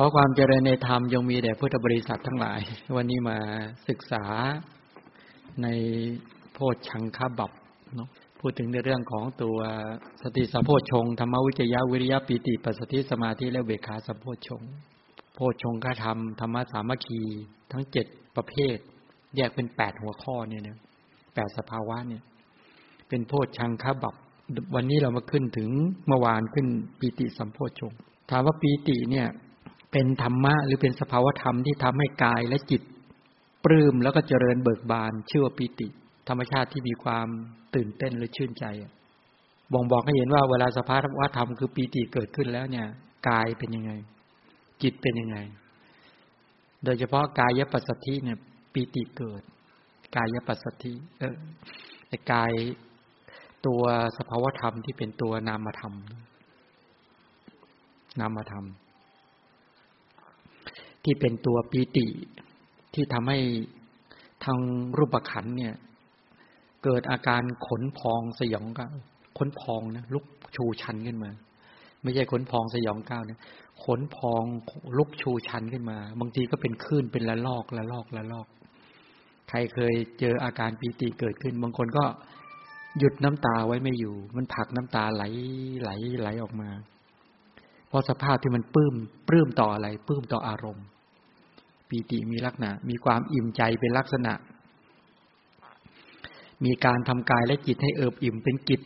ขอความเจริญในธรรมยังมีแด่พุทธบริษัททั้งหลาย วันนี้มาศึกษาในโพชชังคบับเนาะพูดถึงในเรื่องของตัวสติสัมโพชงธรรมวิจยะวิริยะปีติปัสสติสมาธิและเบคาสัมโพชง โพชงคธรรมธรรมสามัคคีทั้งเจ็ดประเภท แยกเป็นแปดหัวข้อเนี่ยนะแปดสภาวะเนี่ย เป็นโพชชังคบับ วันนี้เรามาขึ้นถึงเมื่อวานขึ้นปีติสัมโพชงถามว่าปีติเนี่ย เป็นธรรมะหรือเป็นสภาวธรรมที่ทำให้กายและจิต ปลื้มแล้วก็เจริญเบิกบานชื่อว่าปีติ ธรรมชาติที่มีความตื่นเต้นหรือชื่นใจบ่งบอกให้เห็นว่าเวลาสภาวธรรมคือปีติเกิดขึ้นแล้วเนี่ยกายเป็นยังไง จิตเป็นยังไง โดยเฉพาะกายปัสสติเนี่ยปีติเกิด กายปัสสติเออไอกายตัวสภาวธรรมที่เป็นตัวนามธรรม นามธรรม ที่เป็นตัวปีติที่ทำให้ทางรูปขันเนี่ย เกิดอาการขนพองสยองก้าวขนพองนะลุกชูชันขึ้นมา ไม่ใช่ขนพองสยองก้าวเนี่ยขนพองลุกชูชันขึ้นมา บางทีก็เป็นคลื่นเป็นละลอกละลอกละลอก ใครเคยเจออาการปีติเกิดขึ้น บางคนก็หยุดน้ำตาไว้ไม่อยู่ มันผักน้ำตาไหลไหลไหลออกมา เพราะสภาพที่มันปลื้มปลื้มต่ออะไรปลื้มต่ออารมณ์ ปีติมีลักษณะ มีความอิ่มใจเป็นลักษณะ มีการทำกายและจิตให้เอิบอิ่มเป็นกิจ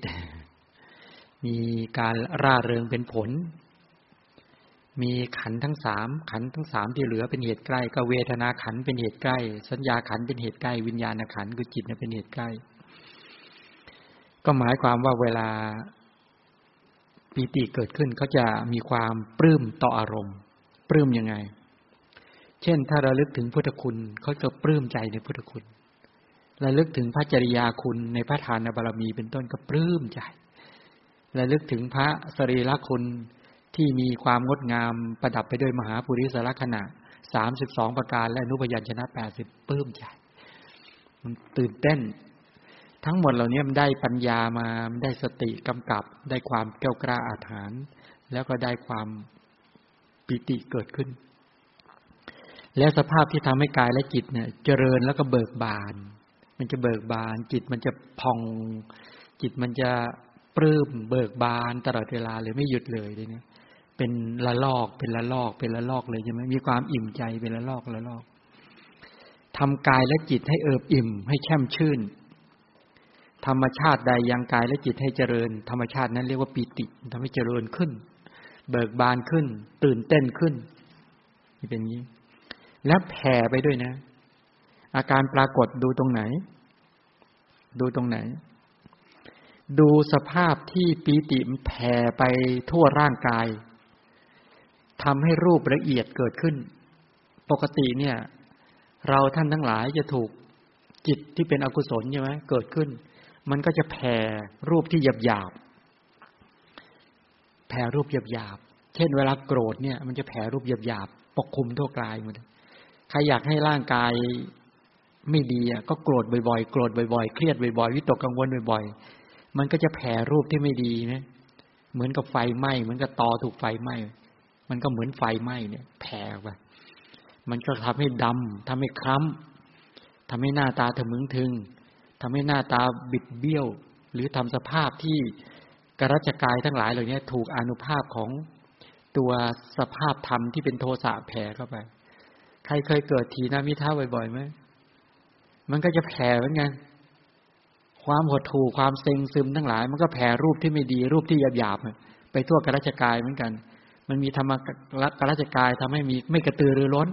มีการร่าเริงเป็นผล มีขันทั้งสามขันทั้งสามที่เหลือเป็นเหตุใกล้ก็เวทนาขันเป็นเหตุใกล้ สัญญาขันเป็นเหตุใกล้ วิญญาณขันคือจิตเป็นเหตุใกล้ ก็หมายความว่าเวลาปีติเกิดขึ้นเขาจะมีความปลื้มต่ออารมณ์ ปลื้มยังไง เช่น ถ้าเราลึกถึงพุทธคุณเขาจะปลื้มใจในพุทธคุณระลึกถึงพระจริยาคุณในพระทานบารมีเป็นต้นก็ปลื้มใจระลึกถึงพระสรีระคุณที่มีความงดงามประดับไปด้วยมหาปุริสลักษณะสามสิบสองประการและอนุพยัญชนะแปดสิบปลื้มใจมันตื่นเต้น ทั้งหมดเหล่านี้มันได้ปัญญามามันได้สติกำกับ ได้ความแก้วกล้าอาถรรพ์แล้วก็ได้ความปิติเกิดขึ้น แล้วสภาพที่ทำให้กายและจิตเนี่ย เจริญแล้วก็เบิกบาน มันจะเบิกบาน จิตมันจะพอง จิตมันจะปลื้มเบิกบานตลอดเวลาเลยไม่หยุดเลยเลยเนี่ยเป็นละลอกเป็นละลอก เป็นละลอกเลยใช่ไหมมีความอิ่มใจเป็นละลอกละลอกทำกายและจิตให้เอิบอิ่ม ให้แช่มชื่น ธรรมชาติใดยังกายและจิตให้เจริญ ธรรมชาตินั้นเรียกว่าปีติทำให้เจริญขึ้น เบิกบานขึ้น ตื่นเต้นขึ้นนี่เป็นอย่างนี้ และแผ่ไปด้วยนะ อาการปรากฏดูตรงไหน ดูตรงไหน ดูสภาพที่ปีติมแผ่ไปทั่วร่างกายทำให้รูปละเอียดเกิดขึ้น ปกติเนี่ย เราท่านทั้งหลายจะถูกจิตที่เป็นอกุศลใช่ไหมเกิดขึ้น มันก็จะแผ่รูปที่หยาบหยาบแผ่รูปหยาบหยาบเช่นเวลาโกรธเนี่ย มันจะแผ่รูปหยาบหยาบปกคลุมทั่วกายหมด ใครอยากให้ร่างกายไม่ดีอะก็โกรธบ่อยๆ โกรธบ่อยๆ เครียดบ่อยๆ วิตกกังวลบ่อยๆ มันก็จะแผ่รูปที่ไม่ดีนะเหมือนกับไฟไหม้เหมือนกับตอถูกไฟไหม้มันก็เหมือนไฟไหม้เนี่ยแผ่ไปมันก็ทำให้ดำทำให้คล้ำทำให้หน้าตาถมึงถึงทำให้หน้าตาบิดเบี้ยว หรือทำสภาพที่กรัชกายทั้งหลายเหล่านี้ถูกอนุภาพของตัวสภาพธรรมที่เป็นโทสะแผ่เข้าไป ใครเคยเกิดทีนามิท่าบ่อยๆไหมมันก็จะแผ่เหมือนกันความหดหู่ความเซ็งซึมทั้งหลาย มันก็แผ่รูปที่ไม่ดีรูปที่หยาบๆไปทั่วกรัชกายเหมือนกัน มันมีธรรมกรัชกายทำให้มีไม่กระตือรือร้น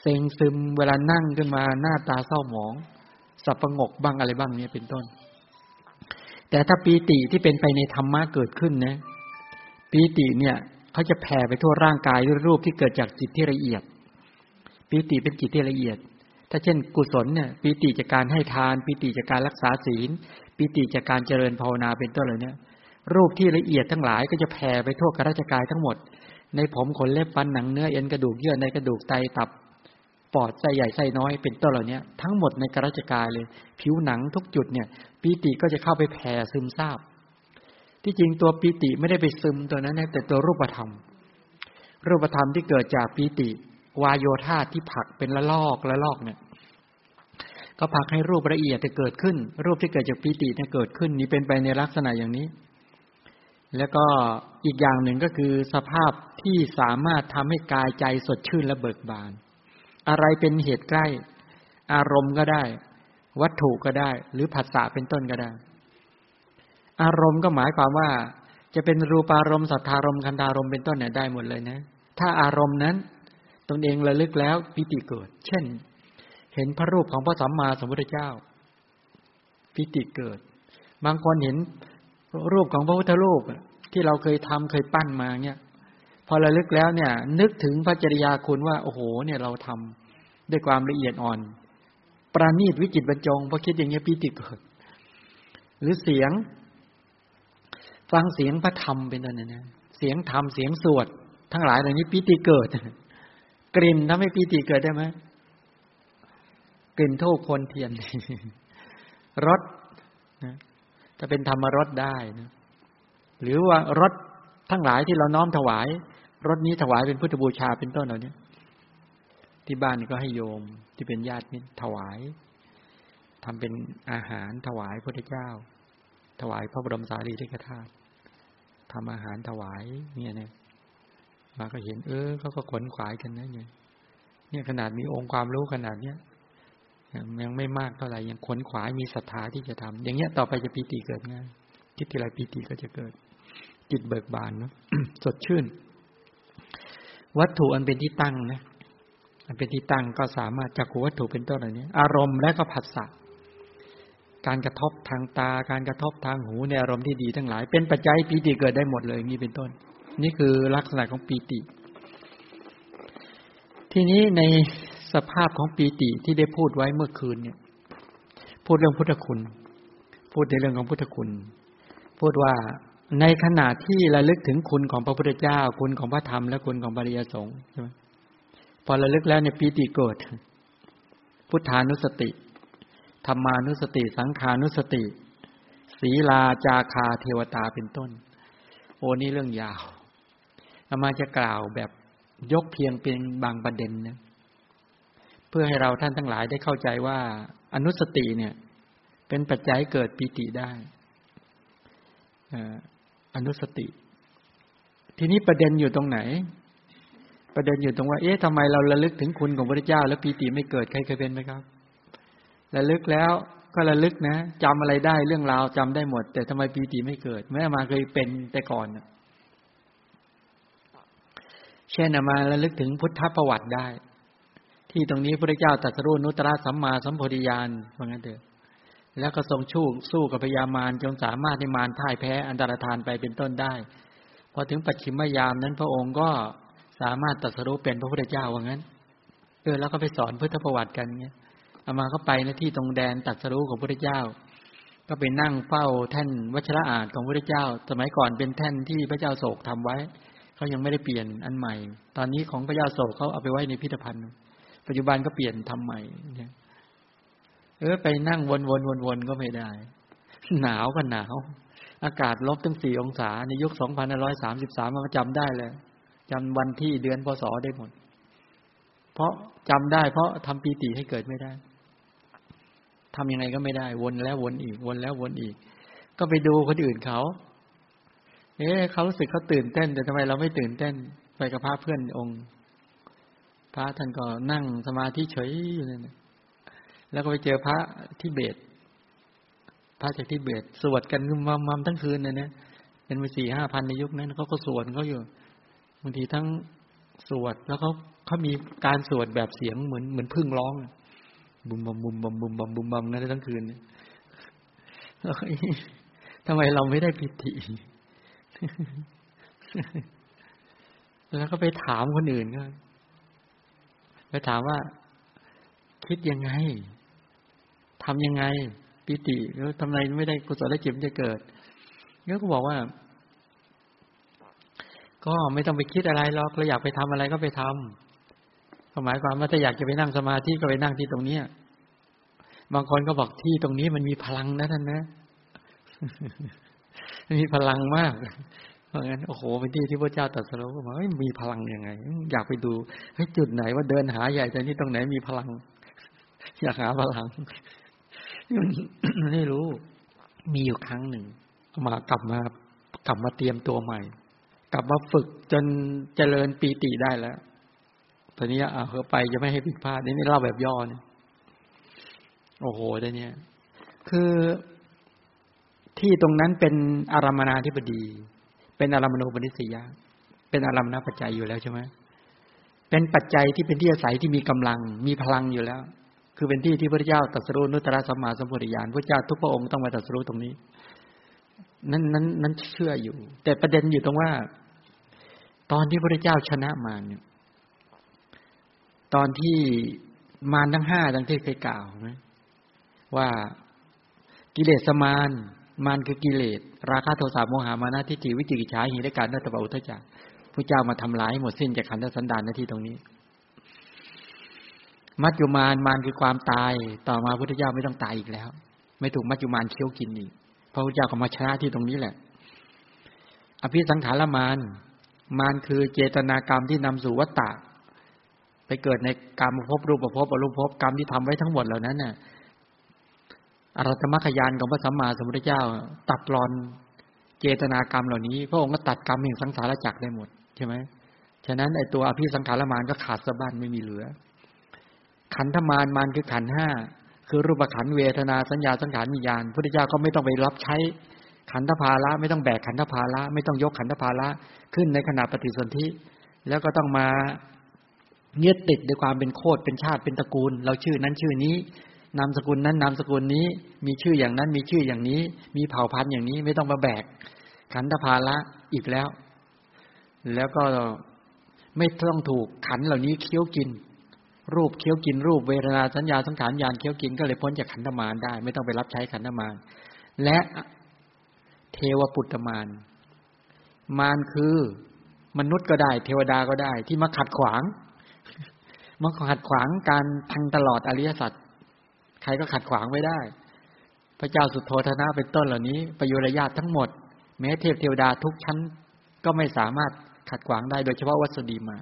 เซ็งซึมเวลานั่งขึ้นมาหน้าตาเศร้าหมอง สับประงกบ้างอะไรบ้างเนี่ยเป็นต้น แต่ถ้าปีติที่เป็นไปในธรรมะเกิดขึ้นนะปีติเนี่ยเขาจะแผ่ไปทั่วร่างกายด้วยรูปที่เกิดจากจิตที่ละเอียด ปีติเป็นจิตที่ละเอียด ถ้าเช่น กุศลเนี่ยปีติจากการให้ทานปีติจากการรักษาศีลปีติจากการเจริญภาวนาเป็นต้นเลยเนี่ย รูปที่ละเอียดทั้งหลายก็จะแผ่ไปทั่วกระจกายทั้งหมด ในผมขนเล็บฟันหนังเนื้อเอ็นกระดูกเยื่อในกระดูกไตตับปอดไส้ใหญ่ไส้น้อยเป็นต้นเหล่านี้ทั้งหมดในกระจกายเลย ผิวหนังทุกจุดเนี่ยปีติก็จะเข้าไปแผ่ซึมซาบ ที่จริงตัวปีติไม่ได้ไปซึมตัวนั้นนะแต่ตัวรูปธรรม รูปธรรมที่เกิดจากปีติ วายโยธาที่ผักเป็นละลอกละลอกเนี่ยก็ผักให้รูปละเอียดจะเกิดขึ้น รูปที่เกิดจากปีติเนี่ยเกิดขึ้น นี้เป็นไปในลักษณะอย่างนี้ แล้วก็อีกอย่างหนึ่งก็คือสภาพที่สามารถทำให้กายใจสดชื่นและเบิกบาน อะไรเป็นเหตุใกล้ อารมณ์ก็ได้ วัตถุก็ได้ หรือผัสสะเป็นต้นก็ได้ อารมณ์ก็หมายความว่า จะเป็นรูปารมณ์สัทธารมณ์คันธารมณ์เป็นต้นเนี่ยได้หมดเลยนะ ถ้าอารมณ์นั้น ตนเองระลึกแล้วปิติเกิด เช่น เห็นพระรูปของพระสัมมาสัมพุทธเจ้าปิติเกิด บางคนเห็นรูปของพระพุทธรูปที่เราเคยทำเคยปั้นมาเนี่ยพอระลึกแล้วเนี่ย นึกถึงพระจริยาคุณว่า โอ้โห เนี่ยเราทำด้วยความละเอียดอ่อน ประณีตวิจิตบรรจงพอคิดอย่างเงี้ยปิติเกิด หรือเสียง ฟังเสียงพระธรรมเป็นต้นนะเสียงธรรมเสียงสวด ทั้งหลายเหล่านี้ปีติเกิด กลิ่นทำให้ปีติเกิดได้ไหมกลิ่นทูบคนเทียนรสนะจะเป็นธรรมรสได้นะหรือว่ารสทั้งหลายที่เราน้อมถวายรสนี้ถวายเป็นพุทธบูชาเป็นต้นเหล่านี้ที่บ้านก็ให้โยมที่เป็นญาตินี่ถวายทำเป็นอาหารถวายพระเจ้า ถวายพระบรมสารีริกธาตุทำอาหารถวายเนี่ยเนี่ย มาก็เห็น เออเขาก็ขนขวายกันนะเนี่ยเนี่ยขนาดมีองค์ความรู้ขนาดเนี้ยยังไม่มากเท่าไหร่ยังขนขวายมีศรัทธาที่จะทำอย่างเงี้ยต่อไปจะปีติเกิดง่ายคิดทีไรปีติก็จะเกิด จิตเบิกบานเนาะสดชื่น วัตถุอันเป็นที่ตั้งนะอันเป็นที่ตั้งก็สามารถจักวัตถุเป็นต้นอะไรเนี้ยอารมณ์และก็ผัสสะการกระทบทางตา การกระทบทางหูในอารมณ์ที่ดีทั้งหลาย เป็นปัจจัยปีติเกิดได้หมดเลยนี้เป็นต้น นี่คือลักษณะของปีติ ทีนี้ในสภาพของปีติที่ได้พูดไว้เมื่อคืนเนี่ย พูดเรื่องพุทธคุณ พูดในเรื่องของพุทธคุณ พูดว่าในขณะที่ระลึกถึงคุณของพระพุทธเจ้า คุณของพระธรรมและคุณของบริยสงฆ์ใช่ไหมพอระลึกแล้วเนี่ยปีติเกิด พุทธานุสติธรรมานุสติ สังขานุสติศีลาจาคาเทวตาเป็นต้น โอ้นี่เรื่องยาว อามาจะกล่าวแบบยกเพียงเป็นบางประเด็นนะเพื่อให้เราท่านทั้งหลายได้เข้าใจว่าอนุสติเนี่ย เป็นปัจจัยเกิดปีติได้อนุสติ ทีนี้ประเด็นอยู่ตรงไหน ประเด็นอยู่ตรงว่า เอ๊ะทำไมเราระลึกถึงคุณของพระเจ้า แล้วปีติไม่เกิดใครเคยเป็นไหมครับระลึกแล้วก็ระลึกนะจำอะไรได้เรื่องราวจำได้หมด แต่ทำไมปีติไม่เกิดแม้มาเคยเป็นแต่ก่อน เช่นมาระลึกถึงพุทธประวัติได้ ที่ตรงนี้พระเจ้าตรัสรู้นุตตรสัมมาสัมโพธิญาณว่างั้นเถอะแล้วก็ทรงชู้สู้กับพญามารจนสามารถในมารท่ายแพ้อันตรธานไปเป็นต้นได้พอถึงปัจฉิมยามนั้นพระองค์ก็สามารถตรัสรู้เป็นพระพุทธเจ้าว่างั้นเออแล้วก็ไปสอนพุทธประวัติกันเงี้ยอามาก็ไปนะที่ตรงแดนตัดสรู้ของพระเจ้า ก็ไปนั่งเฝ้าแท่นวัชระอาจของพระเจ้า สมัยก่อนเป็นแท่นที่พระเจ้าโศกทำไว้ เขายังไม่ได้เปลี่ยนอันใหม่ ตอนนี้ของพระเจ้าโศกเขาเอาไปไว้ในพิพิธภัณฑ์ ปัจจุบันก็เปลี่ยนทำใหม่เนี่ยเออไปนั่งวนวนวนวนก็ไม่ได้ หนาวก็หนาว อากาศลบตั้งสี่องศา ในยุคสองพันร้อยสามสิบสามมาจำได้เลยจำวันที่เดือนพศได้หมด เพราะจำได้ เพราะทำปีติให้เกิดไม่ได้ทำยังไงก็ไม่ได้ วนแล้ววนอีก วนแล้ววนอีก ก็ไปดูคนอื่นเขา เอ๊ะเขารู้สึกเขาตื่นเต้น แต่ทำไมเราไม่ตื่นเต้น ไปกับพระเพื่อนองค์ พระท่านก็นั่งสมาธิเฉยอยู่นั่นแล้วก็ไปเจอพระที่เบตพระจากที่เบตสวดกันมัมมัมทั้งคืนเลยเนี่ยเป็นไปสี่ห้าพันในยุคนั้นเขาก็สวดเขาอยู่บางทีทั้งสวดแล้วเขาเขามีการสวดแบบเสียงเหมือนเหมือนพึ่งร้องบุมบมบุมบมบุมบมบุมบมนั่นทั้งคืนทำไมเราไม่ได้ปิติ แล้วก็ไปถามคนอื่นก็ไปถามว่า คิดยังไงทำยังไง ปิติแล้วทำไมไม่ได้กุศลจิตจะเกิดแล้วก็บอกว่า ก็ไม่ต้องไปคิดอะไรหรอกเราอยากไปทำอะไรก็ไปทำหมายความว่าถ้าอยากจะไปนั่งสมาธิก็ไปนั่งที่ตรงเนี้ยบางคนก็บอกที่ตรงนี้มันมีพลังนะท่านนะ มีพลังมาก เพราะงั้นโอ้โหเป็นที่ที่พระเจ้าตรัสรู้ก็มามีพลังยังไง อยากไปดูเฮ้ยจุดไหนว่าเดินหาใหญ่แต่นี่ตรงไหนมีพลัง อยากหาพลังไม่รู้ มีอยู่ครั้งหนึ่งมากลับมากลับมาเตรียมตัวใหม่ กลับมาฝึกจนเจริญปีติได้แล้วตอนนี้อ่าเขาไปจะไม่ให้ผิดพลาดนี่เล่าแบบย่อเนี่ยโอ้โหได้เนี่ย คือ ที่ตรงนั้นเป็นอารามนาธิบดี เป็นอารามณูปนิสยะเป็นอารามณปัจจัยอยู่แล้วใช่ไหมเป็นปัจจัยที่เป็นที่อาศัยที่มีกำลัง มีพลังอยู่แล้ว คือเป็นที่ที่พระเจ้าตรัสรู้นุตตะสัมมาสัมพุทธญาณพระเจ้าทุกพระองค์ต้องมาตรัสรู้ตรงนี้ นั้นนั้นนั้นเชื่ออยู่ แต่ประเด็นอยู่ตรงว่า ตอนที่พระเจ้าชนะมารเนี่ยตอนที่มารทั้งห้าดังที่เคยกล่าวไหมว่ากิเลสมาร มารคือกิเลส ราคะโทสะโมหะมานะทิฏฐิวิจิกิจฉาหิริการนัตตะอุทจักพระเจ้ามาทำลายหมดสิ้นจากขันธสันดานหน้าที่ตรงนี้ มัจจุมานมารคือความตาย ต่อมาพุทธเจ้าไม่ต้องตายอีกแล้ว ไม่ถูกมัจจุมานเคี้ยวกินอีกพระพุทธเจ้าก็มาชนะที่ตรงนี้แหละ อภิสังขารมานมานคือเจตนากรรมที่นำสู่วัตตะไปเกิดในกรรมภพรูปภพอรูปภพกรรมที่ทำไว้ทั้งหมดเหล่านั้นน่ะ อรัตมรรคยานของพระสัมมาสัมพุทธเจ้า ตัดรอนเจตนากรรมเหล่านี้ พระองค์ก็ตัดกรรมแห่งสังสารจักรได้หมดใช่ไหมฉะนั้นไอตัวอภิสังขารมานก็ขาดสะบั้นไม่มีเหลือ ขันธมานมานคือขันห้าคือรูปขันเวทนาสัญญาสังขารวิญญาณพุทธเจ้าก็ไม่ต้องไปรับใช้ขันธภาระไม่ต้องแบกขันธภาระไม่ต้องยกขันธภาระขึ้นในขณะปฏิสนธิแล้วก็ต้องมาเงียติดด้วยความเป็นโคตรเป็นชาติเป็นตระกูล เราชื่อนั้นชื่อนี้ นามสกุลนั้นนามสกุลนี้ มีชื่ออย่างนั้น มีชื่ออย่างนี้ มีเผ่าพันธุ์อย่างนี้ไม่ต้องมาแบก ขันธภาระอีกแล้ว แล้วก็ไม่ต้องถูกขันเหล่านี้เคี้ยวกิน รูปเคี้ยวกินรูปเวทนาสัญญาสังขารญาณเคี้ยวกินก็เลยพ้นจากขันธมารได้ ไม่ต้องไปรับใช้ขันธมารและเทวปุตตมารมารคือมนุษย์ก็ได้ เทวดาก็ได้ ที่มาขัดขวางมาขัดขวางการทังตลอดอริยสัจ รก็ขัดขวางไม่ได้ พระเจ้าสุโธธนะเป็นต้นเหล่านี้ ประโยชน์ญาติทั้งหมด แม้เทพเทวดาทุกชั้นก็ไม่สามารถขัดขวางได้โดยเฉพาะวัสดีมา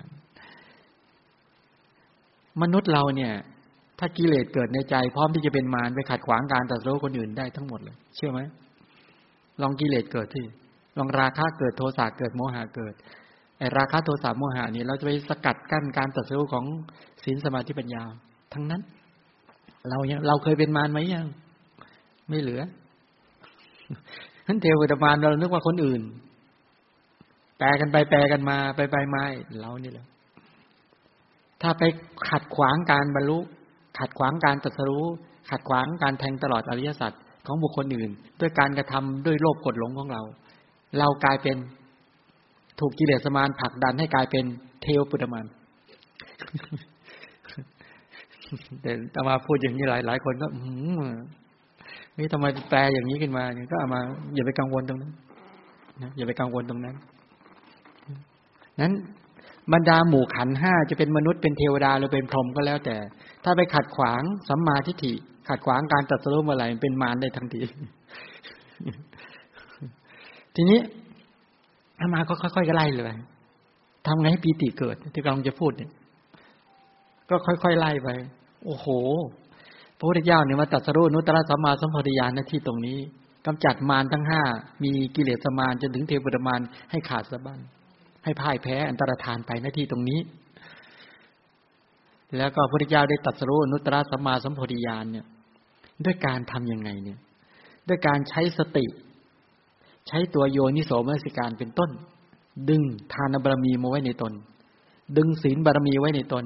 มนุษย์เราเนี่ย ถ้ากิเลสเกิดในใจ พร้อมที่จะเป็นมารไปขัดขวางการตัดสู้คนอื่นได้ทั้งหมดเลย เชื่อไหมลองกิเลสเกิดที่ลองราคะเกิดโทสะเกิดโมหะเกิดไอราคะโทสะโมหะนี่เราจะไปสกัดกั้นการตัดสู้ของศีลสมาธิปัญญา ทั้งนั้น เรายังเราเคยเป็นมารไหมยัง ไม่เหลือท่านเทวดามารเรานึกว่าคนอื่น แปลกันไปแปลกันมา ไปไปมาเรานี่แหละ ถ้าไปขัดขวางการบรรลุ ขัดขวางการตรัสรู้ ขัดขวางการแทงตลอดอริยสัจของบุคคลอื่น ด้วยการกระทำด้วยโลภกดหลงของเรา เรากลายเป็นถูกกิเลสมารผลักดันให้กลายเป็นเทวปุตตมาร แต่ตมาพูดอย่างนี้หลายหลายคนก็นี่ทำไมแปลอย่างนี้ขึ้นมาเนี่ยก็เอามา อย่าไปกังวลตรงนั้นนะอย่าไปกังวลตรงนั้น นั้นบรรดาหมู่ขันห้าจะเป็นมนุษย์เป็นเทวดาหรือเป็นพรหมก็แล้วแต่ ถ้าไปขัดขวางสัมมาทิฏฐิ ขัดขวางการตัดสู้เมื่อไหร่เป็นมารได้ทันทีทีนี้อามาก็ค่อยๆไล่เลยทำไงให้ปีติเกิด ที่กำลังจะพูดเนี่ย ก็ค่อยๆไล่ไป โอ้โห พระพุทธเจ้าเนี่ยมาตัดสรุนุตตรสัมมาสัมพธิญาณหน้าที่ตรงนี้กำจัดมารทั้งห้ามีกิเลสมารจนถึงเทวดามารให้ขาดสะบั้นให้พ่ายแพ้อันตรธานไปหน้าที่ตรงนี้ แล้วก็พระพุทธเจ้าได้ตัดสรุนุตตรสัมมาสัมพธิญาณเนี่ย ด้วยการทํำยังไงเนี่ย ด้วยการใช้สติ ใช้ตัวโยนิโสมนสิการเป็นต้น ดึงทานบารมีมาไว้ในตน ดึงศีลบารมีไว้ในตน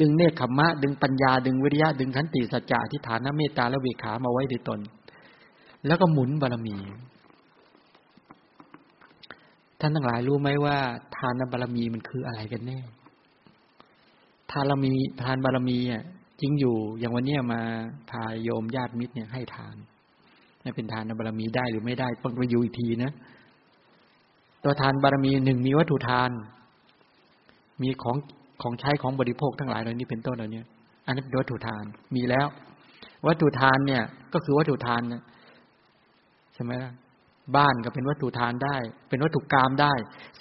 ดึงเนคขมะ ดึงปัญญา ดึงวิริยะ ดึงขันติสัจจะทิฏฐานเมตตาและเวขามาไว้ในตน แล้วก็หมุนบารมี ท่านทั้งหลายรู้ไหมว่า ทานบารมีมันคืออะไรกันแน่ ทานบารมีทานบารมีอะจริงอยู่อย่างวันนี้มาพาโยมญาติมิตรเนี่ยให้ทานนี่เป็นทานบารมีได้หรือไม่ได้ต้องไปอยู่อีกทีนะตัวทานบารมีหนึ่งมีวัตถุทาน มีของ ของใช้ของบริโภคทั้งหลายเหล่านี้เป็นต้นเหล่านี้อันนั้นเป็นวัตถุทานมีแล้ว วัตถุทานเนี่ย ก็คือวัตถุทานนะใช่ไหมล่ะบ้านก็เป็นวัตถุทานได้ เป็นวัตถุกรรมได้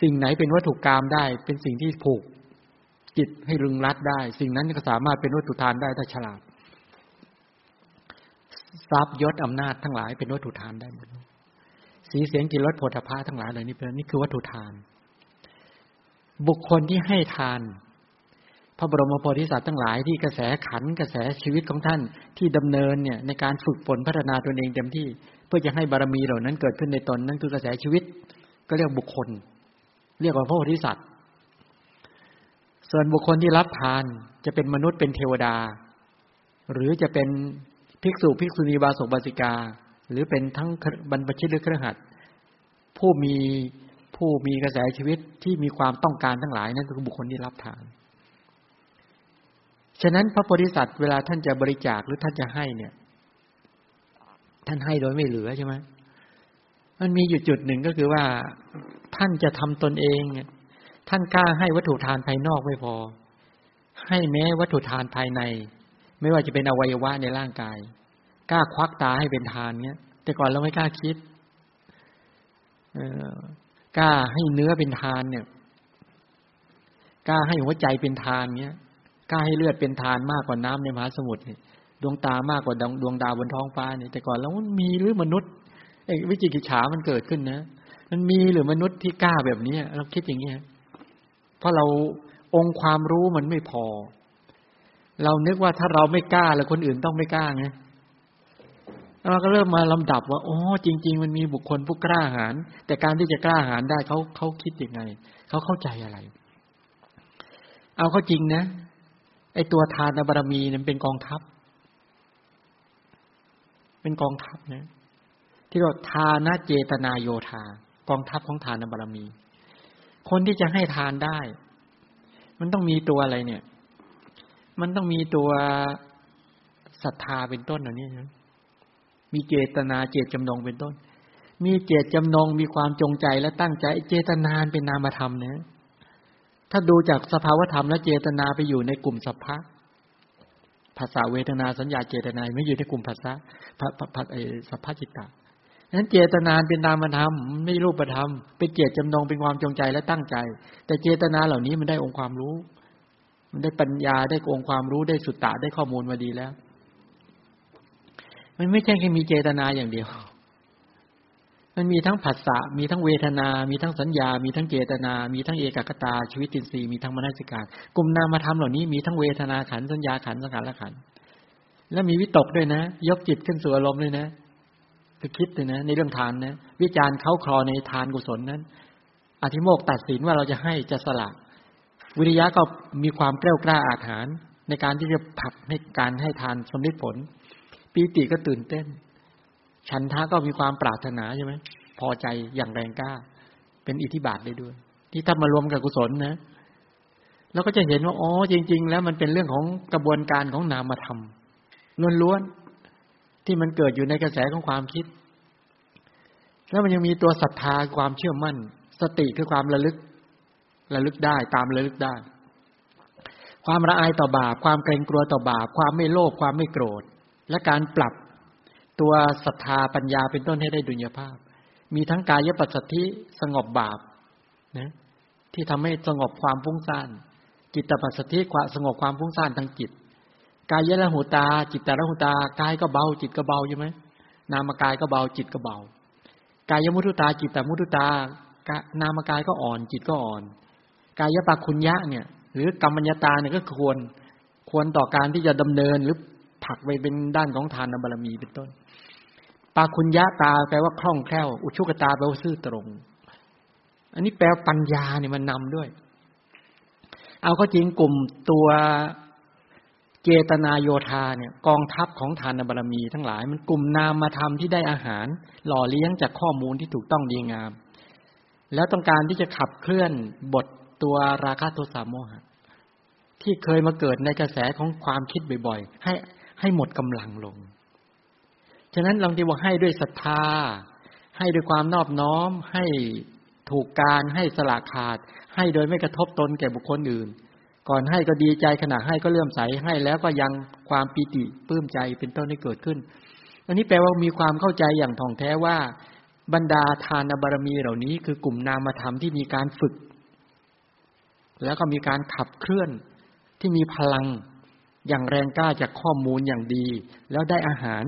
สิ่งไหนเป็นวัตถุกรรมได้ เป็นสิ่งที่ผูกจิตให้รึงรัดได้ สิ่งนั้นก็สามารถเป็นวัตถุทานได้ถ้าฉลาดทรัพย์ยศอำนาจทั้งหลายเป็นวัตถุทานได้หมดสีเสียงกลิ่นรสผลิภัณฑ์ทั้งหลายเหล่านี้เป็นนี่คือวัตถุทาน บุคคลที่ให้ทาน พระบรมโพธิสัตว์ทั้งหลายที่กระแสขันกระแสชีวิตของท่านที่ดำเนินเนี่ยในการฝึกฝนพัฒนาตนเองเต็มที่ เพื่อจะให้บารมีเหล่านั้นเกิดขึ้นในตนนั่นคือกระแสชีวิต ก็เรียกบุคคล เรียกว่าพระโพธิสัตว์ ส่วนบุคคลที่รับทานจะเป็นมนุษย์เป็นเทวดา หรือจะเป็นภิกษุภิกษุณีบาศกบาสิกา หรือเป็นทั้งบรรพชิตหรือเครือขัดผู้มีผู้มีกระแสชีวิตที่มีความต้องการทั้งหลายนั่นคือบุคคลที่รับทาน ฉะนั้นพระโพธิสัตว์เวลาท่านจะบริจาคหรือท่านจะให้เนี่ย ท่านให้โดยไม่เหลือใช่ไหมมันมีอยู่จุดหนึ่งก็คือว่าท่านจะทำตนเองท่านกล้าให้วัตถุทานภายนอกไม่พอ ให้แม้วัตถุทานภายใน ไม่ว่าจะเป็นอวัยวะในร่างกาย กล้าควักตาให้เป็นทานเนี้ย แต่ก่อนเราไม่กล้าคิดกล้าให้เนื้อเป็นทานเนี่ย กล้าให้หัวใจเป็นทานเนี้ย กล้าให้เลือดเป็นทานมากกว่าน้ำในมหาสมุทรนี่ดวงตามากกว่าดวงดาวบนท้องฟ้าเนี่ยแต่ก่อนแล้วมันมีหรือมนุษย์ไอ้วิจิกิจฉามันเกิดขึ้นนะ มันมีหรือมนุษย์ที่กล้าแบบนี้เราคิดอย่างเงี้เพราะเราองค์ความรู้มันไม่พอ เรานึกว่าถ้าเราไม่กล้าแล้วคนอื่นต้องไม่กล้าไงเราก็เริ่มมาลำดับว่าโอ้จริง ๆ มันมีบุคคลผู้กล้าหาญแต่การที่จะกล้าหาญได้เขาเขาคิดยังไงเขาเข้าใจอะไร เอาเข้าจริงนะ ไอตัวทานบารมีเนั้นเป็นกองทัพ เป็นกองทัพนะที่เราทานะเจตนาโยธากองทัพของทานบารมี คนที่จะให้ทานได้ มันต้องมีตัวอะไรเนี่ย มันต้องมีตัวศรัทธาเป็นต้นเหล่านี้นะมีเจตนาเจตจำนงเป็นต้น มีเจตจำนงมีความจงใจและตั้งใจ เจตนาเป็นนามธรรมนะ ถ้าดูจากสภาวธรรมและเจตนาไปอยู่ในกลุ่มสัพพะภาษาเวทนาสัญญาเจตนาไม่อยู่ในกลุ่มภาษาพระพระไอสัพพะจิตตานั้นเจตนาเป็นนามธรรมไม่รูปธรรม เป็นเจตจำนงเป็นความจงใจและตั้งใจ แต่เจตนาเหล่านี้มันได้องค์ความรู้ มันได้ปัญญาได้องค์ความรู้ได้สุตตะได้ข้อมูลมาดีแล้ว มันไม่ใช่แค่มีเจตนาอย่างเดียว มันมีทั้งผัสสะมีทั้งเวทนา มีทั้งสัญญา มีทั้งเจตนา มีทั้งเอกกตา ชีวิตินทรีย์มีทั้งมนสิการกลุ่มนามธรรมเหล่านี้มีทั้งเวทนาขันสัญญาขันสังขารขันแล้วมีวิตกด้วยนะ ยกจิตขึ้นสู่อารมณ์เลยนะคือคิดเลยนะ ในเรื่องทานนะ วิจารณ์เขาคลอในทานกุศลนั้น อธิโมกตัดสินว่าเราจะให้จะสละวิริยะก็มีความกล้ากล้าอาถรรพ์ในการที่จะผลักให้การให้ทานสมฤทธิผลปีติก็ตื่นเต้น ฉันทะก็มีความปรารถนาใช่ไหมพอใจอย่างแรงกล้า เป็นอิทธิบาทได้ด้วย ที่ถ้ามารวมกับกุศลนะเราก็จะเห็นว่าอ๋อจริง ๆ แล้วมันเป็นเรื่องของกระบวนการของนามธรรมล้วนๆที่มันเกิดอยู่ในกระแสของความคิด แล้วมันยังมีตัวศรัทธาความเชื่อมั่น สติคือความระลึกระลึกได้ตามระลึกได้ ความละอายต่อบาป ความเกรงกลัวต่อบาป ความไม่โลภความไม่โกรธ และการปรับ ตัวศรัทธาปัญญาเป็นต้นให้ได้ดุลยภาพ มีทั้งกายปัสสธิสงบบาปนะที่ทำให้สงบความฟุ้งซ่านจิตปัสสธิความสงบความฟุ้งซ่านทางจิต กายยละหูตา จิตตละหูตากายก็เบา จิตก็เบาใช่ไหมนามกายก็เบา จิตก็เบากายมุทุตา จิตตมุทุตานามกายก็อ่อน จิตก็อ่อน กายปักคุญญะเนี่ย หรือกรรมัญญาตาเนี่ยก็ควร ควรต่อการที่จะดำเนินหรือผักไปเป็นด้านของทานบารมีเป็นต้น ปาคุญญะตาแปลว่าคล่องแคล่ว อุชุกตาแปลว่าซื่อตรง อันนี้แปลปัญญาเนี่ยมันนำด้วย เอาก็จริงกลุ่มตัวเจตนาโยธาเนี่ย กองทัพของทานบารมีทั้งหลาย มันกลุ่มนามมาทำที่ได้อาหาร หล่อเลี้ยงจากข้อมูลที่ถูกต้องดีงาม แล้วต้องการที่จะขับเคลื่อนบทตัวราคะโทสะโมหะ ที่เคยมาเกิดในกระแสของความคิดบ่อยๆ ให้ให้หมดกำลังลง ฉะนั้นลองที่ว่าให้ด้วยศรัทธา ให้ด้วยความนอบน้อม ให้ถูกการให้สละขาด ให้โดยไม่กระทบตนแก่บุคคลอื่น ก่อนให้ก็ดีใจขณะให้ก็เลื่อมใสให้แล้วก็ยังความปีติปลื้มใจเป็นต้นให้เกิดขึ้น อันนี้แปลว่ามีความเข้าใจอย่างท่องแท้ว่า บรรดาทานบารมีเหล่านี้ คือกลุ่มนามธรรมที่มีการฝึก แล้วก็มีการขับเคลื่อนที่มีพลังอย่างแรงกล้าจากข้อมูลอย่างดี แล้วได้อาหาร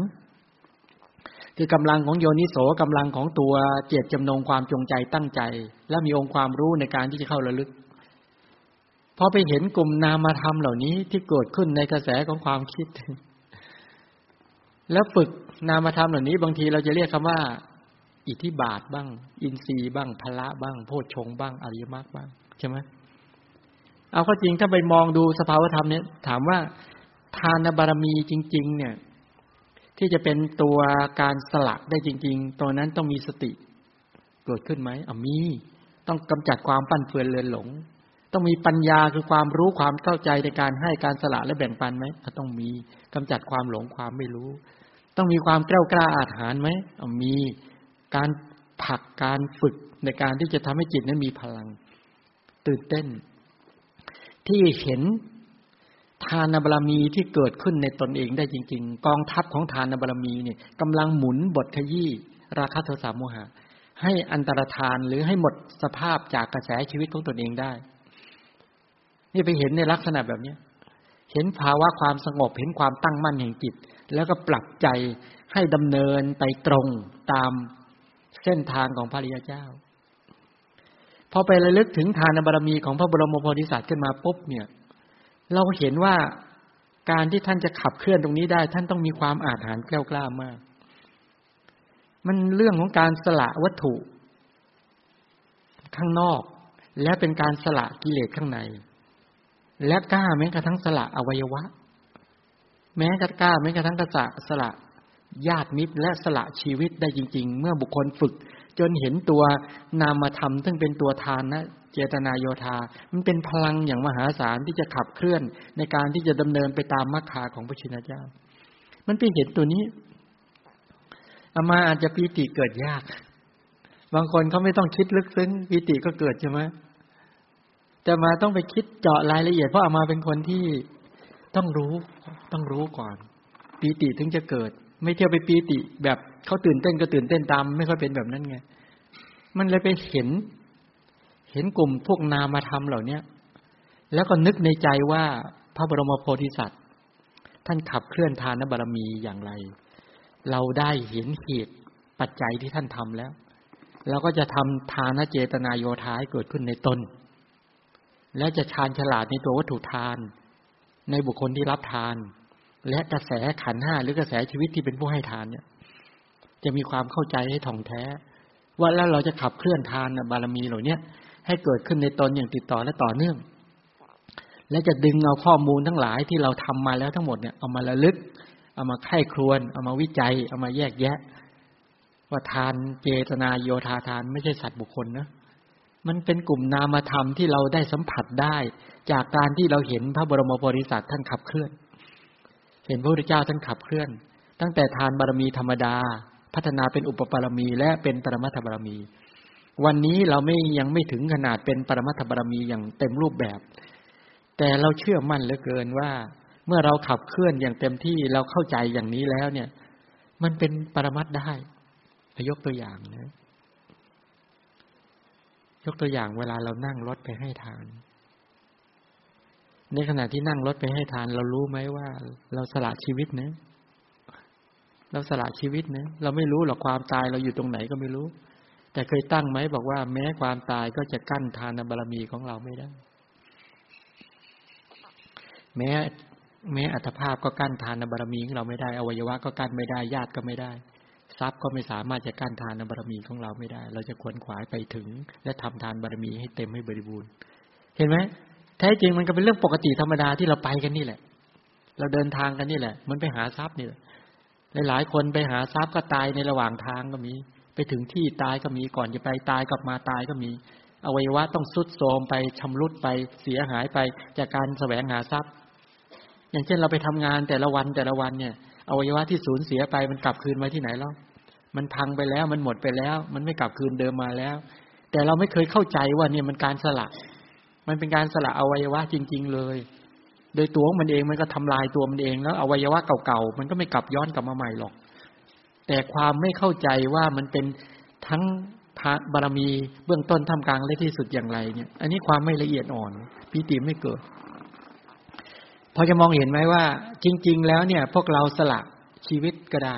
คือกำลังของโยนิโสกำลังของตัวเจตจำนงความจงใจตั้งใจ และมีองค์ความรู้ในการที่จะเข้าระลึกพอไปเห็นกลุ่มนามธรรมเหล่านี้ที่เกิดขึ้นในกระแสของความคิด แล้วฝึกนามธรรมเหล่านี้ บางทีเราจะเรียกคำว่า อิทธิบาทบ้าง อินทรีย์บ้างพละบ้าง โพชฌงบ้างอริยมรรคบ้างใช่ไหมเอาก็จริงถ้าไปมองดูสภาวธรรมเนี่ย ถามว่าทานบารมีจริง ๆ เนี่ย ที่จะเป็นตัวการสละได้จริง ๆตัวนั้นต้องมีสติ เกิดขึ้นไหมอะมี ต้องกำจัดความปั้นเฟือนเลือนหลง ต้องมีปัญญาคือความรู้ความเข้าใจในการให้การสละและแบ่งปันไหมต้องมีกำจัดความหลงความไม่รู้ ต้องมีความกล้ากล้าอาถรรพ์ไหมมีการผักการฝึกในการที่จะทำให้จิตนั้นมีพลัง ตื่นเต้น ที่เห็น ทานบารมีที่เกิดขึ้นในตนเองได้จริง ๆ กองทัพของทานบารมีเนี่ยกำลังหมุนบทขยี้ราคะโทสะโมหะ ให้อันตรธานหรือให้หมดสภาพจากกระแสชีวิตของตนเองได้ นี่ไปเห็นในลักษณะแบบนี้เห็นภาวะความสงบเห็นความตั้งมั่นแห่งจิต แล้วก็ปรับใจให้ดำเนินไปตรงตามเส้นทางของพระริยเจ้า พอไประลึกถึงทานบารมีของพระบรมโพธิสัตว์ขึ้นมาปุ๊บเนี่ย เราเห็นว่าการที่ท่านจะขับเคลื่อนตรงนี้ได้ ท่านต้องมีความอาถรรพ์แกล้วกล้ามาก มันเรื่องของการสละวัตถุ ข้างนอก และเป็นการสละกิเลสข้างใน และกล้าแม้กระทั่งสละอวัยวะ แม้กระกล้าแม้กระทั่งกระสะสละญาติมิตรและสละชีวิตได้จริง ๆ เมื่อบุคคลฝึก จนเห็นตัวนามธรรมซึ่งเป็นตัวทานนะเจตนาโยธา มันเป็นพลังอย่างมหาศาลที่จะขับเคลื่อนในการที่จะดำเนินไปตามมรรคาของพระชินเจ้า มันไปเห็นตัวนี้อามาอาจจะปีติเกิดยาก บางคนเขาไม่ต้องคิดลึกซึ้งปีติก็เกิดใช่ไหมแต่มาต้องไปคิดเจาะรายละเอียดเพราะอามาเป็นคนที่ต้องรู้ต้องรู้ก่อนปีติถึงจะเกิด ไม่เที่ยวไปปีติแบบ เขาตื่นเต้นก็ตื่นเต้นตาม ไม่ค่อยเป็นแบบนั้นไง มันเลยไปเห็น เห็นกลุ่มพวกนามธรรมเหล่าเนี้ยแล้วก็นึกในใจว่าพระบรมโพธิสัตว์ ท่านขับเคลื่อนทานบารมีอย่างไร เราได้เห็นเหตุปัจจัยที่ท่านทำแล้วเราก็จะทำทานเจตนาโยธาให้เกิดขึ้นในตน และจะชาญฉลาดในตัววัตถุทาน ในบุคคลที่รับทาน และกระแสขันห้าหรือกระแสชีวิตที่เป็นผู้ให้ทานเนี่ย จะมีความเข้าใจให้ถ่องแท้ ว่าแล้วเราจะขับเคลื่อนทานบารมีเหล่านี้ให้เกิดขึ้นในตนอย่างติดต่อและต่อเนื่อง และจะดึงเอาข้อมูลทั้งหลายที่เราทำมาแล้วทั้งหมดเนี่ยเอามาระลึก เอามาไข้ครวน เอามาวิจัย เอามาแยกแยะ ว่าทานเจตนาโยธาทานไม่ใช่สัตว์บุคคลนะมันเป็นกลุ่มนามธรรมที่เราได้สัมผัสได้ จากการที่เราเห็นพระบรมบริษัทท่านขับเคลื่อน เห็นพระพุทธเจ้าท่านขับเคลื่อน ตั้งแต่ทานบารมีธรรมดา พัฒนาเป็นอุปปารมี และเป็นปรมัตถบารมี วันนี้เราไม่ยังไม่ถึงขนาดเป็นปรมัตถบารมีอย่างเต็มรูปแบบ แต่เราเชื่อมั่นเหลือเกินว่า เมื่อเราขับเคลื่อนอย่างเต็มที่เราเข้าใจอย่างนี้แล้วเนี่ย มันเป็นปรมัตได้ยกตัวอย่างนะยกตัวอย่างเวลาเรานั่งรถไปให้ทาน ในขณะที่นั่งรถไปให้ทาน เรารู้ไหมว่า เราสละชีวิตนะ เราสละชีวิตนะเราไม่รู้หรอกความตายเราอยู่ตรงไหนก็ไม่รู้ แต่เคยตั้งไหมบอกว่า แม้ความตายก็จะกั้นทานบารมีของเราไม่ได้ แม้แม้อัตภาพก็กั้นทานบารมีของเราไม่ได้ อวัยวะก็กั้นไม่ได้ญาติก็ไม่ได้ ทรัพย์ก็ไม่สามารถจะกั้นทานบารมีของเราไม่ได้ เราจะควรขวายไปถึง และทำทานบารมีให้เต็มให้บริบูรณ์ เห็นไหมแท้จริงมันก็เป็นเรื่องปกติธรรมดาที่เราไปกันนี่แหละ เราเดินทางกันนี่แหละ มันไปหาทรัพย์นี่แหละ หลายคนไปหาทรัพย์ก็ตายในระหว่างทางก็มี ไปถึงที่ตายก็มีก่อนจะไปตายกลับมาตายก็มี อวัยวะต้องสุดโทมไปชำรุดไปเสียหายไปจากการแสวงหาทรัพย์ อย่างเช่นเราไปทำงานแต่ละวันแต่ละวันเนี่ยอวัยวะที่สูญเสียไปมันกลับคืนมาที่ไหนแล้ว มันพังไปแล้วมันหมดไปแล้ว มันไม่กลับคืนเดิมมาแล้ว แต่เราไม่เคยเข้าใจว่าเนี่ยมันการสละ มันเป็นการสละอวัยวะจริง ๆ เลย โดยตัวมันเองมันก็ทำลายตัวมันเองแล้วอวัยวะเก่าๆมันก็ไม่กลับย้อนกลับมาใหม่หรอก แต่ความไม่เข้าใจว่ามันเป็นทั้งบารมีเบื้องต้นท่ามกลางและที่สุดอย่างไรเนี่ย อันนี้ความไม่ละเอียดอ่อนปีติไม่เกิด พอจะมองเห็นไหมว่า จริง ๆ แล้วเนี่ย พวกเราสละชีวิตก็ได้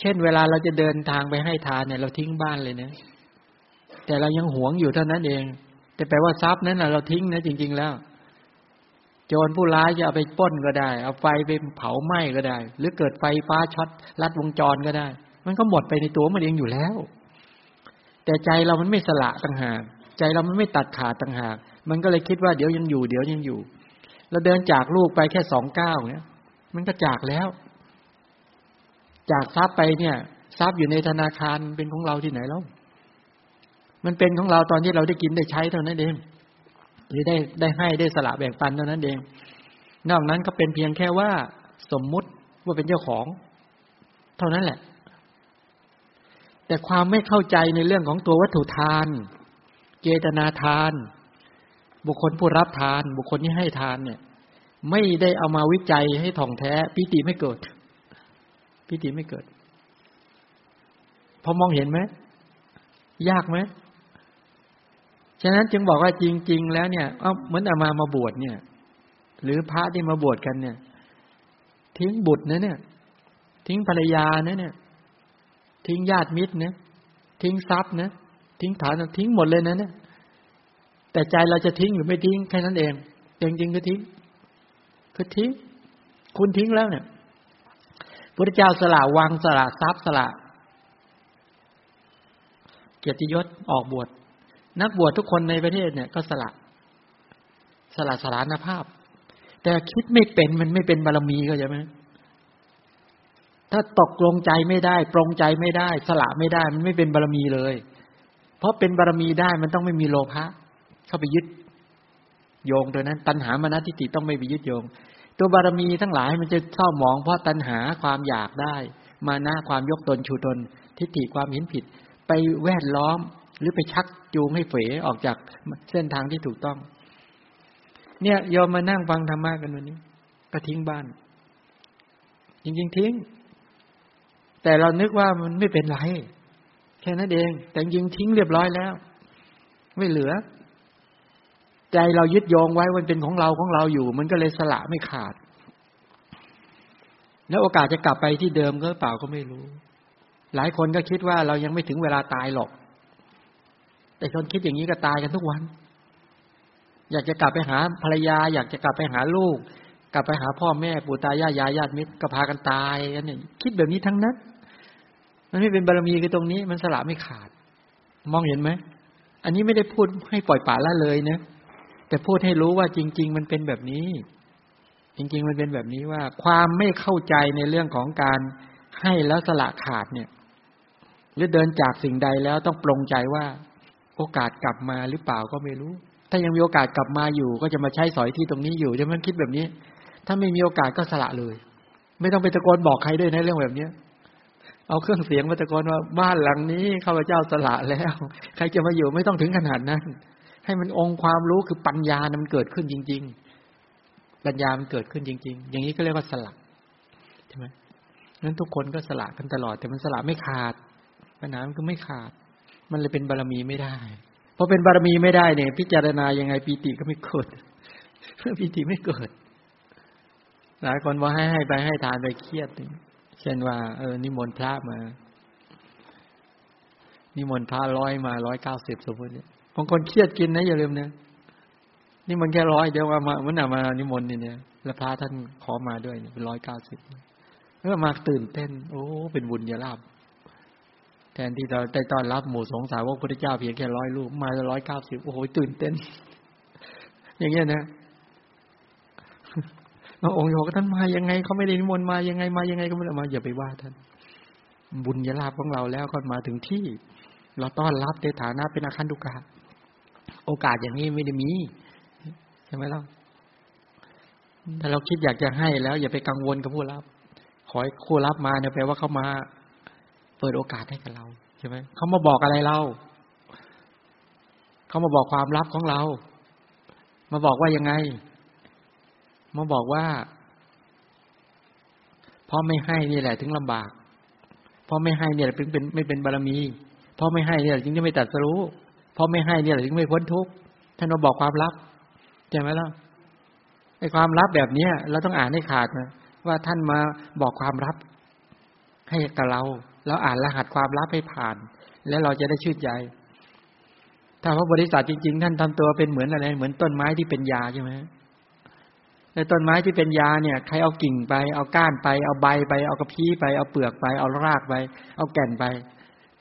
เช่น เวลาเราจะเดินทางไปให้ทานเนี่ย เราทิ้งบ้านเลยนะแต่เรายังหวงอยู่เท่านั้นเอง แต่แปลว่าทรัพย์นั้นเราทิ้งนะจริง ๆ แล้ว โจรผู้ร้ายจะเอาไปป้นก็ได้ เอาไฟไปเผาไหม้ก็ได้ หรือเกิดไฟฟ้าช็อตลัดวงจรก็ได้ มันก็หมดไปในตัวมันเองอยู่แล้ว แต่ใจเรามันไม่สละต่างหากใจเรามันไม่ตัดขาดต่างหาก มันก็เลยคิดว่าเดี๋ยวยังอยู่ เดี๋ยวยังอยู่เราเดินจากลูกไปแค่สองก้าวเนี่ยมันก็จากแล้ว จากทรัพย์ไปเนี่ยทรัพย์อยู่ในธนาคารเป็นของเราที่ไหนแล้ว มันเป็นของเราตอนที่เราได้กินได้ใช้เท่านั้นเอง หรือได้ได้ให้ได้สละแบ่งปันเท่านั้นเอง นอกนั้นก็เป็นเพียงแค่ว่า สมมุติว่าเป็นเจ้าของ เท่านั้นแหละ แต่ความไม่เข้าใจในเรื่องของตัววัตถุทาน เจตนาทาน บุคคลผู้รับทาน บุคคลที่ให้ทานเนี่ย ไม่ได้เอามาวิจัยให้ถ่องแท้ปิติไม่เกิดปิติไม่เกิดพอมองเห็นไหมยากไหม ฉะนั้นจึงบอกว่าจริง ๆ แล้วเนี่ยเอาเหมือนอามามาบวชเนี่ย หรือพระที่มาบวชกันเนี่ย ทิ้งบุตรนะเนี่ย ทิ้งภรรยานะเนี่ย ทิ้งญาติมิตรนะทิ้งทรัพย์นะทิ้งฐานทิ้งหมดเลยนะเนี่ยแต่ใจเราจะทิ้งหรือไม่ทิ้งแค่นั้นเองจริงจริงก็ทิ้งคือทิ้ง คุณทิ้งแล้วเนี่ยพระเจ้าสละวังสละทรัพย์สละ เกียรติยศออกบวช นักบวชทุกคนในประเทศเนี่ยก็สละ สละสารภาพ แต่คิดไม่เป็นมันไม่เป็นบารมีก็ใช่ไหมถ้าตกลงใจไม่ได้ ปรงใจไม่ได้ สละไม่ได้ มันไม่เป็นบารมีเลย เพราะเป็นบารมีได้มันต้องไม่มีโลภะเข้าไปยึดโยงโดยนั้น ตัณหามานะทิฏฐิต้องไม่ไปยึดโยง ตัวบารมีทั้งหลายมันจะเศร้าหมองเพราะตัณหาความอยากได้ มานะความยกตนชูตน ทิฏฐิความเห็นผิด ไปแวดล้อม หรือไปชักจูงให้เฝออกจากเส้นทางที่ถูกต้อง เนี่ยยอมมานั่งฟังธรรมะกันวันนี้ ก็ทิ้งบ้าน จริง ๆ ทิ้ง แต่เรานึกว่ามันไม่เป็นไร แค่นั้นเอง แต่ยิงทิ้งเรียบร้อยแล้ว ไม่เหลือ ใจเรายึดโยงไว้มันเป็นของเราของเราอยู่ มันก็เลยสละไม่ขาด แล้วโอกาสจะกลับไปที่เดิมก็เปล่าก็ไม่รู้ หลายคนก็คิดว่าเรายังไม่ถึงเวลาตายหรอก แต่คนคิดอย่างนี้ก็ตายกันทุกวัน อยากจะกลับไปหาภรรยา อยากจะกลับไปหาลูก กลับไปหาพ่อแม่ปู่ตายายยายญาติมิตรก็พากันตายกันเนี่ยคิดแบบนี้ทั้งนั้น มันไม่เป็นบารมีคือตรงนี้ มันสละไม่ขาด มองเห็นไหมอันนี้ไม่ได้พูดให้ปล่อยป่าละเลยนะแต่พูดให้รู้ว่าจริง ๆ มันเป็นแบบนี้ จริง ๆ มันเป็นแบบนี้ว่า ความไม่เข้าใจในเรื่องของการให้แล้วสละขาดเนี่ยหรือเดินจากสิ่งใดแล้วต้องปรงใจว่า โอกาสกลับมาหรือเปล่าก็ไม่รู้ ถ้ายังมีโอกาสกลับมาอยู่ ก็จะมาใช้สอยที่ตรงนี้อยู่จะมันคิดแบบนี้ ถ้าไม่มีโอกาสก็สละเลย ไม่ต้องไปตะโกนบอกใครด้วยนะเรื่องแบบเนี้ยเอาเครื่องเสียงมาตะโกนว่าบ้านหลังนี้ข้าพเจ้าสละแล้ว ใครจะมาอยู่ไม่ต้องถึงขนาดนั้น ให้มันองค์ความรู้คือปัญญานมันเกิดขึ้นจริง ๆ ปัญญามันเกิดขึ้นจริง ๆ อย่างนี้ก็เรียกว่าสละใช่ไหมนั้นทุกคนก็สละกันตลอด แต่มันสละไม่ขาดปัญหามันก็ไม่ขาด มันเลยเป็นบารมีไม่ได้พอเป็นบารมีไม่ได้เนี่ย พิจารณายังไงปีติก็ไม่เกิดปีติไม่เกิดหลายคนว่าให้ให้ไปให้ทานไปเครียดเช่นว่า เออ นิมนต์พระมา นิมนต์พระร้อยมาร้อยเก้าสิบสมมติเนี่ยบางคนเครียดกินนะอย่าลืมนะนี่มันแค่ร้อยเดียวว่ามามันหนามานิมนต์นี่เนี่ยแล้วพระท่านขอมาด้วยเป็นร้อยเก้าสิบแล้วมาตื่นเต้น โอ้ เป็นบุญญาลาภ ทนที่เราได้ต้อนรับหมู่สงสาวกพระเจ้าเพียงแค่ร้อยลูกมาร้อยเก้าสิบโอ้โหตื่นเต้น อย่างเงี้ยนะพระองค์บอกท่านมายังไงเขาไม่ได้นิมนต์มายังไงมายังไงก็ไม่ได้มาอย่าไปว่าท่าน บุญญาลาภของเราแล้วก็มาถึงที่ เราต้อนรับในฐานะเป็นอาคันตุกะโอกาสอย่างนี้ไม่ได้มีใช่ไหมล่ะถ้าเราคิดอยากจะให้แล้ว อย่าไปกังวลกับผู้รับ ขอให้ผู้รับมาเนี่ยแปลว่าเขามา เปิดโอกาสให้กับเราใช่ไหมเขามาบอกอะไรเราเขามาบอกความลับของเรา มาบอกว่ายังไง มาบอกว่าพราะไม่ให้นี่แหละ ถึงลำบากพราะไม่ให้เนี่ยจึงเป็นไม่เป็นบารมีพราะไม่ให้เนี่ยจึงจะไม่ตัดสรู้พราะไม่ให้เนี่ยจึงไม่พ้นทุกข์ท่านมาบอกความลับใช่ไหมล่ะไอ้ความลับแบบเนี้ยเราต้องอ่านให้ขาดนะว่าท่านมาบอกความลับให้กับเรา แล้วอ่านรหัสความลับให้ผ่าน แล้วเราจะได้ชื่นใจถ้าพระบริษัทจริงๆ ท่านทำตัวเป็นเหมือนอะไร เหมือนต้นไม้ที่เป็นยาใช่ไหมในต้นไม้ที่เป็นยาเนี่ย ใครเอากิ่งไป เอาก้านไป เอาใบไป เอากระพี้ไป เอาเปลือกไป เอารากไป เอาแก่นไป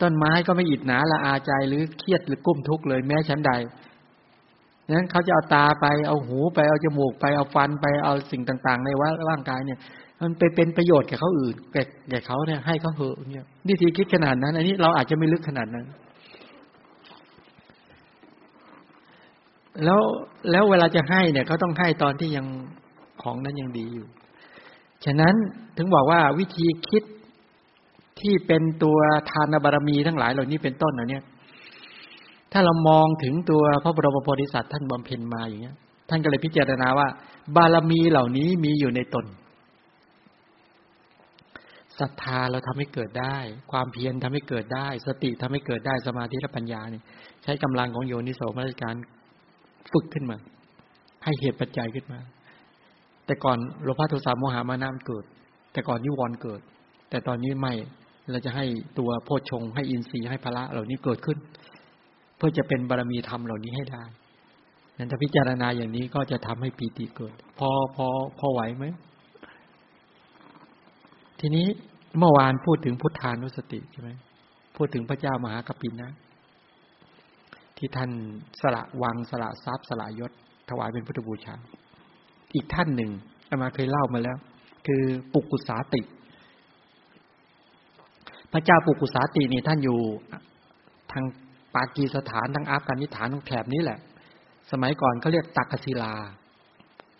ต้นไม้ก็ไม่อิดหนาละอาใจหรือเครียดหรือกุ้มทุกข์เลยแม้ชั้นใดนั้นเขาจะเอาตาไป เอาหูไป เอาจมูกไป เอาฟันไป เอาสิ่งต่าง ๆ ในว่าร่างกายเนี่ย มันไปเป็นประโยชน์แก่เขาอื่นแก่แก่เขาเนี่ยให้เขาเหอะเนี่ยนี่ทีคิดขนาดนั้น อันนี้เราอาจจะไม่ลึกขนาดนั้น แล้วแล้วเวลาจะให้เนี่ยเขาต้องให้ตอนที่ยังของนั้นยังดีอยู่ ฉะนั้นถึงบอกว่าวิธีคิดที่เป็นตัวทานบารมีทั้งหลายเหล่านี้เป็นต้นนะเนี่ย ถ้าเรามองถึงตัวพระบรมโพธิสัตว์ท่านบำเพ็ญมาอย่างเงี้ย ท่านก็เลยพิจารณาว่า บารมีเหล่านี้มีอยู่ในตน ศรัทธาเราทำให้เกิดได้ ความเพียรทำให้เกิดได้ สติทำให้เกิดได้สมาธิและปัญญาเนี่ยใช้กำลังของโยนิโสมนสิการฝึกขึ้นมา ให้เหตุปัจจัยขึ้นมา แต่ก่อนโลภะโทสะโมหะมานะมันเกิด แต่ก่อนนิวรณ์เกิด แต่ตอนนี้ไม่เราจะให้ตัวโพชงให้อินทรีย์ให้พละเหล่านี้เกิดขึ้น เพื่อจะเป็นบารมีธรรมเหล่านี้ให้ได้นั้นถ้าพิจารณาอย่างนี้ก็จะทำให้ปีติเกิด พอพอพอไหวไหม ทีนี้เมื่อวานพูดถึงพุทธานุสติใช่ไหมพูดถึงพระเจ้ามหากปินนะ ที่ท่านสละวังสละทรัพย์สละยศ ถวายเป็นพุทธบูชา อีกท่านหนึ่งอามาเคยเล่ามาแล้ว คือปุกุสาติ พระเจ้าปุกุสาตินี่ท่านอยู่ทางปากีสถานทางอัฟกานิสถานทางแถบนี้แหละ สมัยก่อนเขาเรียกตักกศิลา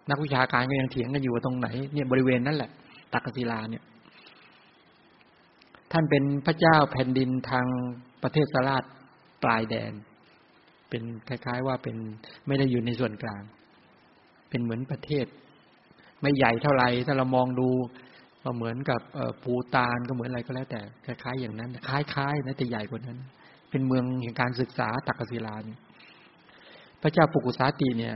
นักวิชาการก็ยังเถียงกันอยู่ว่าตรงไหนเนี่ยบริเวณนั้นแหละ ตักกศิลาเนี่ย ท่านเป็นพระเจ้าแผ่นดินทางประเทศสลาดปลายแดน เป็นคล้ายๆว่าเป็นไม่ได้อยู่ในส่วนกลาง เป็นเหมือนประเทศ ไม่ใหญ่เท่าไหร่ถ้าเรามองดูก็เหมือนกับปูตานก็เหมือนอะไรก็แล้วแต่ คล้ายๆอย่างนั้น คล้ายๆนะแต่ใหญ่กว่านั้น เป็นเมืองแห่งการศึกษาตักกศิลาเนี่ยพระเจ้าปุกุสาติเนี่ย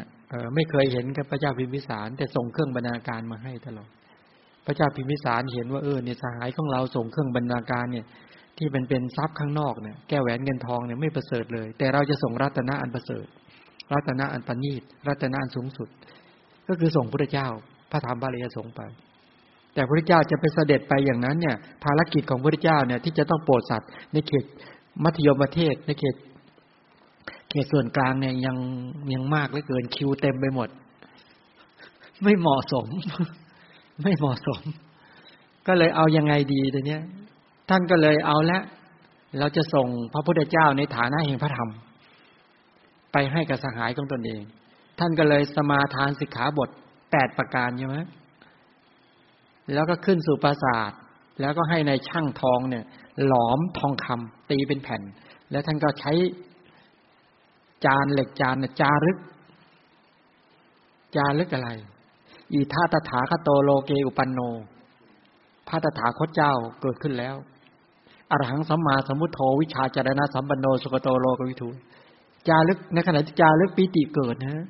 ไม่เคยเห็นกับพระเจ้าพิมพิสารแต่ส่งเครื่องบรรณาการมาให้ตลอด พระเจ้าพิมพิสารเห็นว่าเออเนี่ยสหายของเราส่งเครื่องบรรณาการเนี่ย ที่เป็นเป็นทรัพย์ข้างนอกเนี่ยแก้วแหวนเงินทองเนี่ยไม่ประเสริฐเลย แต่เราจะส่งรัตนะอันประเสริฐ รัตนะอันปณีตรัตนะอันสูงสุด ก็คือส่งพระเจ้าพระธรรมบาลีสงไป แต่พระเจ้าจะไปเสด็จไปอย่างนั้นเนี่ย ภารกิจของพระเจ้าเนี่ยที่จะต้องโปรดสัตว์ในเขตมัธยมประเทศในเขตเขตส่วนกลางเนี่ยยังยังมากเหลือเกินคิวเต็มไปหมด ไม่เหมาะสม ไม่เหมาะสม ก็เลยเอายังไงดีตัวเนี้ยท่านก็เลยเอาละเราจะส่งพระพุทธเจ้าในฐานะแห่งพระธรรม ไปให้กับสหายของตนเอง ท่านก็เลยสมาทานสิกขาบทแปดประการใช่ไหมแล้วก็ขึ้นสู่ปราสาท แล้วก็ให้ในช่างทองเนี่ย หลอมทองคำตีเป็นแผ่น แล้วท่านก็ใช้จานเหล็กจานจารึก จารึกอะไร อีทาตถาคโตโลเกอุปันโนพระตถาคตเจ้าเกิดขึ้นแล้วอรหังสัมมาสัมพุทโธวิชาจารณะสัมปันโนสุกโตโลกวิทูจารึกในขณะที่จารึกปิติเกิดนะ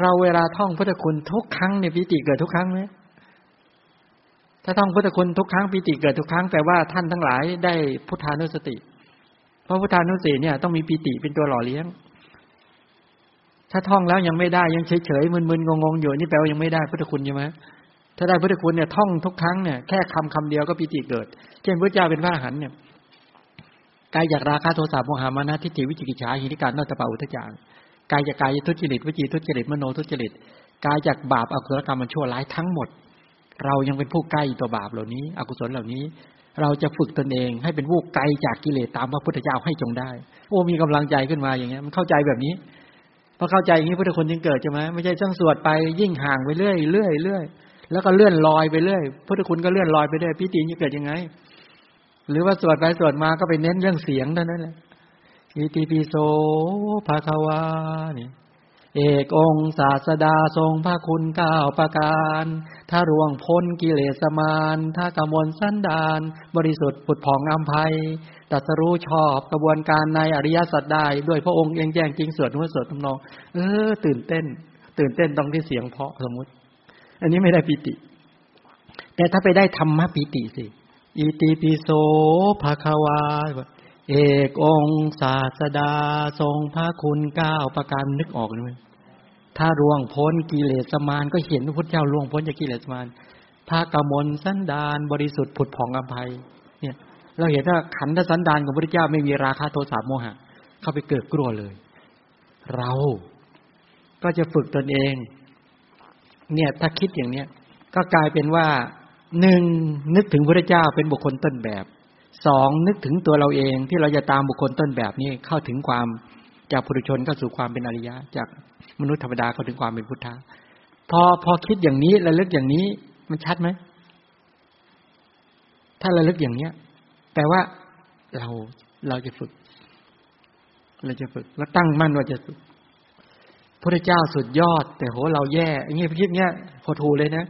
เราเวลาท่องพุทธคุณทุกครั้งเนี่ยปิติเกิดทุกครั้งไหมถ้าท่องพุทธคุณทุกครั้งปิติเกิดทุกครั้งแปลว่าท่านทั้งหลายได้พุทธานุสติ เพราะพุทธานุสติเนี่ยต้องมีปิติเป็นตัวหล่อเลี้ยง ถ้าท่องแล้วยังไม่ได้ยังเฉยเฉยมึนๆงงๆอยู่นี่แปลว่ายังไม่ได้พุทธคุณใช่ไหมถ้าได้พุทธคุณเนี่ยท่องทุกครั้งเนี่ยแค่คำคำเดียวก็ปิติเกิด เช่นพระเจ้าเป็นพระอรหันต์เนี่ยกายจากราคะโทสะโมหามานะทิฏฐิวิจิกิจฉาหิริการนัตปาอุทจารกายจากกายทุจริตวิจิทุจริตมโนทุจริตกายจากบาปอกุศลกรรมมันชั่วร้ายทั้งหมด เรายังเป็นผู้ใกล้ตัวบาปเหล่านี้ อกุศลเหล่านี้ เราจะฝึกตนเองให้เป็นผู้ไกลจากกิเลสตามพระพุทธเจ้าให้จงได้ โอ้มีกำลังใจขึ้นมาอย่างเงี้ยมันเข้าใจแบบนี้ พอเข้าใจอย่างนี้พุทธคุณจึงเกิดใช่ไหมไม่ใช่ต้องสวดไปยิ่งห่างไปเรื่อยเรื่อยเรื่อยแล้วก็เลื่อนลอยไปเรื่อยพุทธคุณก็เลื่อนลอยไปเรื่อยพิธีจะเกิดยังไง หรือว่าสวดไปสวดมาก็ไปเน้นเรื่องเสียงเท่านั้นแหละอิติปิโสภาควาเนี่ย เอกองศาสดาทรงพระคุณเก้าประการ ถ้ารวงพ้นกิเลสมาน ถ้ากำมลสันดาน บริสุทธิ์ผุดผ่องอัมภัยตัสรู้ชอบกระบวนการในอริยสัจได้ด้วยพระองค์เองแจ้งจริงสวดหัวสวดทำนอง เออ ตื่นเต้น ตื่นเต้นตรงที่เสียงเพาะสมมติ อันนี้ไม่ได้ปิติ แต่ถ้าไปได้ธรรมะปิติสิ อิติปิโสภาควาเอกองศาสดา ทรงพระคุณเก้าประการนึกออกไหม ถ้าร่วงพ้นกิเลสมานก็เห็นพระพุทธเจ้าร่วงพ้นจากกิเลสมานพระกมลสันดานบริสุทธิ์ผุดผ่องอภัย เนี่ย เราเห็นว่าขันธสันดานของพระพุทธเจ้าไม่มีราคะโทสะโมหะ เข้าไปเกิดกลัวเลย เราก็จะฝึกตนเอง เนี่ยถ้าคิดอย่างเนี้ยก็กลายเป็นว่าหนึ่งนึกถึงพระเจ้าเป็นบุคคลต้นแบบสองนึกถึงตัวเราเองที่เราจะตามบุคคลต้นแบบนี้เข้าถึงความจากปุถุชนเข้าสู่ความเป็นอริยะ จาก มนุษย์ธรรมดาเขาถึงความเป็นพุทธะพอพอคิดอย่างนี้ระลึกอย่างนี้ มันชัดไหมถ้าระลึกอย่างเนี้ยแปลว่าเราเราจะฝึก เราจะฝึกแล้วตั้งมั่นว่าจะฝึกพระเจ้าสุดยอด แต่โหเราแย่อย่างเงี้ยคิดเงี้ยพอทูเลยนะ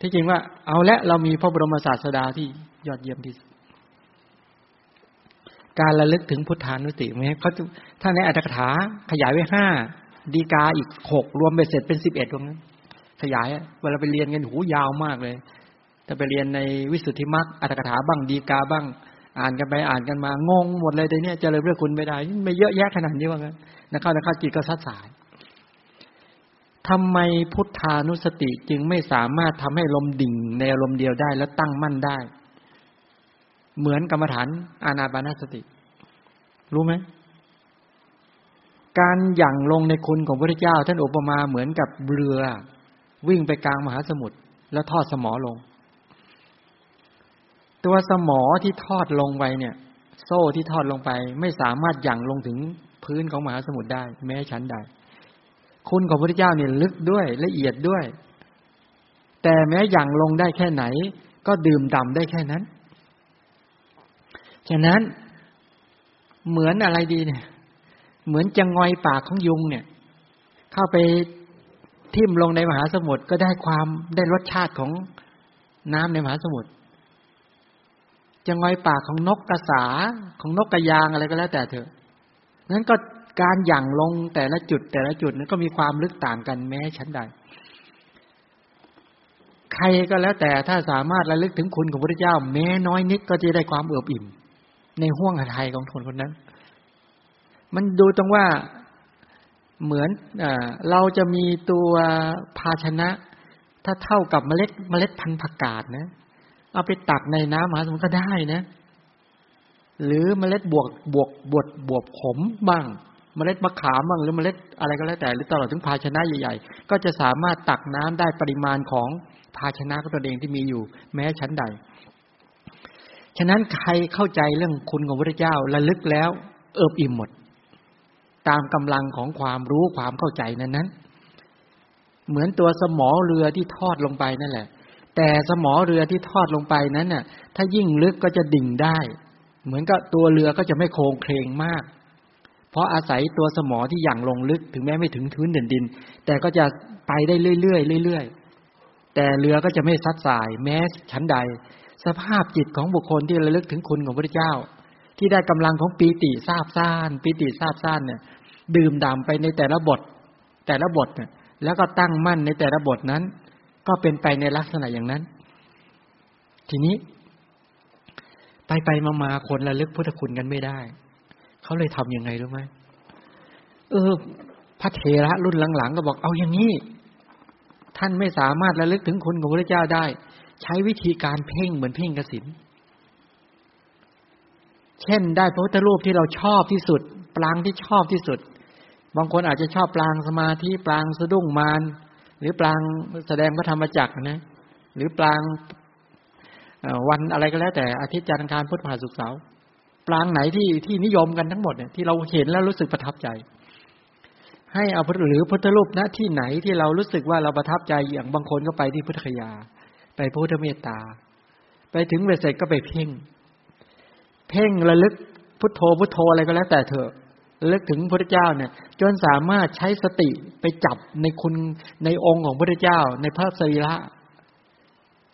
ที่จริงว่า เอาละเรามีพระบรมศาสดาที่ยอดเยี่ยมที่สุดการระลึกถึงพุทธานุสติไหมเขาถ้าในอัตถกถาขยายไว้ห้า ดีกาอีกหกรวมไปเสร็จเป็นสิบเอ็ดตรงนั้น ขยายเวลาไปเรียนกันหูยาวมากเลย ถ้าไปเรียนในวิสุทธิมรรคอัตถกถาบ้างดีกาบ้าง อ่านกันไปอ่านกันมางงหมดเลยแต่เนี้ยเจริญเรื่องคุณไม่ได้ไม่เยอะแยะขนาดนี้ว่างั้นนักเข้านักเข้าจิตก็ซัดสายทำไมพุทธานุสติจึงไม่สามารถทำให้ลมดิ่งในอารมณ์เดียวได้แล้วตั้งมั่นได้ เหมือนกรรมฐานอานาปานสติ รู้ไหม การหยั่งลงในคุณของพระเจ้า ท่านอุปมาเหมือนกับเรือ วิ่งไปกลางมหาสมุทรแล้วทอดสมอลง ตัวสมอที่ทอดลงไปเนี่ย โซ่ที่ทอดลงไป ไม่สามารถหยั่งลงถึงพื้นของมหาสมุทรได้ แม้ชั้นใดคุณของพระเจ้าเนี่ยลึกด้วยละเอียดด้วย แต่แม้อย่างลงได้แค่ไหน ก็ดื่มด่าได้แค่นั้น ฉะนั้นเหมือนอะไรดีเนี่ย เหมือนจะงอยปากของยุงเนี่ย เข้าไปทิ่มลงในมหาสมุทรก็ได้ความได้รสชาติของน้ำในมหาสมุทรจะงอยปากของนกกระสาของนกกระยางอะไรก็แล้วแต่เถอะนั้นก็การหยั่งลงแต่ละจุดแต่ละจุดนั้นก็มีความลึกต่างกันแม้ชั้นใด ใครก็แล้วแต่ถ้าสามารถระลึกถึงคุณของพระเจ้า แม้น้อยนิดก็จะได้ความเอิบอิ่ม ในห่วงหทัยของคนคนนั้น มันดูตรงว่าเหมือนเราจะมีตัวภาชนะ ถ้าเท่ากับเมล็ดเมล็ดพันธุ์ผักกาดนะ เอาไปตักในน้ำมหาสมุทรก็ได้นะ หรือเมล็ดบวกบวกบวกบวกขมบ้าง เมล็ดมะขามบ้างหรือเมล็ดอะไรก็แล้วแต่ หรือตลอดถึงภาชนะใหญ่ๆ ก็จะสามารถตักน้ำได้ปริมาณของภาชนะก็ตัวเองที่มีอยู่ แม้ชั้นใด ฉะนั้นใครเข้าใจเรื่องคุณของพระเจ้าระลึกแล้ว เอิบอิ่มหมด ตามกำลังของความรู้ความเข้าใจนั้นนั้นเหมือนตัวสมอเรือที่ทอดลงไปนั่นแหละ แต่สมอเรือที่ทอดลงไปนั้นน่ะ ถ้ายิ่งลึกก็จะดิ่งได้ เหมือนกับตัวเรือก็จะไม่โค้งเคลงมาก เพราะอาศัยตัวสมอที่อย่างลงลึกถึงแม้ไม่ถึงพื้นเด่นดิน แต่ก็จะไปได้เรื่อยๆเรื่อยๆแต่เรือก็จะไม่ซัดสาย แม้ชั้นใด สภาพจิตของบุคคลที่ระลึกถึงคุณของพระเจ้า ที่ได้กำลังของปีติทราบซ่านปีติทราบซ่านเนี่ย ดื่มด่ำไปในแต่ละบท แต่ละบทเนี่ยแล้วก็ตั้งมั่นในแต่ละบทนั้น ก็เป็นไปในลักษณะอย่างนั้น ทีนี้ ไปไปมามาคนระลึกพุทธคุณกันไม่ได้ เขาเลยทํำยังไงรู้ไหมเออ พระเถระรุ่นหลังๆก็บอกเอาอย่างนี้ ท่านไม่สามารถระลึกถึงคุณของพระเจ้าได้ ใช้วิธีการเพ่งเหมือนเพ่งกสิน เช่น ได้พระพุทธรูปที่เราชอบที่สุด ปรางที่ชอบที่สุด บางคนอาจจะชอบปรางสมาธิปรางสะดุ้งมารหรือปรางแสดงพระธรรมจักรนะหรือปรางวันอะไรก็แล้วแต่อาทิตย์จันทร์อังคารพุธพฤหัสศุกร์เสาร์ปรางไหนที่ที่นิยมกันทั้งหมดเนี่ยที่เราเห็นแล้วรู้สึกประทับใจ ให้เอาหรือพุทธรูปณที่ไหนที่เรารู้สึกว่าเราประทับใจอย่างบางคนก็ไปที่พุทธคยา ไปพุทธเมตตา ไปถึงเวสเสร็จก็ไปเพ่ง พ่งระลึกพุทโธพุทโธอะไรก็แล้ว แต่เถอะระลึกถึงพระเจ้าเนี่ย จนสามารถใช้สติไปจับในคุณในองค์ของพระเจ้า ในพระสรีระ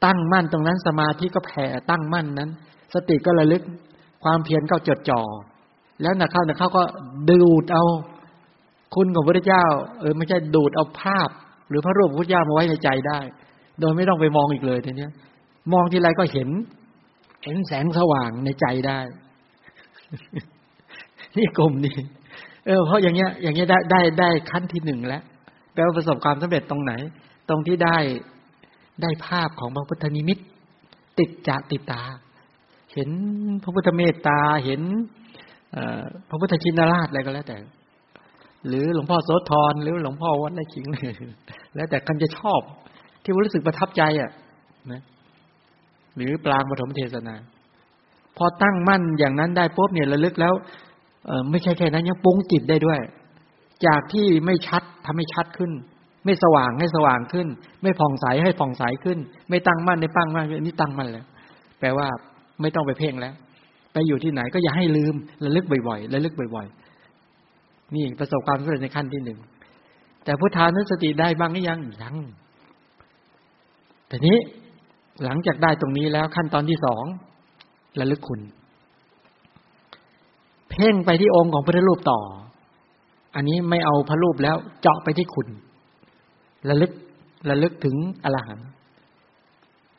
ตั้งมั่นตรงนั้นสมาธิก็แผ่ตั้งมั่นนั้น สติก็ระลึกความเพียรก็จดจ่อแล้วนักเข้านักเข้าก็ดูดเอาคุณของพระเจ้า เออไม่ใช่ดูดเอาภาพ หรือพระรูปพระเจ้ามาไว้ในใจได้ โดยไม่ต้องไปมองอีกเลยทีนี้มองทีไรก็เห็น เห็นแสงสว่างในใจได้ นี่กลุ่มนี้เออเพราะอย่างเงี้ย อย่างเงี้ยได้ได้ได้ขั้นที่หนึ่งแล้วแปลว่าประสบความสำเร็จตรงไหน ตรงที่ได้ได้ภาพของพระพุทธนิมิต ติดจากติดตา เห็นพระพุทธเมตตาเห็นพระพุทธชินราชอะไรก็แล้วแต่ หรือหลวงพ่อโสธรหรือหลวงพ่อวัดไรขิง แล้วแต่คนจะชอบ ที่รู้สึกประทับใจอะนะ หรือปรางปฐมเทศนา พอตั้งมั่นอย่างนั้นได้ปุ๊บเนี่ยระลึกแล้วเออไม่ใช่แค่นั้นยังปรุงจิตได้ด้วย จากที่ไม่ชัดทำให้ชัดขึ้น ไม่สว่างให้สว่างขึ้น ไม่ผ่องใสให้ผ่องใสขึ้น ไม่ตั้งมั่นในปั้งมั่นนี่ตั้งมั่นแล้วแปลว่าไม่ต้องไปเพ่งแล้ว ไปอยู่ที่ไหนก็อย่าให้ลืมระลึกบ่อยๆระลึกบ่อย ๆ นี่ประสบความสำเร็จในขั้นที่หนึ่งแต่พุทธานุสติได้บ้างหรือยังยังแต่นี้ หลังจากได้ตรงนี้แล้วขั้นตอนที่สองระลึกคุณ เพ่งไปที่องค์ของพระรูปต่อ อันนี้ไม่เอาพระรูปแล้วเจาะไปที่คุณ ระลึกระลึกถึงอรหันต์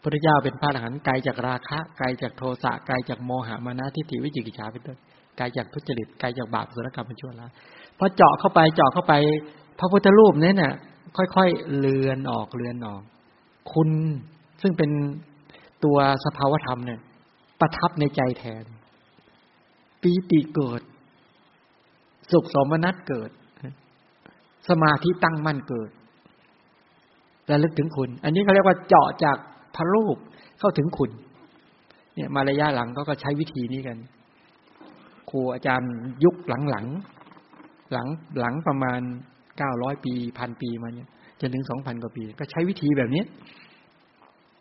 พระเจ้าเป็นพระอรหันต์ไกลจากราคะไกลจากโทสะไกลจากโมหะมานะทิฏฐิวิจิกิจฉาเป็นต้นไกลจากทุจริตไกลจากบาปสุรกรรมเป็นชั่วร้ายพอเจาะเข้าไปเจาะเข้าไป พระพุทธรูปเนี้เนี่ยค่อยๆเลือนออกเลือนออก คุณ ซึ่งเป็นตัวสภาวธรรมเนี่ย ประทับในใจแทน ปีติเกิด สุขสมนัตเกิด สมาธิตั้งมั่นเกิดระลึกถึงคุณ อันนี้เขาเรียกว่าเจาะจากพระรูปเข้าถึงคุณ เนี่ย มาระยะหลังก็ก็ใช้วิธีนี้กัน ครูอาจารย์ยุคหลังหลังหลังหลังประมาณเก้าร้อยปีพันปีมาเนี่ยจนถึงสองพันกว่าปี ก็ใช้วิธีแบบนี้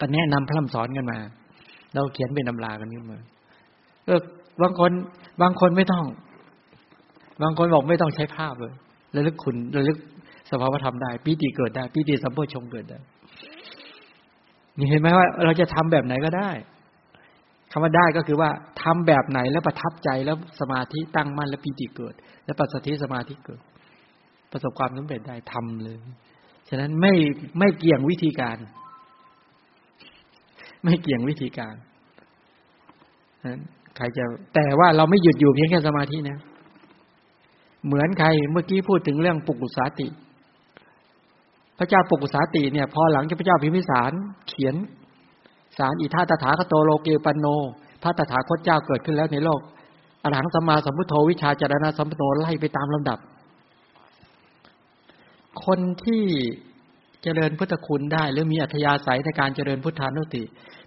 ก็แนะนำพร่ำสอนกันมา เราเขียนเป็นตำรากันขึ้นมาเออบางคนบางคนไม่ต้อง บางคนบอกไม่ต้องใช้ภาพเลยระลึกคุณระลึกสภาวธรรมได้ปีติเกิดได้ปีติสัมโพชงเกิดได้นี่เห็นไหมว่า เราจะทำแบบไหนก็ได้คำว่าได้ก็คือว่าทำแบบไหนแล้วประทับใจแล้วสมาธิตั้งมั่นแล้วปีติเกิด แล้วปัสสติสมาธิเกิด ประสบความสำเร็จได้ทำเลย ฉะนั้นไม่ไม่เกี่ยงวิธีการ ไม่เกี่ยงวิธีการใครจะแต่ว่าเราไม่หยุดอยู่เพียงแค่สมาธินะ เหมือนใครเมื่อกี้พูดถึงเรื่องปุกุสาติ พระเจ้าปกุสาติเนี่ย พอหลังจากพระเจ้าพิมพิสารเขียน สารอิทาตถาคโตโลเกปันโน พระตถาคตเจ้าเกิดขึ้นแล้วในโลกอรหังสัมมาสัมพุทโธวิชาจารณะสัมพุทโธไล่ไปตามลำดับ คนที่ เจริญพุทธคุณได้ หรือมีอัธยาศัยในการเจริญพุทธานุติ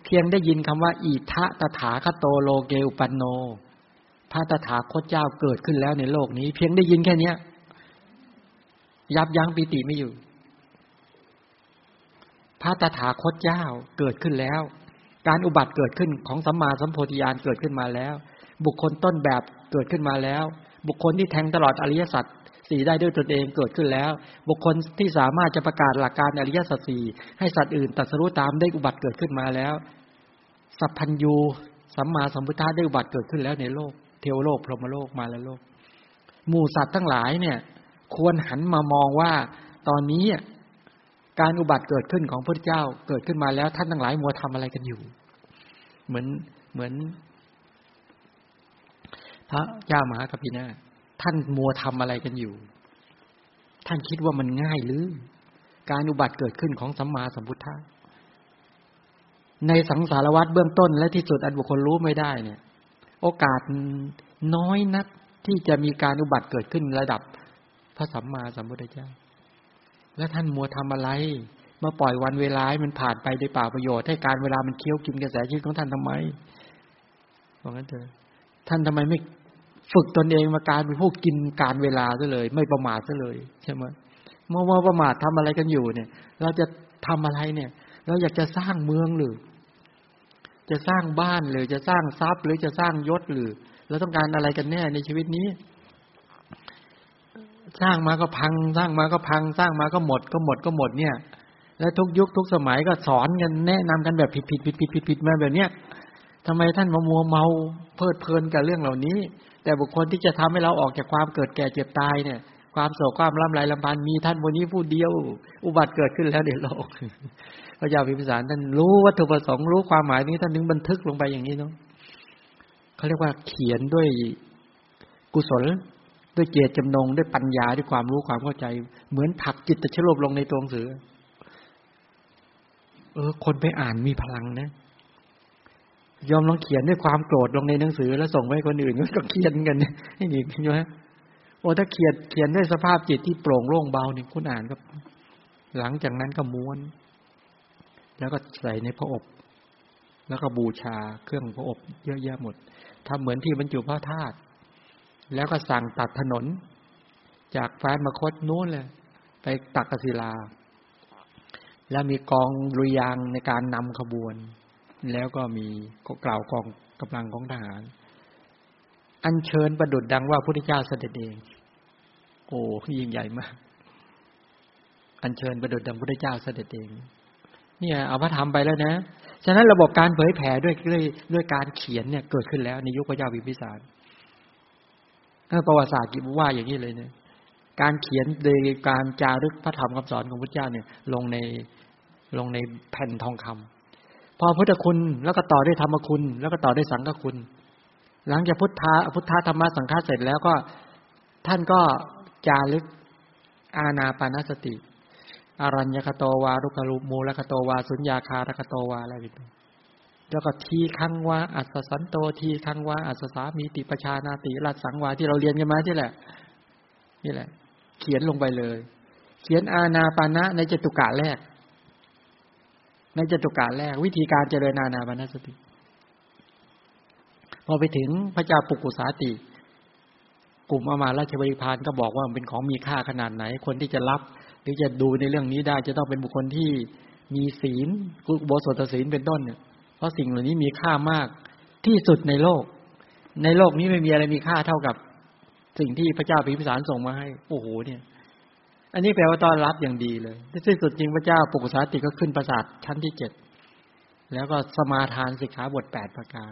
เพียงได้ยินคำว่า อิทะตถาคโตโลเกอุปันโน พระตถาคตเจ้าเกิดขึ้นแล้วในโลกนี้ เพียงได้ยินแค่เนี้ย ยับยั้งปิติไม่อยู่ พระตถาคตเจ้าเกิดขึ้นแล้ว การอุบัติเกิดขึ้นของสัมมาสัมโพธิญาณเกิดขึ้นมาแล้ว บุคคลต้นแบบเกิดขึ้นมาแล้ว บุคคลที่แทงตลอดอริยสัจ สี่ได้ด้วยตนเองเกิดขึ้นแล้ว บุคคลที่สามารถจะประกาศหลักการอริยสัจสี่ให้สัตว์อื่นตัดสู้ตามได้อุบัติเกิดขึ้นมาแล้ว สัพพัญญูสัมมาสัมพุทธะได้อุบัติเกิดขึ้นแล้วในโลก เทวโลกพรหมโลกมาแล้วโลก หมู่สัตว์ทั้งหลายเนี่ย ควรหันมามองว่าตอนนี้การอุบัติเกิดขึ้นของพระเจ้าเกิดขึ้นมาแล้วท่านทั้งหลายมัวทำอะไรกันอยู่ เหมือนเหมือน พระเจ้ามหากัปปินา ท่านมัวทำอะไรกันอยู่ ท่านคิดว่ามันง่ายหรือ การอุบัติเกิดขึ้นของสัมมาสัมพุทธะในสังสารวัฏเบื้องต้นและที่สุดอันบุคคลรู้ไม่ได้เนี่ย โอกาสน้อยนักที่จะมีการอุบัติเกิดขึ้นระดับพระสัมมาสัมพุทธเจ้า แล้วท่านมัวทำอะไรมาปล่อยวันเวลาให้มันผ่านไปโดยเปล่าประโยชน์ให้การเวลามันเคี้ยวกินกระแสชีวิตของท่านทำไมบอกงั้นเถอะท่านทำไมไม่ ฝึกตนเองมาการเป็นผู้กินการเวลาซะเลย ไม่ประมาทซะเลยใช่ไหมเมื่อว่าประมาททำอะไรกันอยู่เนี่ย เราจะทำอะไรเนี่ย เราอยากจะสร้างเมืองหรือ จะสร้างบ้านหรือจะสร้างทรัพย์หรือจะสร้างยศหรือเราต้องการอะไรกันแน่ในชีวิตนี้ สร้างมาก็พัง สร้างมาก็พัง สร้างมาก็หมดก็หมดก็หมดเนี่ย แล้วทุกยุคทุกสมัยก็สอนกันแนะนำกันแบบผิดผิดผิดผิดผิดผิดมาแบบเนี้ยทำไมท่านมามัวเมาเพลิดเพลินกับเรื่องเหล่านี้ แต่บุคคลที่จะทำให้เราออกจากความเกิดแก่เจ็บตายเนี่ย ความโศกความลำไรลำพันมีท่านวันนี้ผู้เดียว อุบัติเกิดขึ้นแล้วในโลกพระเจ้าพิมพิสารท่านรู้วัตถุประสงค์รู้ความหมายนี้ท่านนึงบันทึกลงไปอย่างนี้เนาะเขาเรียกว่าเขียนด้วยกุศล ด้วยเกียรติจำนงด้วยปัญญาด้วยความรู้ความเข้าใจ เหมือนผักจิตตะชโลบลงในตัวหนังสือ เออ คนไปอ่านมีพลังนะ ยอมลองเขียนด้วยความโกรธลงในหนังสือ แล้วส่งไปคนอื่นก็เขียนกันให้ดีกใช่ไหมโอ้ถ้าเขียนเขียนด้วยสภาพจิตที่โปร่งโล่งเบาเนี่ยคุณอ่านก็ หลังจากนั้นก็ม้วน แล้วก็ใส่ในพระอบ แล้วก็บูชาเครื่องพระอบเยอะแยะหมดทำเหมือนที่บรรจุพระธาตุแล้วก็สั่งตัดถนน จากฟ้ามคตนู้นเลยไปตักกศิลา แล้วมีกองรุยยางในการนำขบวน แล้วก็มีกล่าวกองกำลังของทหาร อันเชิญประดุดดังว่าพระพุทธเจ้าเสด็จเอง โอ้ยิ่งใหญ่มาก อันเชิญประดุดดังพระพุทธเจ้าเสด็จเอง เนี่ยเอาพระธรรมไปแล้วนะ ฉะนั้นระบบการเผยแผ่ด้วยด้วยด้วยการเขียนเนี่ยเกิดขึ้นแล้วในยุคพระเจ้าวิมพิสารประวัติศาสตร์กิบว่าอย่างนี้เลยเนี่ยการเขียนโดยการจารึกพระธรรมคำสอนของพระเจ้าเนี่ย ลงในลงในแผ่นทองคำพ อพุทธคุณแล้วก็ต่อด้วยธรรมคุณ แล้วก็ต่อด้วยสังฆคุณ หลังจากพุทธาพุทธธรรมะสังฆาเสร็จแล้วก็ท่านก็จารึกอาณาปานสติอารัญญคโตวารุกรุมูลคโตวา สุญญาคารคโตวาอะไรแบบนี้แล้วก็ทีคังวาอัศสันโตทีคังวาอัศสามีติปชานาติรัสังวาที่เราเรียนกันมาที่แหละ นี่แหละ เขียนลงไปเลย เขียนอาณาปานะในจตุกะแรก ในจตุกะแรก วิธีการเจริญอาณาปานสติ พอไปถึงพระเจ้าปุกุสาติ กลุ่มอมาราชบริพารก็บอกว่ามันเป็นของมีค่าขนาดไหน คนที่จะรับ หรือจะดูในเรื่องนี้ได้จะต้องเป็นบุคคลที่มีศีลกุโบสถศีลเป็นต้นเนี่ยราะสิ่งเหล่านี้มีค่ามากที่สุดในโลก ในโลกนี้ไม่มีอะไรมีค่าเท่ากับ สิ่งที่พระเจ้าพิมพิสารส่งมาให้ โอ้โหเนี่ย อันนี้แปลว่าต้อนรับอย่างดีเลยที่สุดจริงพระเจ้าปุกุสาติก็ขึ้นประสาทชั้นที่เจ็ดแล้วก็สมาทานสิกขาบทแปดประการ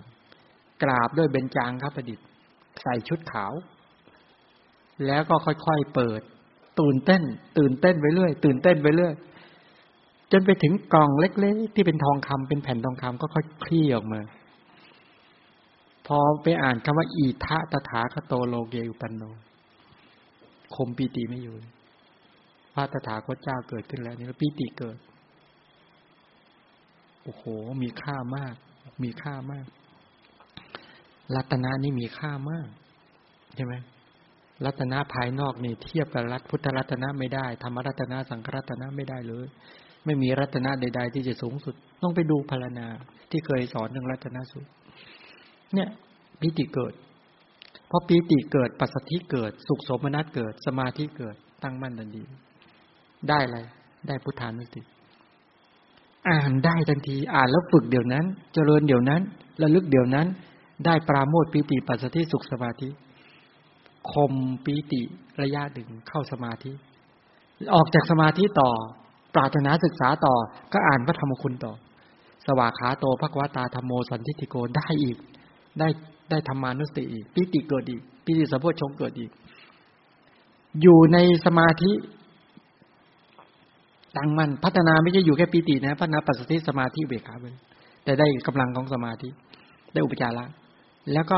กราบด้วยเบญจางครับประดิษฐ์ ใส่ชุดขาว แล้วก็ค่อยๆเปิด ตื่นเต้น ตื่นเต้นไปเรื่อยตื่นเต้นไปเรื่อยจนไปถึงกล่องเล็กๆ ที่เป็นทองคำเป็นแผ่นทองคำก็ค่อยคลี่ออกมา พอไปอ่านคำว่า อีทะตถาคโตโลเกอุปันโนคมปีติไม่อยู่ พระตถาคตเจ้าเกิดขึ้นแล้วนี่ก็ปีติเกิด โอ้โห มีค่ามาก มีค่ามาก รัตนานี่มีค่ามาก ใช่ไหมรัตนาภายนอกนี่เทียบกับรัตพุทธรัตนะไม่ได้ธรรมรัตนาสังฆรัตนะไม่ได้เลย ไม่มีรัตนะใด ๆ ที่จะสูงสุด ต้องไปดูพารณาที่เคยสอนเรื่องรัตนสุดเนี่ยปิติเกิดพอปีติเกิดปัสสติเกิด สุขสมนัตเกิด สมาธิเกิด ตั้งมั่นทันที ได้อะไร ได้พุทธานุสติอ่านได้ทันที อ่านแล้วฝึกเดี๋ยวนั้น เจริญเดี๋ยวนั้นระลึกเดี๋ยวนั้น ได้ปราโมทปีติปัสสติสุขสมาธิคมปีติระยะดึงเข้าสมาธิ ออกจากสมาธิต่อ ปรารถนาศึกษาต่อ ก็อ่านพระธรรมคุณต่อ สวากขาโตภควตาธรรมโมสันทิติโกได้อีก ได้ได้ธรรมานุสติอีกปิติเกิดอีกปิติสัมโพชงเกิดอีก อยู่ในสมาธิ ตั้งมันพัฒนาไม่ใช่อยู่แค่ปิตินะพัฒนาปัสสติสมาธิเบขาไปแต่ได้กำลังของสมาธิ ได้อุปจาระแล้วก็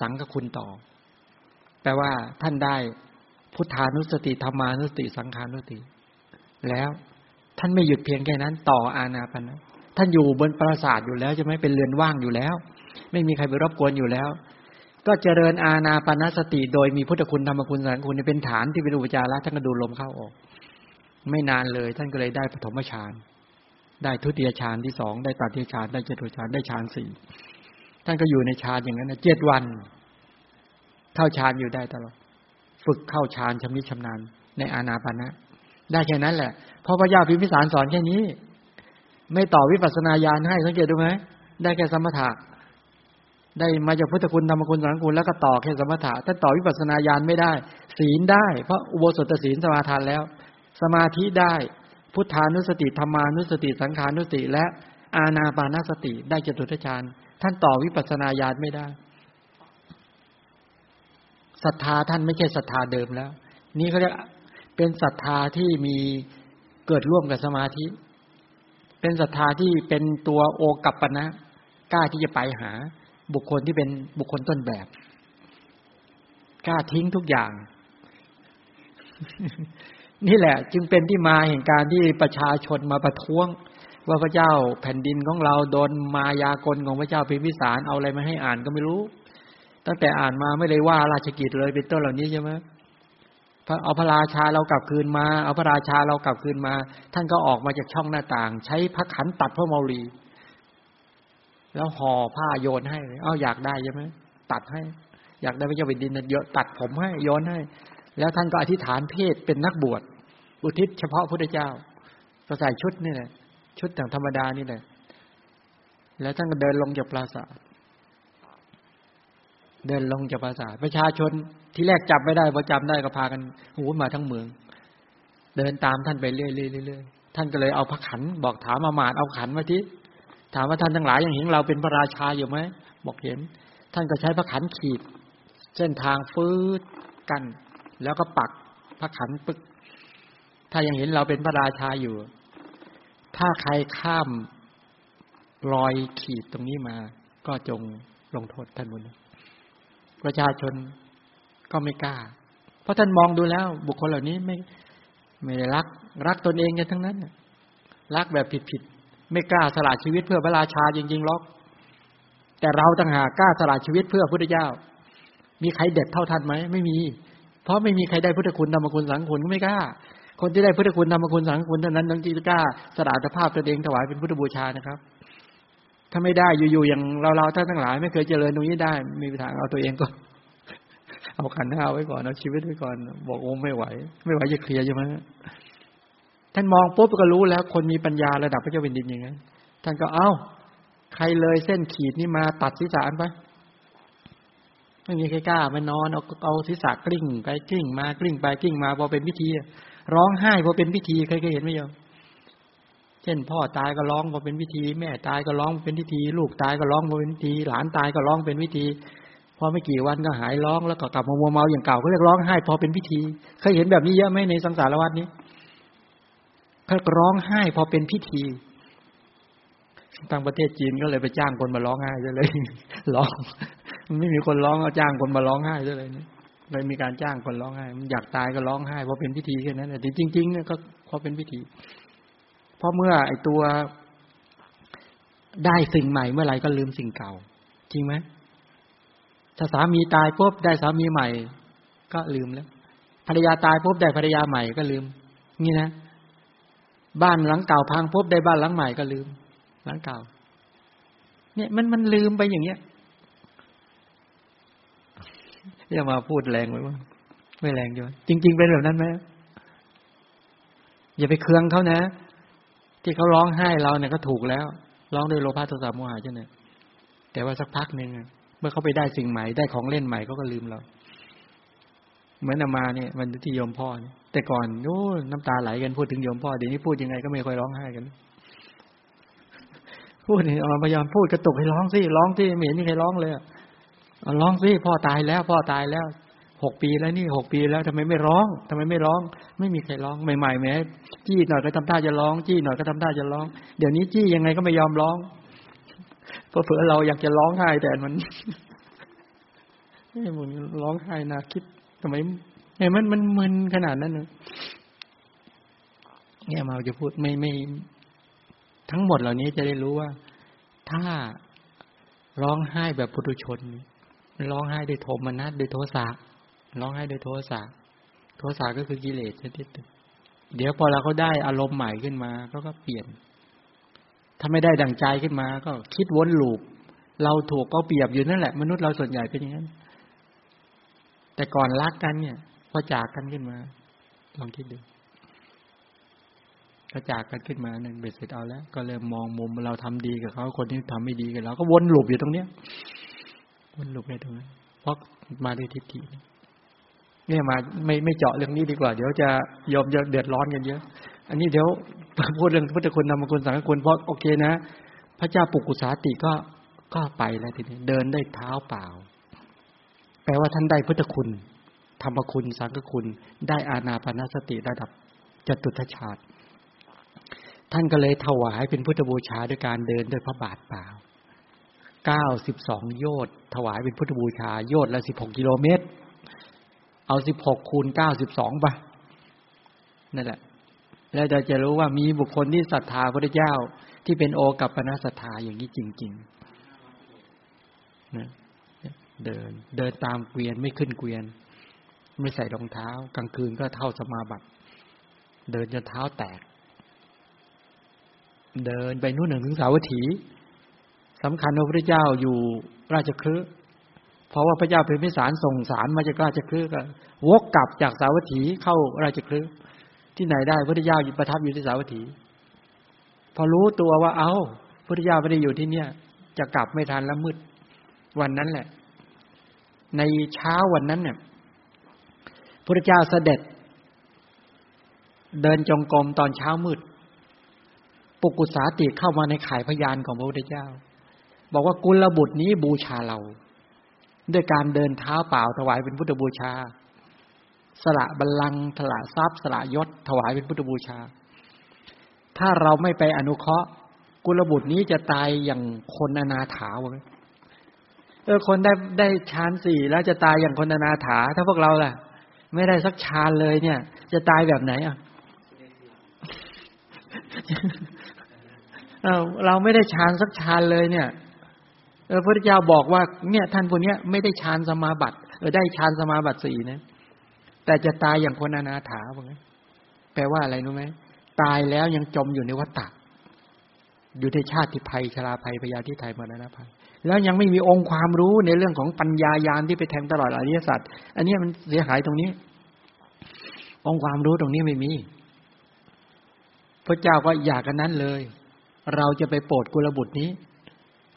สังกคุณต่อ แปลว่าท่านได้พุทธานุสติธรรมานุสติ สังขานุสติ แล้วท่านไม่หยุดเพียงแค่นั้น ต่ออาณาปณะท่านอยู่บนปราสาทอยู่แล้วจะไม่เป็นเรือนว่างอยู่แล้ว ไม่มีใครไปรบกวนอยู่แล้ว ก็เจริญอาณาปณสติ โดยมีพุทธคุณธรรมคุณสังคุณเป็นฐานที่เป็นอุปจาระท่านก็ดูลมเข้าออก ไม่นานเลย ท่านก็เลยได้ปฐมฌานได้ทุติยฌานที่สองได้ตัติยฌานได้เจตุฌานได้ฌานสี่ท่านก็อยู่ในฌานอย่างนั้นเจ็ดวัน เข้าฌานอยู่ได้ตลอดฝึกเข้าฌานชำนิชำนาญในอาณาปานะได้แค่นั้นแหละเพราะพระยาพิมพิสารสอนแค่นี้ ไม่ต่อวิปัสนาญาณให้สังเกตดูไหมได้แค่สมถะ ได้มาจากพุทธคุณธรรมคุณสังคุณแล้วก็ต่อแค่สมถะท่านต่อวิปัสสนาญาณไม่ได้ ศีลได้ เพราะอุโบสถศีลสมาทานแล้ว สมาธิได้ พุทธานุสติธรรมานุสติ สังขานุสติ และอาณาปานาสติได้จตุทชาญท่านต่อวิปัสสนาญาณไม่ได้ศรัทธาท่านไม่ใช่ศรัทธาเดิมแล้ว นี่เขาเรียกเป็นศรัทธาที่มีเกิดร่วมกับสมาธิ เป็นศรัทธาที่เป็นตัวโอกัปปนะกล้าที่จะไปหา บุคคลที่เป็นบุคคลต้นแบบ กล้าทิ้งทุกอย่าง นี่แหละ จึงเป็นที่มาแห่งการที่ประชาชนมาประท้วง ว่าพระเจ้าแผ่นดินของเราโดนมายากลของพระเจ้าพิมพิสารเอาอะไรมาให้อ่านก็ไม่รู้ ตั้งแต่อ่านมาไม่ได้ว่าราชกิจเลยเป็นต้นเหล่านี้ใช่ไหมเอาพระราชาเรากลับคืนมา เอาพระราชาเรากลับคืนมา ท่านก็ออกมาจากช่องหน้าต่าง ใช้พระขันตัดพระเมารี แล้วห่อผ้าโยนให้ เอ้าอยากได้ใช่ไหมตัดให้ อยากได้พระเจ้าแผ่นดินเยอะตัดผมให้โยนให้ แล้วท่านก็อธิษฐานเพศเป็นนักบวช อุทิศเฉพาะพระเจ้าก็ใส่ชุดนี่แหละ ชุดอย่างธรรมดานี่แหละ แล้วท่านก็เดินลงจากปราสาท เดินลงจากปราสาท ประชาชนที่แรกจับไม่ได้พอจำได้ก็พากันหูมาทั้งเมือง เดินตามท่านไปเรื่อยๆท่านก็เลยเอาพระขันบอกถามอามาตเอาขันมาที่ ถามว่าท่านทั้งหลายยังเห็นเราเป็นพระราชาอยู่ไหมบอกเห็น ท่านก็ใช้พระขันขีด เส้นทางฟืดกัน แล้วก็ปักพระขันปึก ถ้ายังเห็นเราเป็นพระราชาอยู่ ถ้าใครข้ามรอยขีดตรงนี้มา ก็จงลงโทษท่านบุญประชาชนก็ไม่กล้า เพราะท่านมองดูแล้ว บุคคลเหล่านี้ไม่ไม่ได้รัก รักตนเองกันทั้งนั้นรักแบบผิด ไม่กล้าสละชีวิตเพื่อพระราชาจริงๆหรอก แต่เราต่างหากกล้าสละชีวิตเพื่อพุทธเจ้า มีใครเด็ดเท่าท่านไหมไม่มี เพราะไม่มีใครได้พุทธคุณธรรมคุณสังคุณก็ไม่กล้า คนที่ได้พุทธคุณธรรมคุณสังคุณเท่านั้นต้องกล้าสละสภาพตัวเองถวายเป็นพุทธบูชานะครับ ถ้าไม่ได้อยู่ๆอย่างเราๆท่านทั้งหลาย ไม่เคยเจริญตรงนี้ได้ มีทางเอาตัวเองก็เอาขันห้าไว้ก่อนเอาชีวิตไว้ก่อน บอกโอ้ไม่ไหว ไม่ไหวจะเคลียร์ใช่ไหม ท่านมองปุ๊บก็รู้แล้ว คนมีปัญญาระดับพระเจ้าเป็นดินอย่างนั้นท่านก็เอ้า ใครเลยเส้นขีดนี่มาตัดศีรษะไปไม่มีใครกล้ามานอนเอาเอาศีรษะกลิ้งไปกลิ้งมากลิ้งไปกลิ้งมาพอเป็นพิธี ร้องไห้พอเป็นพิธีเคยเคยเห็นไหมโยมเช่น พ่อตายก็ร้องพอเป็นพิธี แม่ตายก็ร้องเป็นพิธี ลูกตายก็ร้องพอเป็นพิธี หลานตายก็ร้องเป็นพิธีพอไม่กี่วันก็หายร้องแล้วก็กลับมามัวเมาอย่างเก่าเขาเรียกร้องไห้พอเป็นพิธี เคยเห็นแบบนี้เยอะไหมในสังสารวัตนี้ เขาร้องไห้พอเป็นพิธีทางประเทศจีนก็เลยไปจ้างคนมาร้องไห้เลยร้องไม่มีคนร้องเอาจ้างคนมาร้องไห้เลยเนี่ยเลยมีการจ้างคนร้องไห้มันอยากตายก็ร้องไห้พราะเป็นพิธีแค่นั้นแต่จริงๆเนี่ยก็พราะเป็นพิธีเพราะเมื่อไอตัวได้สิ่งใหม่เมื่อไหร่ก็ลืมสิ่งเก่า จริงไหมถ้าสามีตายปุ๊บได้สามีใหม่ ก็ลืมแล้วภรรยาตายปุ๊บได้ภรรยาใหม่ก็ลืม นี่นะ บ้านหลังเก่าพังปุ๊บได้บ้านหลังใหม่ก็ลืม หลังเก่า เนี่ยมันมันลืมไปอย่างเงี้ยอย่ามาพูดแรงไว้ว่าไม่แรงอยู่จริง ๆ เป็นแบบนั้นไหมอย่าไปเคืองเขานะ ที่เขาร้องไห้เราเนี่ยก็ถูกแล้วร้องด้วยโลภะโทสะโมหะใช่ไหมแต่ว่าสักพักหนึ่งเมื่อเขาไปได้สิ่งใหม่ได้ของเล่นใหม่เขาก็ลืมเรา เหมือนมาเนี่ยมันที่โยมพ่อแต่ก่อนโอ้น้ำตาไหลกันพูดถึงโยมพ่อเดี๋ยวนี้พูดยังไงก็ไม่ค่อยร้องไห้กันพูดเนี่ยเอาพยายามพูดกระตุกให้ร้องสิร้องสิไม่เห็นมีใครร้องเลยร้องสิพ่อตายแล้ว พ่อตายแล้วหกปีแล้วนี่หกปีแล้วทำไมไม่ร้องทำไมไม่ร้อง ไม่มีใครร้องใหม่ๆแม้จี้หน่อยก็ทำท่าจะร้อง จี้หน่อยก็ทำท่าจะร้อง เดี๋ยวนี้จี้ยังไงก็ไม่ยอมร้องเพราะเผื่อเราอยากจะร้องไห้แต่มันไม่มันร้องไห้นาคิด ทำไมไอ้มันมันมึนขนาดนั้นเนี่ยมาจะพูดไม่ไม่ ทั้งหมดเหล่านี้จะได้รู้ว่า ถ้าร้องไห้แบบปุถุชน ร้องไห้ด้วยโทมนัสด้วยโทสะร้องไห้ด้วยโทสะโทสะก็คือกิเลสชนิดเดี๋ยวพอเราเขาได้อารมณ์ใหม่ขึ้นมาเขาก็เปลี่ยน ถ้าไม่ได้ดั่งใจขึ้นมา ก็คิดวนลูปเราถูกก็เปรียบอยู่นั่นแหละ มนุษย์เราส่วนใหญ่เป็นอย่างนั้น แต่ก่อนรักกันเนี่ยพอจากกันขึ้นมา ลองคิดดูก็จากกันขึ้นมาหนึ่งเบ็ดเสร็จเอาแล้ว ก็เริ่มมองมุมเราทำดีกับเขาคนที่ทำไม่ดีกับเราก็วนลูปอยู่ตรงเนี้ยมันหลุดได้ตรงนั้นเพราะมาด้วยทิฏฐิเนี่ยมาไม่ไม่เจาะเรื่องนี้ดีกว่า เดี๋ยวจะยอมเดือดร้อนกันเยอะ อันนี้เดี๋ยวพูดเรื่องพุทธคุณธรรมคุณสังฆคุณเพราะโอเคนะ พระเจ้าปุกุสาติก็ก็ไปแล้วทีนี้เดินได้เท้าเปล่า แปลว่าท่านได้พุทธคุณ ธรรมคุณ สังฆคุณ ได้อาณาปณสติระดับจตุทชาติ ท่านก็เลยถวายเป็นพุทธบูชาด้วยการเดินด้วยพระบาทเปล่าเก้าสิบสองโยชน์ถวายเป็นพุทธบูชา โยชน์ละสิบหกกิโลเมตร เอาสิบหกคูณเก้าสิบสองไปนั่นแหละ แล้วเราจะรู้ว่ามีบุคคลที่ศรัทธาพระเจ้าที่เป็นโอกับปณศรัทธาอย่างนี้จริง ๆ นะ เดิน เดินตามเกวียนไม่ขึ้นเกวียน ไม่ใส่รองเท้า กลางคืนก็เท่าสมาบัติเดินจนเท้าแตก เดินไปนู่นหนึ่งถึงสาวัตถีสำคัญว่าพระเจ้าอยู่ราชคฤห์เพราะว่าพระเจ้าเป็นพิสารส่งสารมาจากราชคฤห์ก็วกกลับจากสาวัตถีเข้าราชคฤห์ที่ไหนได้พระเจ้าอยู่ประทับอยู่ที่สาวัตถี พอรู้ตัวว่าเอา้าพระเจ้าไม่ได้อยู่ที่เนี่ย จะกลับไม่ทันแล้วมืด วันนั้นแหละ ในเช้าวันนั้นเนี่ยพระเจ้าเสด็จ เดินจงกรมตอนเช้ามืด ปุกุสาติเข้ามาในข่ายพยานของพระพุทธเจ้า บอกว่ากุลบุตรนี้บูชาเรา ด้วยการเดินเท้าเปล่าถวายเป็นพุทธบูชา สละบัลลังก์สละทรัพย์ สละยศถวายเป็นพุทธบูชา ถ้าเราไม่ไปอนุเคราะห์ กุลบุตรนี้จะตายอย่างคนอนาถาวะ เออคนได้ได้ฌานสี่แล้วจะตายอย่างคนอนาถา ถ้าพวกเราล่ะ ไม่ได้สักฌานเลยเนี่ย จะตายแบบไหนอะเราไม่ได้ฌานสักฌานเลยเนี่ย เออพระเจ้าบอกว่าเนี่ยท่านคนนี้ไม่ได้ฌานสมาบัติเออได้ฌานสมาบัติสี่นะแต่จะตายอย่างคนอนาถาบอกงแปลว่าอะไรรู้ไหมตายแล้วยังจมอยู่ในวัฏฏะอยู่ในชาติภัยชราภัยพยาธิไทยมรณะภัย แล้วยังไม่มีองค์ความรู้ในเรื่องของปัญญายาณที่ไปแทงตลอดอริยสัจอันนี้มันเสียหายตรงนี้ องค์ความรู้ตรงนี้ไม่มี พระเจ้าก็อยากกันนั้นเลย เราจะไปโปรดกุลบุตรนี้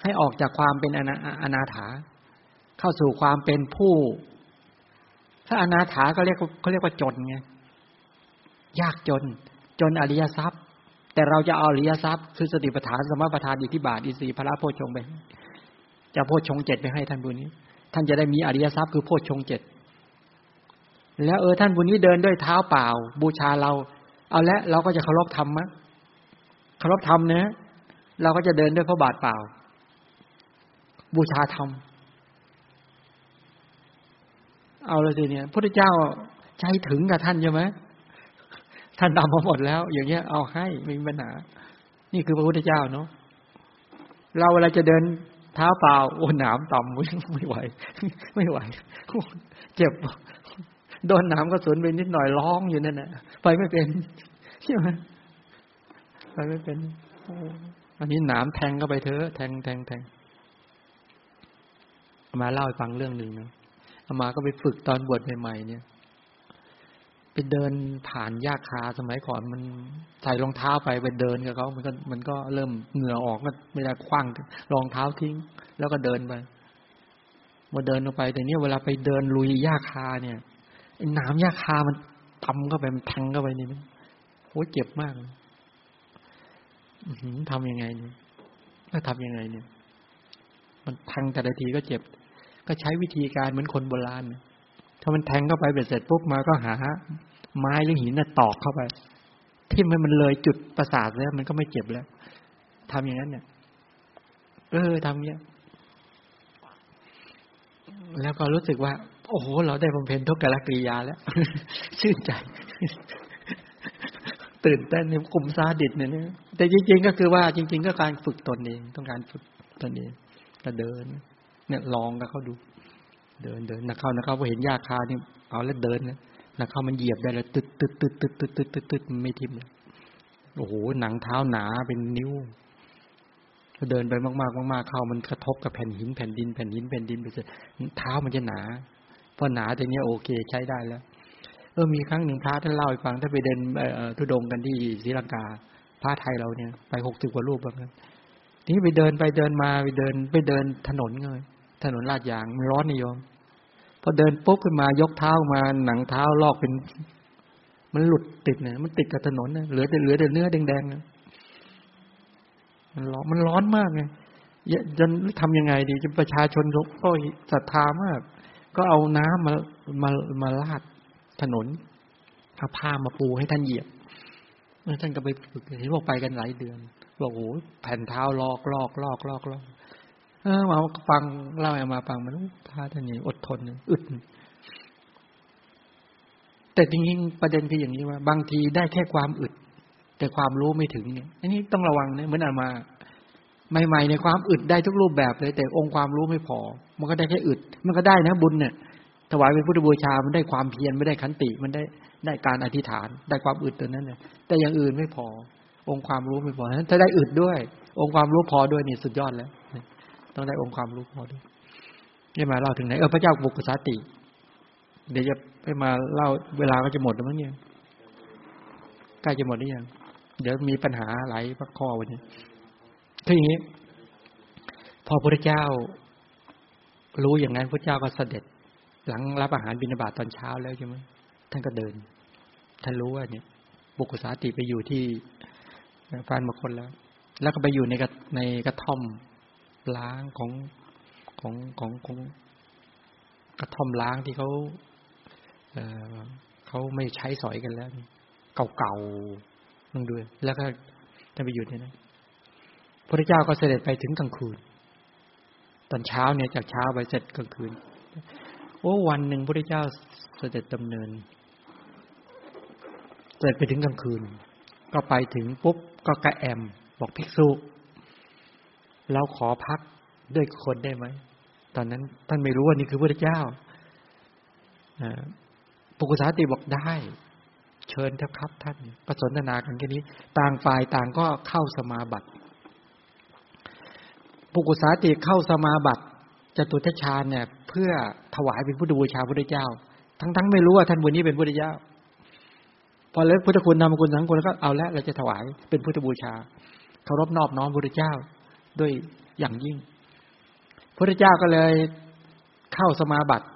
ให้ออกจากความเป็นอนาอนาถา เข้าสู่ความเป็นผู้ ถ้าอนาถาก็เรียกเขาเรียกว่าจนไงยากจน จนอริยทรัพย์ แต่เราจะเอาอริยทรัพย์ คือสติปัฏฐานสมปัฏฐานอิทธิบาทอิสีพระโพชงไป จะโพชงเจ็ดไปให้ท่านบุญนี้ ท่านจะได้มีอริยทรัพย์คือโพชงเจ็ดแล้วเออท่านบุญนี้เดินด้วยเท้าเปล่า บูชาเรา เอาละเราก็จะเคารพธรรมมะเคารพธรรมเนะเราก็จะเดินด้วยพระบาทเปล่า บูชาธรรมเอาเลยทีเนี้ยพระเจ้าใจถึงกับท่านใช่ไหมท่านทำมาหมดแล้ว อย่างเงี้ยเอาให้ไม่มีปัญหา นี่คือพระพุทธเจ้าเนาะเราเวลาจะเดิน เท้าเปล่าโอ้หนามต่ำไม่ไหว ไม่ไหวเจ็บโดนหนามก็สนไปนิดหน่อยร้องอยู่นั่นแหละไปไม่เป็นใช่ไหมไปไม่เป็นอันนี้หนามแทงก็ไปเถอะแทงแทงแทงมาเล่าให้ฟังเรื่องหนึ่งนะอามาก็ไปฝึกตอนบวชใหม่ๆเนี่ย ไปเดินผ่านยาคาสมัยก่อนมันใส่รองเท้าไปไปเดินกับเขามันก็มันก็เริ่มเหงื่อออกก็ไม่ได้คว้างรองเท้าทิ้ง แล้วก็เดินไปมาเดินลงไป แต่เนี้ยเวลาไปเดินลุยยาคาเนี่ยไอ้หนามยาคามันตำเข้าไปมันแทงเข้าไปนี่มันโหเจ็บมากทำยังไงเนี่ยแล้วทำยังไงเนี่ย มันแทงแต่ละทีก็เจ็บ ก็ใช้วิธีการเหมือนคนโบราณ ถ้ามันแทงเข้าไปเสร็จปุ๊บมาก็หา ไม้หรือหินน่ะตอกเข้าไป ที่มันมันเลยจุดประสาทแล้ว มันก็ไม่เจ็บแล้วทำอย่างนั้นเนี่ย เออทำเงี้ย แล้วก็รู้สึกว่า โอ้โห เราได้บำเพ็ญทุกกลกิริยาแล้ว ชื่นใจ ตื่นเต้นในกลุ่มซาดิสเนี่ยแต่จริง ๆ ก็คือว่า จริง ๆ ก็การฝึกตนเอง ต้องการฝึกตนเองก็เดิน เนี่ยลองกับเขาดู เดินเดินนักเข้านักเข้าพอเห็นยาคาเนี่ยเอาแล้วเดินนะนักเข้ามันเหยียบได้แล้วตึ๊ดตึ๊ดตึ๊ดตึ๊ดตึ๊ดตึ๊ดตึ๊ดตึ๊ดไม่ทิ่มเลยโอ้โหหนังเท้าหนาเป็นนิ้วเดินไปมากๆมากๆเข้ามันกระทบกับแผ่นหินแผ่นดินแผ่นหินแผ่นดินไปเสร็จเท้ามันจะหนาพอหนาต่เนี้โอเคใช้ได้แล้ว เออมีครั้งหนึ่งพระท่านเล่าให้ฟังถ้าไปเดินทุดงกันที่ศรีลังกาพระไทยเราเนี่ย ไปหกสิบกว่ารูปแบบนั้นทีนี้ไปเดินไปเดินมาไปเดินไปเดินถนนเลย ถนนลาดยางมันร้อนนิยมพอเดินปุ๊บขึ้นมายกเท้ามาหนังเท้าลอกเป็น มันหลุดติดเนี่ยมันติดกับถนนเนี่ยเหลือแต่เหลือแต่เนื้อแดงๆนะมันร้อนมันร้อนมากไงจนทำยังไงดีจนประชาชนก็ศรัทธามาก ก็เอาน้ำมามามาลาดถนนเอาผ้ามาปูให้ท่านเหยียบท่านก็ไปฝึกเห็นบอกไปกันหลายเดือนบอกโอ้แผ่นเท้าลอกลอกลอกลอกลอก ออมาฟังเล่ามาฟังมันท่าท่านนี่อดทนอึดแต่จริงๆประเด็นคืออย่างนี้ว่า บางทีได้แค่ความอึด แต่ความรู้ไม่ถึงเนี่ยอันนี้ต้องระวังนะเหมือนอามา ใหม่ๆในความอึดได้ทุกรูปแบบเลย แต่องค์ความรู้ไม่พอ มันก็ได้แค่อึด มันก็ได้นะบุญเนี่ยถวายเป็นพุทธบูชา มันได้ความเพียรไม่ได้ขันติ มันได้ได้การอธิษฐาน ได้ความอึดตัวนั้นเนี่ยแต่อย่างอื่นไม่พอ องค์ความรู้ไม่พอถ้าได้อึดด้วย องค์ความรู้พอด้วยนี่สุดยอดแล้ว ต้องได้องค์ความรู้พอด้วยนี่มาเล่าถึงไหนเออพระเจ้าบุกสาติ เดี๋ยวจะไปมาเล่าเวลาก็จะหมดแล้วมั้งเนี่ยใกล้จะหมดหรือยังเดี๋ยวมีปัญหาหลายข้อวันนี้คืออย่างนี้ พอพระเจ้า รู้อย่างนั้นพระเจ้าก็เสด็จ หลังรับอาหารบิณฑบาตตอนเช้าแล้วใช่ไหมท่านก็เดิน ท่านรู้ว่าเนี่ย บุกสาติไปอยู่ที่ฟานมคนแล้ว แล้วก็ไปอยู่ในกระในกระท่อม ล้างของของของของกระท่อมล้างที่เขาเอเขาไม่ใช้สอยกันแล้ว เก่าๆนึงด้วยแล้วก็จะไปอยู่ในนั้นพระเจ้าก็เสด็จไปถึงกลางคืน ตอนเช้าเนี่ยจากเช้าไปเสร็จกลางคืน โอ้วันหนึ่งพระเจ้าเสด็จดำเนิน เสด็จไปถึงกลางคืน ก็ไปถึงปุ๊บก็กระแอมบอกภิกษุ เราขอพักด้วยคนได้ไหม ตอนนั้นท่านไม่รู้ว่านี่คือพระเจ้าปุกุสาติบอกได้ เชิญเถอะครับท่านก็สนทนากันแค่นี้ ต่างฝ่ายต่างก็เข้าสมาบัติปุกุสาติเข้าสมาบัติจตุทชาเนี่ย เพื่อถวายเป็นพุทธบูชาพระเจ้า ทั้งๆไม่รู้ว่าท่านบุญนี้เป็นพุทธเจ้าพอเลิกพุทธคุณนามคุณสังคุณก็เอาล้วเราจะถวายเป็นพุทธบูชาเคารพนอบน้อมพระเจ้า ด้วยอย่างยิ่งพระเจ้าก็เลยเข้าสมาบัติ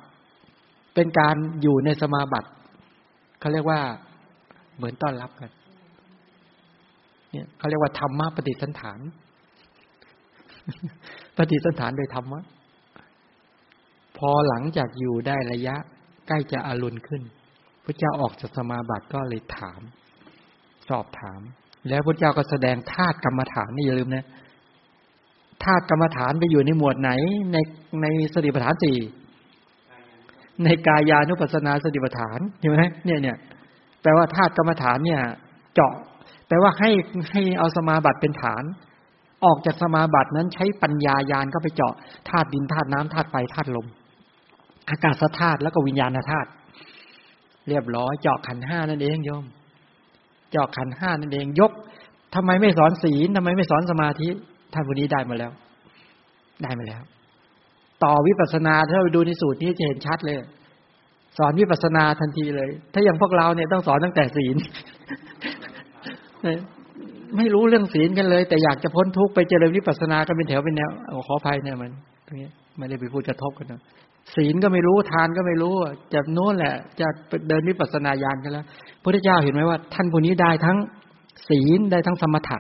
เป็นการอยู่ในสมาบัติเขาเรียกว่าเหมือนต้อนรับกันเนี่ยเขาเรียกว่าธรรมะปฏิสันฐาน ปฏิสันฐานโดยธรรมะพอหลังจากอยู่ได้ระยะ ใกล้จะอารุณขึ้น พระเจ้าออกจากสมาบัติก็เลยถาม สอบถาม แล้วพระเจ้าก็แสดงธาตุกรรมฐานนี่อย่าลืมนะ ธาตุกรรมฐานไปอยู่ในหมวดไหน ในในสติปัฏฐานสี่ในกายานุปัสนาสติปัฏฐานเห็นไหมเนี่ยเนี่ยแปลว่าธาตุกรรมฐานเนี่ย เจาะ แปลว่าให้ให้เอาสมาบัติเป็นฐาน ออกจากสมาบัตินั้นใช้ปัญญายานก็ไปเจาะธาตุดินธาตุน้ำธาตุไฟธาตุลม อากาศธาตุแล้วก็วิญญาณธาตุเรียบร้อยเจาะขันห้านั่นเองโยม เจาะขันห้านั่นเองยกทำไมไม่สอนศีลทำไมไม่สอนสมาธิ ท่านคนนี้ได้มาแล้ว ได้มาแล้ว ต่อวิปัสสนาถ้าไปดูในสูตรนี้จะเห็นชัดเลย สอนวิปัสสนาทันทีเลย ถ้าอย่างพวกเราเนี่ยต้องสอนตั้งแต่ศีลไม่รู้เรื่องศีลกันเลย แต่อยากจะพ้นทุกข์ไปเจริญวิปัสสนาก็เป็นแถวเป็นแนวขออภัยเนี่ยมันตรงนี้ไม่ได้ไปพูดกระทบกันนะศีลก็ไม่รู้ทานก็ไม่รู้จะโน้นแหละ จะเดินวิปัสสนาญาณกันแล้วพระพุทธเจ้าเห็นไหมว่า ท่านคนนี้ได้ทั้งศีลได้ทั้งสมถะ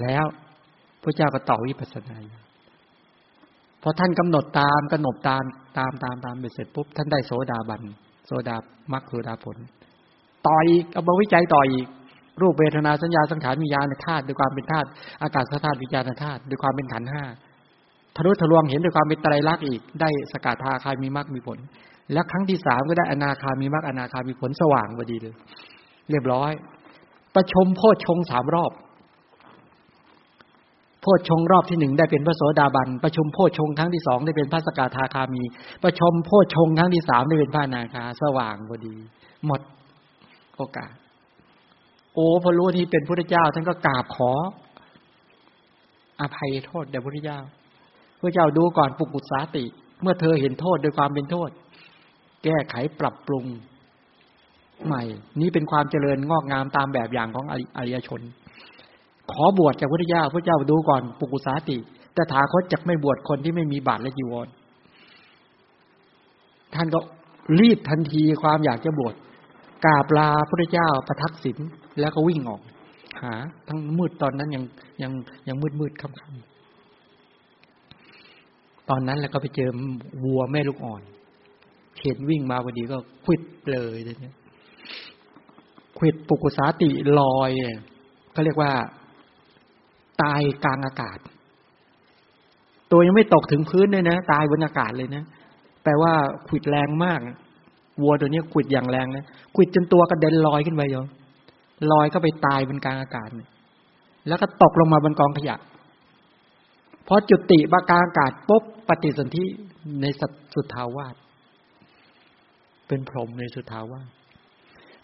แล้วพระเจ้าก็ต่อวิปัสสนาพอท่านกำหนดตามกำหนดตามตามตามตามไปเสร็จปุ๊บท่านได้โสดาบันโสดามรคโสดาผล ต่ออีกเอามาวิจัยต่ออีกรูปเวทนาสัญญาสังขารวิญญาณธาตุด้วยความเป็นธาตุอากาศธาตุวิญญาณธาตุด้วยความเป็นขันห้าทะลุทะลวงเห็นด้วยความเป็นไตรลักษณ์อีก ได้สกทาคายมีมรรคมีผล แล้วครั้งที่สามก็ได้อนาคามีมรรคอนาคามีผลสว่างพอดีเลย เรียบร้อย ประชมโพชงสามรอบ โพชงรอบที่หนึ่งได้เป็นพระโสดาบัน ประชุมโพชงครั้งที่สองได้เป็นพระสกทาคามี ประชมโพชงครั้งที่สามได้เป็นพระนาคา สว่างพอดี หมดโอกาส โอ้พอรู้ที่เป็นพระเจ้า ท่านก็กราบขอ อภัยโทษแด่พระเจ้าพระเจ้าดูก่อนปุกุสาติ เมื่อเธอเห็นโทษโดยความเป็นโทษ แก้ไขปรับปรุงใหม่ นี้เป็นความเจริญงอกงามตามแบบอย่างของอริยชน ขอบวชจากพระเจ้าพระเจ้าดูก่อนปุกุสาติ แต่ถาคตจะไม่บวชคนที่ไม่มีบาตรและจีวร ท่านก็รีบทันทีความอยากจะบวชกราบลาพระเจ้าประทักษิณแล้วก็วิ่งออก หา ทั้งมืดตอนนั้นยังยังยังมืดมืดค่ำๆตอนนั้นแล้วก็ไปเจอวัวแม่ลูกอ่อนเห็นวิ่งมาพอดีก็ควิดเลยเนี่ยควิดปุกุสาติลอยก็เรียกว่า ตายกลางอากาศ ตัวยังไม่ตกถึงพื้นเลยนะ ตายบนอากาศเลยนะ แปลว่าขวิดแรงมาก วัวตัวนี้ขวิดอย่างแรงนะขวิดจนตัวกระเด็นลอยขึ้นไปโยมลอยก็ไปตายบนกลางอากาศ แล้วก็ตกลงมาบนกองขยะพอจุติบากลางอากาศปุ๊บปฏิสนธิในสุทธาวาสเป็นพรหมในสุทธาวาส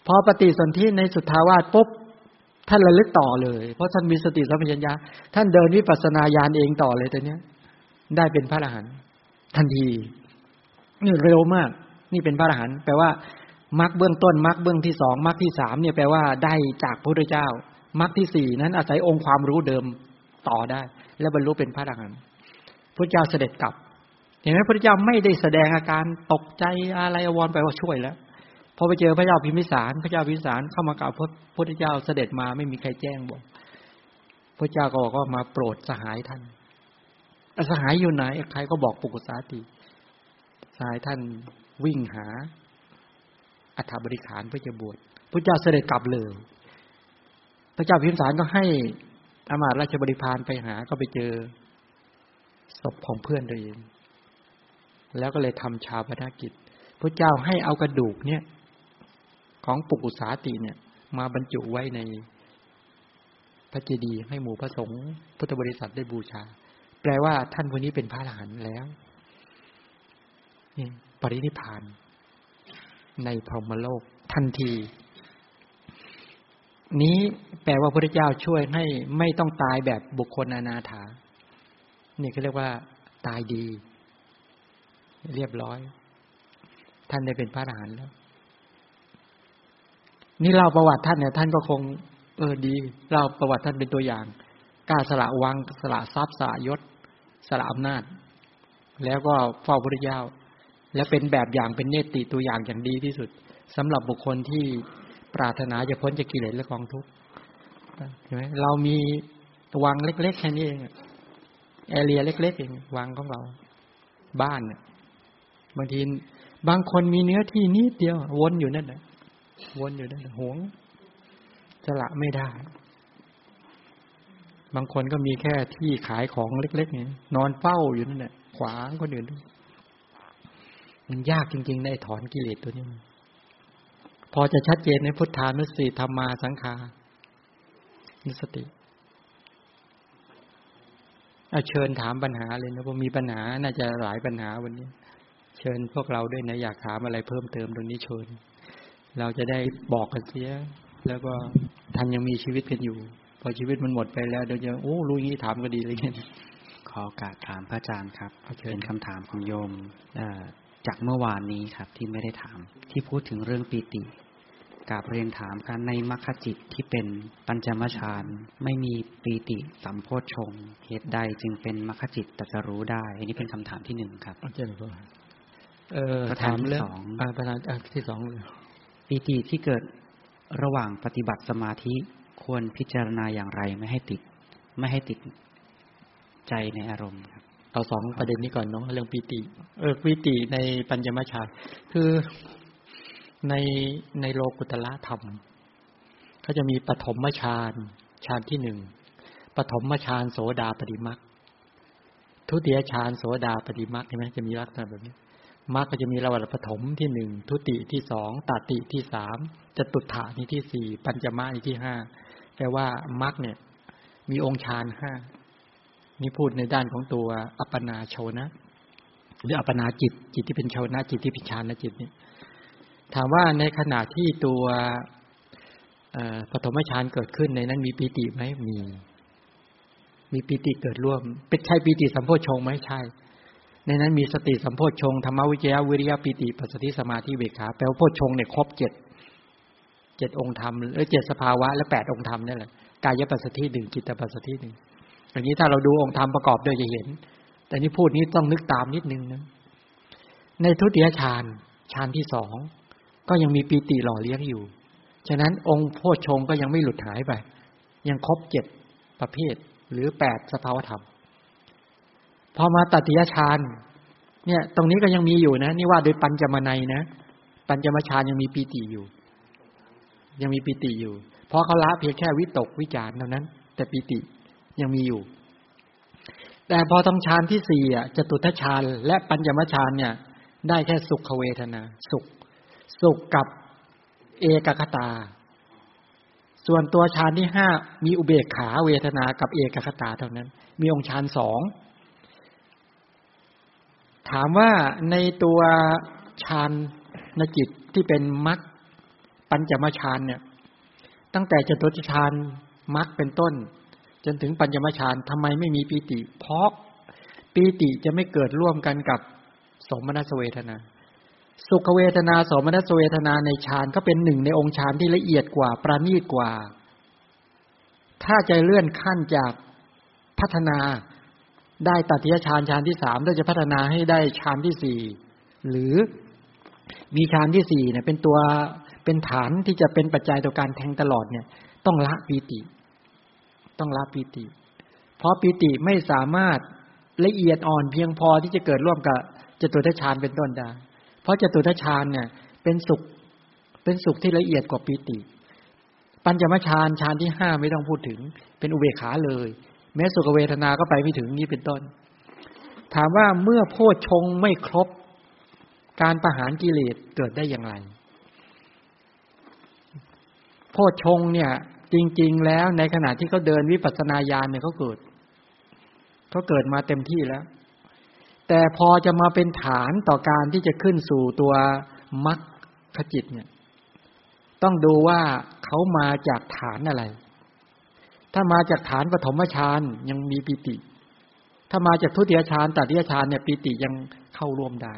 พอปฏิสนธิในสุทธาวาสปุ๊บ ท่านระลึกต่อเลย เพราะท่านมีสติสัมปชัญญะท่านเดินวิปัสสนาญาณเองต่อเลยแตัวเนี้ย ได้เป็นพระอรหันต์ทันทีนี่เร็วมาก นี่เป็นพระอรหันต์แปลว่ามรรคเบื้องต้นมรรคเบื้องที่สองมรรคที่สามเนี่ยแปลว่าได้จากพระพุทธเจ้ามรรคที่สี่นั้นอาศัยองค์ความรู้เดิมต่อได้ และบรรลุเป็นพระอรหันต์พระเจ้าเสด็จกลับเห็นไหมพระเจ้าไม่ได้แสดงอาการตกใจอะไรอววรไปว่าช่วยแล้ว อไปเจอพระเจ้าพิมพิสาร พระเจ้าพิมพิสารเข้ามากราบพระพุทธเจ้าเสด็จมาไม่มีใครแจ้งบอก พระเจ้าก็บอกก็มาโปรดสหายท่านสหายอยู่ไหนใครก็บอกปุกุสาติสหายท่านวิ่งหา อัฐบริขารเพื่อจะบวชพระเจ้าเสด็จกลับเลยพระเจ้าพิมพิสารก็ให้อามาตราชบริพารไปหาก็ไปเจอศพของเพื่อนตัวเอง แล้วก็เลยทำชาปนกิจพระเจ้าให้เอากระดูกเนี่ย ของปุกุสาติเนี่ย มาบรรจุไว้ในพระเจดีย์ให้หมู่พระสงฆ์พุทธบริษัทได้บูชา แปลว่าท่านคนนี้เป็นพระอรหันต์แล้วนี่ปรินิพาน ในพรหมโลกทันที นี้แปลว่าพระเจ้าช่วยให้ไม่ต้องตายแบบบุคคลอนาถานี่เขาเรียกว่า ตายดี เรียบร้อย ท่านได้เป็นพระอรหันต์แล้ว นี่เล่าประวัติท่านเนี่ยท่านก็คง เออดีเล่าประวัติท่านเป็นตัวอย่างกล้าสละวังสละทรัพย์สละยศสละอำนาจ แล้วก็เฝ้าพระเจ้า และเป็นแบบอย่างเป็นเนติตัวอย่างอย่างดีที่สุดสำหรับบุคคลที่ปรารถนาจะพ้นจากกิเลสและกองทุกข์เห็นไหมเรามีวังเล็ก ๆ แค่นี้เองแอเรียเล็ก ๆ เองวังของเรา บ้านเนี่ยบางทีบางคนมีเนื้อที่นิดเดียววนอยู่นั่นแหละ วนอยู่นั่นหวงสละไม่ได้ บางคนก็มีแค่ที่ขายของเล็กๆนี่นอนเฝ้าอยู่นั่นแหละขวางคนอื่นมันยากจริงๆในถอนกิเลสตัวนี้ พอจะชัดเจนในพุทธานุสติธรรมาสังขานุสติเอาเชิญถามปัญหาเลยนะผมมีปัญหาน่าจะหลายปัญหาวันนี้ เชิญพวกเราด้วยนะ อยากถามอะไรเพิ่มเติมตรงนี้เชิญ เราจะได้บอกกันเสีย แล้วก็ท่านยังมีชีวิตกันอยู่ พอชีวิตมันหมดไปแล้วเดี๋ยวจะโอ้รู้งี้ถามก็ดีเลยเนี่ยขอโอกาสถามพระอาจารย์ครับเป็นคำถามของโยมจากเมื่อวานนี้ครับที่ไม่ได้ถามที่พูดถึงเรื่องปีติกาบเรียนถามกันในมรรคจิตที่เป็นปัญจมฌานไม่มีปีติสัมโพชงเหตุใดจึงเป็นมรรคจิตตรัสรู้ได้ อันนี้เป็นคำถามที่หนึ่งครับอาจารย์เออถามเรื่องประธานที่สองเลย ปีติที่เกิดระหว่างปฏิบัติสมาธิควรพิจารณาอย่างไรไม่ให้ติด ไม่ให้ติดใจในอารมณ์ครับเอาสองประเด็นนี้ก่อนเนาะเรื่องปีติ เออปีติในปัญญมชาคือในในโลกุตละธรรมเขาจะมีปฐมฌานฌานที่หนึ่งปฐมฌานโสดาปฏิมักทุติยฌานโสดาปฏิมักใช่ไหมจะมีลักษณะแบบนี้ มรรคก็จะมีระหว่างปฐมที่หนึ่งทุติที่สองตติที่สามจตุถานี่ที่สี่ปัญจมาที่ห้าแปลว่ามรรคเนี่ย มีองค์ฌานห้านี่พูดในด้านของตัวอัปปนาโชนะหรืออัปปนาจิต จิตที่เป็นโชนะจิตที่เป็นฌานจิตนี่ถามว่าในขณะที่ตัวปฐมฌานเกิดขึ้นในนั้นมีปีติไหมมี มีปีติเกิดร่วม เป็นใช่ปีติสัมโพชงไหมใช่ ในนั้นมีสติสัมโพชฌงธรรมวิจยวิริยปิติปัสสติสมาธิเบขาแปลว่าโพชฌงเนี่ยครบเจ็ดเจ็ดองค์ธรรมหรือเจ็ดสภาวะและแปดองค์ธรรมนี่แหละกายปัสสติหนึ่งจิตปัสสติหนึ่งอย่างนี้ถ้าเราดูองค์ธรรมประกอบด้วยจะเห็น แต่นี่พูดนี้ต้องนึกตามนิดนึงนะในทุติยฌานฌานที่สองก็ยังมีปีติหล่อเลี้ยงอยู่ ฉะนั้นองค์โพชฌงก็ยังไม่หลุดหายไป ยังครบเจ็ดประเภทหรือแปดสภาวธรรม พอมาตติยฌานเนี่ย ตรงนี้ก็ยังมีอยู่นะ นี่ว่าโดยปัญจมนัยนะ ปัญจมฌานยังมีปีติอยู่ ยังมีปีติอยู่ เพราะเขาละเพียงแค่วิตกวิจารเท่านั้น แต่ปีติยังมีอยู่ แต่พอทำฌานที่สี่อะจตุทัชฌานและปัญจมฌานเนี่ย ได้แค่สุขเวทนา สุข สุขกับเอกคตา ส่วนตัวฌานที่ห้ามีอุเบกขาเวทนากับเอกคตาเท่านั้น มีองค์ฌานสอง ถามว่าในตัวฌานนจิตที่เป็นมรรคปัญจมาฌานเนี่ย ตั้งแต่จตุตฌานมรรคเป็นต้น จนถึงปัญจมาฌานทำไมไม่มีปีติ เพราะปีติจะไม่เกิดร่วมกันกับสมนัสเวทนา สุขเวทนาสมนัสเวทนาในฌานก็เป็นหนึ่งในองค์ฌานที่ละเอียดกว่าประณีตกว่า ถ้าจะเลื่อนขั้นจากพัฒนา ได้ตัดยฌานฌานที่สามเราจะพัฒนาให้ได้ฌานที่สี่หรือมีฌานที่สี่เนี่ยเป็นตัวเป็นฐานที่จะเป็นปัจจัยต่อการแทงตลอดเนี่ย ต้องละปีติ ต้องละปีติ เพราะปีติไม่สามารถละเอียดอ่อนเพียงพอที่จะเกิดร่วมกับจตุทัชฌานเป็นต้นได้ เพราะจตุทัชฌานเนี่ย เป็นสุขเป็นสุขที่ละเอียดกว่าปีติ ปัญจมฌานฌานที่ห้าไม่ต้องพูดถึง เป็นอุเบกขาเลย แม้สุขเวทนาก็ไปไม่ถึงนี้เป็นต้น ถามว่าเมื่อโพชฌงไม่ครบ การประหารกิเลสเกิดได้อย่างไร โพชฌงเนี่ย จริง ๆ แล้วในขณะที่เขาเดินวิปัสสนาญาณเนี่ยเขาเกิดเขาเกิดมาเต็มที่แล้ว แต่พอจะมาเป็นฐานต่อการที่จะขึ้นสู่ตัวมรรคจิตเนี่ย ต้องดูว่าเขามาจากฐานอะไร ถ้ามาจากฐานปฐมฌานยังมีปิติ ถ้ามาจากทุติยฌานตัติยฌานเนี่ยปิติยังเข้าร่วมได้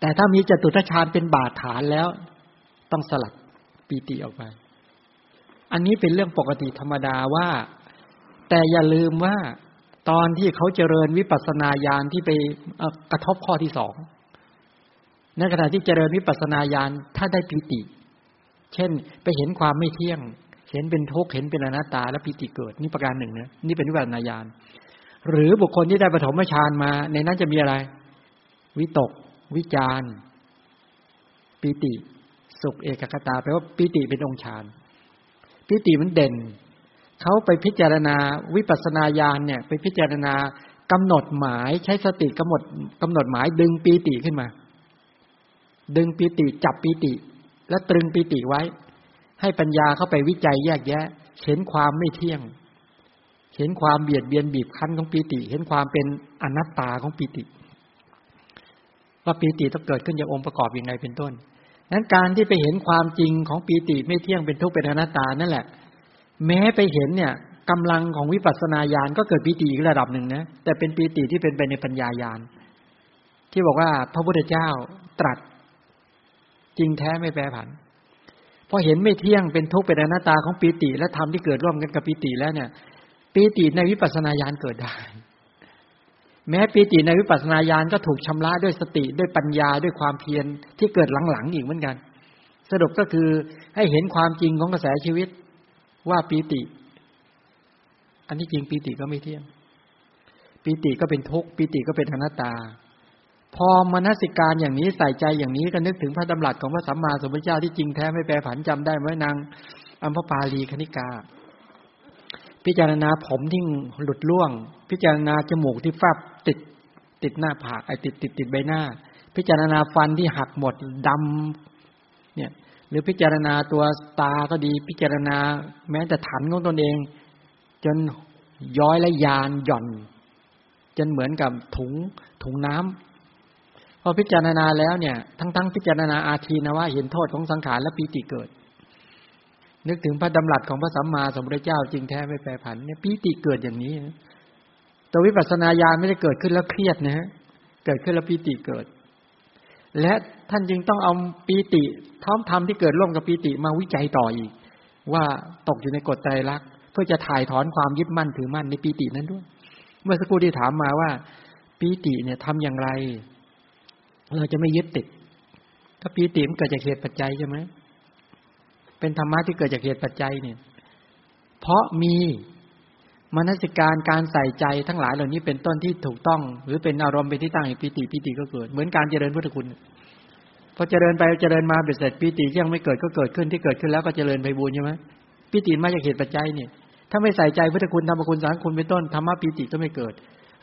แต่ถ้ามีจตุตฌานเป็นบาดฐานแล้ว ต้องสลัดปิติออกไป อันนี้เป็นเรื่องปกติธรรมดาว่า แต่อย่าลืมว่าตอนที่เขาเจริญวิปัสสนาญาณที่ไปกระทบข้อที่สองในขณะที่เจริญวิปัสสนาญาณถ้าได้ปิติ เช่นไปเห็นความไม่เที่ยง เห็นเป็นทุกข์เห็นเป็นอนัตตา แล้วปิติเกิดนี่ประการหนึ่งนะนี่เป็นวิปัสสนาญาณหรือบุคคลที่ได้ปฐมฌานมา ในนั้นจะมีอะไร วิตก วิจารปิติ สุขเอกคตาแปลว่าปิติเป็นองค์ฌานปิติมันเด่นเขาไปพิจารณาวิปัสสนาญาณเนี่ย ไปพิจารณากำหนดหมายใช้สติกำหนดกำหนดหมายดึงปีติขึ้นมา ดึงปีติจับปีติ และตรึงปีติไว้ ให้ปัญญาเข้าไปวิจัยแยกแยะ เห็นความไม่เที่ยง เห็นความเบียดเบียนบีบคั้นของปีติ เห็นความเป็นอนัตตาของปีติ ว่าปีติต้องเกิดขึ้นจากองค์ประกอบอย่างไรเป็นต้นนั้นการที่ไปเห็นความจริงของปีติไม่เที่ยงเป็นทุกข์เป็นอนัตตานั่นแหละ แม้ไปเห็นเนี่ยกำลังของวิปัสสนาญาณก็เกิดปีติอีกระดับหนึ่งนะแต่เป็นปีติที่เป็นไปในปัญญาญาณที่บอกว่าพระพุทธเจ้าตรัส จริงแท้ไม่แปรผัน พอเห็นไม่เที่ยงเป็นทุกข์เป็นอนัตตาของปีติ และธรรมที่เกิดร่วมกันกับปีติแล้วเนี่ยปีติในวิปัสสนาญาณเกิดได้ แม้ปีติในวิปัสสนาญาณก็ถูกชำระด้วยสติด้วยปัญญาด้วยความเพียรที่เกิดหลังๆอีกเหมือนกัน สรุปก็คือให้เห็นความจริงของกระแสชีวิตว่าปีติ อันที่จริงปีติก็ไม่เที่ยงปีติก็เป็นทุกข์ปีติก็เป็นอนัตตา พอมนสิการอย่างนี้ใส่ใจอย่างนี้ก็นึกถึงพระดำรัสของพระสัมมาสัมพุทธเจ้าที่จริงแท้ไม่แปรผันจำได้ไหมนางอัมพปาลีคณิกา พิจารณาผมที่หลุดล่วง พิจารณาจมูกที่ฟาบติดติดหน้าผากไอติดติดติดใบหน้า พิจารณาฟันที่หักหมดดำเนี่ย หรือพิจารณาตัวตาก็ดี พิจารณาแม้แต่ฐานของตนเอง จนย้อยและยานหย่อน จนเหมือนกับถุงถุงน้ำ พอพิจารณาแล้วเนี่ย ทั้งๆพิจารณาอาทีนะว่าเห็นโทษของสังขารและปีติเกิด นึกถึงพระดำรัสของพระสัมมาสัมพุทธเจ้าจริงแท้ไม่แปรผันเนี่ยปีติเกิดอย่างนี้ตัววิปัสสนาญาณไม่ได้เกิดขึ้นแล้วเครียดนะฮะเกิดขึ้นแล้วปีติเกิด และท่านจึงต้องเอาปีติท้อมธรรมที่เกิดร่วมกับปีติมาวิจัยต่ออีก ว่าตกอยู่ในกฎใจรักเพื่อจะถ่ายถอนความยึดมั่นถือมั่นในปีตินั้นด้วย เมื่อสักครู่ที่ถามมาว่าปีติเนี่ยทำอย่างไร เราจะไม่ยึดติด ถ้าปีติมันเกิดจากเหตุปัจจัยใช่ไหมเป็นธรรมะที่เกิดจากเหตุปัจจัยเนี่ย เพราะมีมนสิการการใส่ใจทั้งหลายเหล่านี้เป็นต้นที่ถูกต้อง หรือเป็นอารมณ์เป็นที่ตั้งแห่งปีติปีติก็เกิด เหมือนการเจริญพุทธคุณพอเจริญไปเจริญมาเบ็ดเสร็จปีติยังไม่เกิดก็เกิดขึ้นที่เกิดขึ้นแล้วก็เจริญไปบูญใช่ไหมปีติมาจากเหตุปัจจัยเนี่ย ถ้าไม่ใส่ใจพุทธคุณธรรมคุณสังคุณเป็นต้นธรรมะปีติก็ไม่เกิด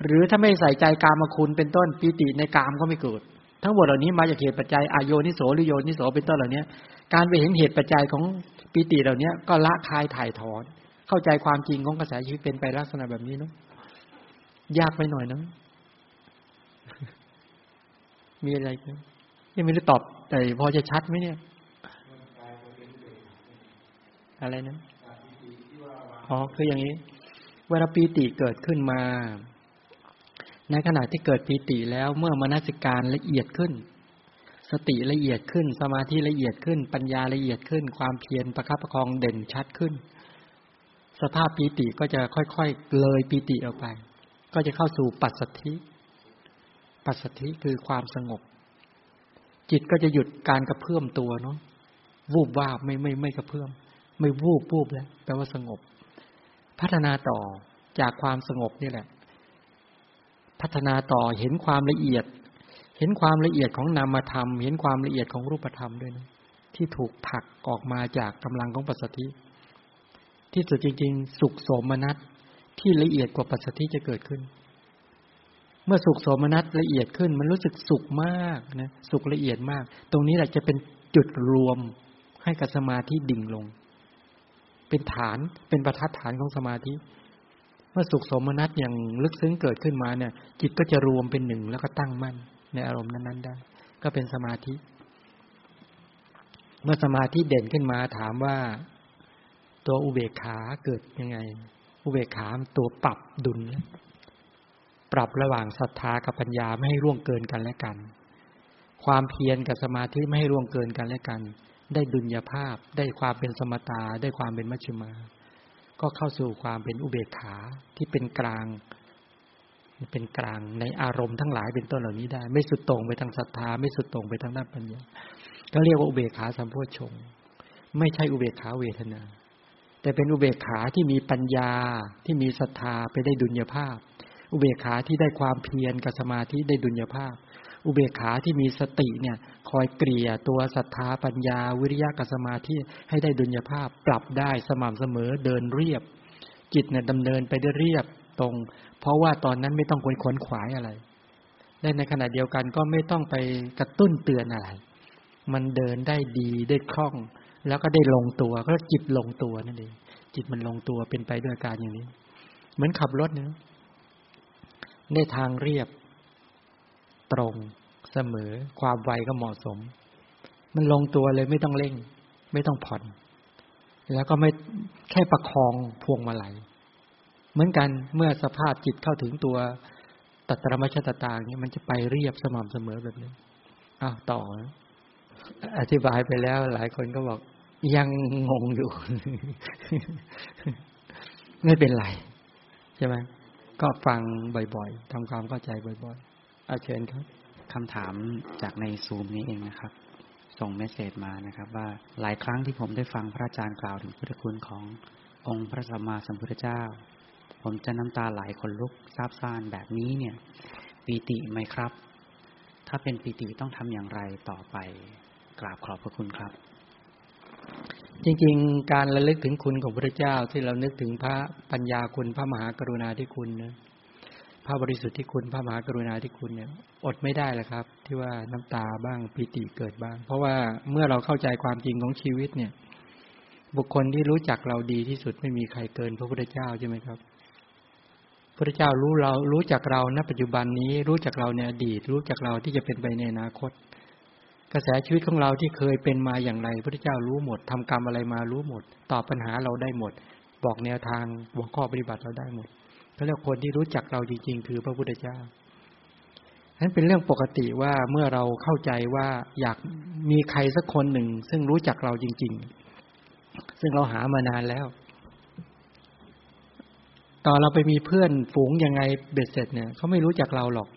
หรือถ้าไม่ใส่ใจกามคุณเป็นต้นปีติในกามก็ไม่เกิด ทั้งหมดเหล่านี้มาจากเหตุปัจจัยอโยนิโสหรือโยนิโสเป็นต้นเหล่านี้การไปเห็นเหตุปัจจัยของปีติเหล่านี้ก็ละคายถ่ายถอน เข้าใจความจริงของกระแสชีวิตเป็นไปลักษณะแบบนี้เนาะยากไปหน่อยเนาะมีอะไรยังไม่ได้ตอบแต่พอจะชัดไหมเนี่ย อะไรนะอ๋อคืออย่างนี้ เวลาปีติเกิดขึ้นมา ในขณะที่เกิดปีติแล้วเมื่อมนสิการละเอียดขึ้น สติละเอียดขึ้น สมาธิละเอียดขึ้น ปัญญาละเอียดขึ้น ความเพียรประคับประคองเด่นชัดขึ้น สภาพปีติก็จะค่อยๆเลยปีติออกไป ก็จะเข้าสู่ปัสสัทธิปัสสัทธิคือความสงบ จิตก็จะหยุดการกระเพื่อมตัวเนาะวูบวาบไม่ไม่ไม่กระเพื่อม ไม่วูบวูบแล้วแปลว่าสงบ พัฒนาต่อจากความสงบนี่แหละ พัฒนาต่อเห็นความละเอียด เห็นความละเอียดของนามธรรม เห็นความละเอียดของรูปธรรมด้วยนะที่ถูกผลักออกมาจากกำลังของปัสสติที่สุดจริง ๆ สุขโสมนัสที่ละเอียดกว่าปัสสติจะเกิดขึ้น เมื่อสุขโสมนัสละเอียดขึ้น มันรู้สึกสุขมากนะสุขละเอียดมาก ตรงนี้แหละจะเป็นจุดรวมให้กับสมาธิดิ่งลง เป็นฐานเป็นประทัดฐานของสมาธิ มื่อสุขสมนัตอย่างลึกซึ้งเกิดขึ้นมาเนี่ย จิตก็จะรวมเป็นหนึ่งแล้วก็ตั้งมั่นในอารมณ์นั้นๆได้ ก็เป็นสมาธิ เมื่อสมาธิเด่นขึ้นมาถามว่า ตัวอุเบกขาเกิดยังไง อุเบกขาตัวปรับดุล ปรับระหว่างศรัทธากับปัญญาไม่ให้ร่วงเกินกันและกัน ความเพียรกับสมาธิไม่ให้ร่วงเกินกันและกัน ได้ดุลยภาพ ได้ความเป็นสมตา ได้ความเป็นมัชฌิมา ก็เข้าสู่ความเป็นอุเบกขาที่เป็นกลาง เป็นกลางในอารมณ์ทั้งหลายเป็นต้นเหล่านี้ได้ ไม่สุดตรงไปทางศรัทธา ไม่สุดตรงไปทางด้านปัญญา ก็เรียกว่าอุเบกขาสัมโพชงไม่ใช่อุเบกขาเวทนา แต่เป็นอุเบกขาที่มีปัญญาที่มีศรัทธาไปได้ดุลยภาพ อุเบกขาที่ได้ความเพียรกับสมาธิได้ดุลยภาพ อุเบกขาที่มีสติเนี่ยคอยเกลี่ยตัวศรัทธาปัญญาวิริยะกับสมาธิให้ได้ดุลยภาพปรับได้สม่ำเสมอเดินเรียบ จิตเนี่ยดำเนินไปได้เรียบตรง เพราะว่าตอนนั้นไม่ต้องควนขวนขวายอะไรและในขณะเดียวกันก็ไม่ต้องไปกระตุ้นเตือนอะไร มันเดินได้ดีได้คล่อง แล้วก็ได้ลงตัวก็จิตลงตัวนั่นเองจิตมันลงตัวเป็นไปด้วยการอย่างนี้ เหมือนขับรถเนี่ยในทางเรียบตรง เสมอ ความไวก็เหมาะสม มันลงตัวเลยไม่ต้องเร่ง ไม่ต้องผ่อน แล้วก็ไม่แค่ประคองพวงมาลัยเหมือนกันเมื่อสภาพจิตเข้าถึงตัวตัตรมชตตาเนี่ยมันจะไปเรียบสม่ำเสมอแบบนี้อ้าวต่อ อธิบายไปแล้ว หลายคนก็บอก ยังงงอยู่ ไม่เป็นไร ใช่ไหมก็ฟังบ่อยๆทำความเข้าใจบ่อยๆอาเชิญครับ คำถามจากในซูมนี้เองนะครับ ส่งเมสเซจมานะครับว่าหลายครั้งที่ผมได้ฟังพระอาจารย์กล่าวถึงพุทธคุณขององค์พระสัมมาสัมพุทธเจ้า ผมจะน้ำตาไหลคนลุกซาบซ่านแบบนี้เนี่ยปีติไหมครับ ถ้าเป็นปีติต้องทำอย่างไรต่อไปกราบขอบพระคุณครับ จริงๆ การระลึกถึงคุณของพระเจ้าที่เรานึกถึงพระปัญญาคุณพระมหากรุณาธิคุณนะ พระบริสุทธิ์ที่คุณพระมหากรุณาที่คุณเนี่ย อดไม่ได้แหละครับ ที่ว่าน้ำตาบ้างปิติเกิดบ้าง เพราะว่าเมื่อเราเข้าใจความจริงของชีวิตเนี่ย บุคคลที่รู้จักเราดีที่สุดไม่มีใครเกินพระพุทธเจ้าใช่ไหมครับพระเจ้ารู้เรารู้จักเราณปัจจุบันนี้ รู้จักเราในอดีต รู้จักเราที่จะเป็นไปในอนาคต กระแสชีวิตของเราที่เคยเป็นมาอย่างไร พระเจ้ารู้หมดทำกรรมอะไรมารู้หมด ตอบปัญหาเราได้หมด บอกแนวทางบอกข้อปฏิบัติเราได้หมด เขาเรียกคนที่รู้จักเราจริง ๆ คือพระพุทธเจ้านั้นเป็นเรื่องปกติว่าเมื่อเราเข้าใจว่าอยากมีใครสักคนหนึ่ง ซึ่งรู้จักเราจริง ๆ ซึ่งเราหามานานแล้วตอนเราไปมีเพื่อนฝูงยังไงเบ็ดเสร็จเนี่ยเขาไม่รู้จักเราหรอก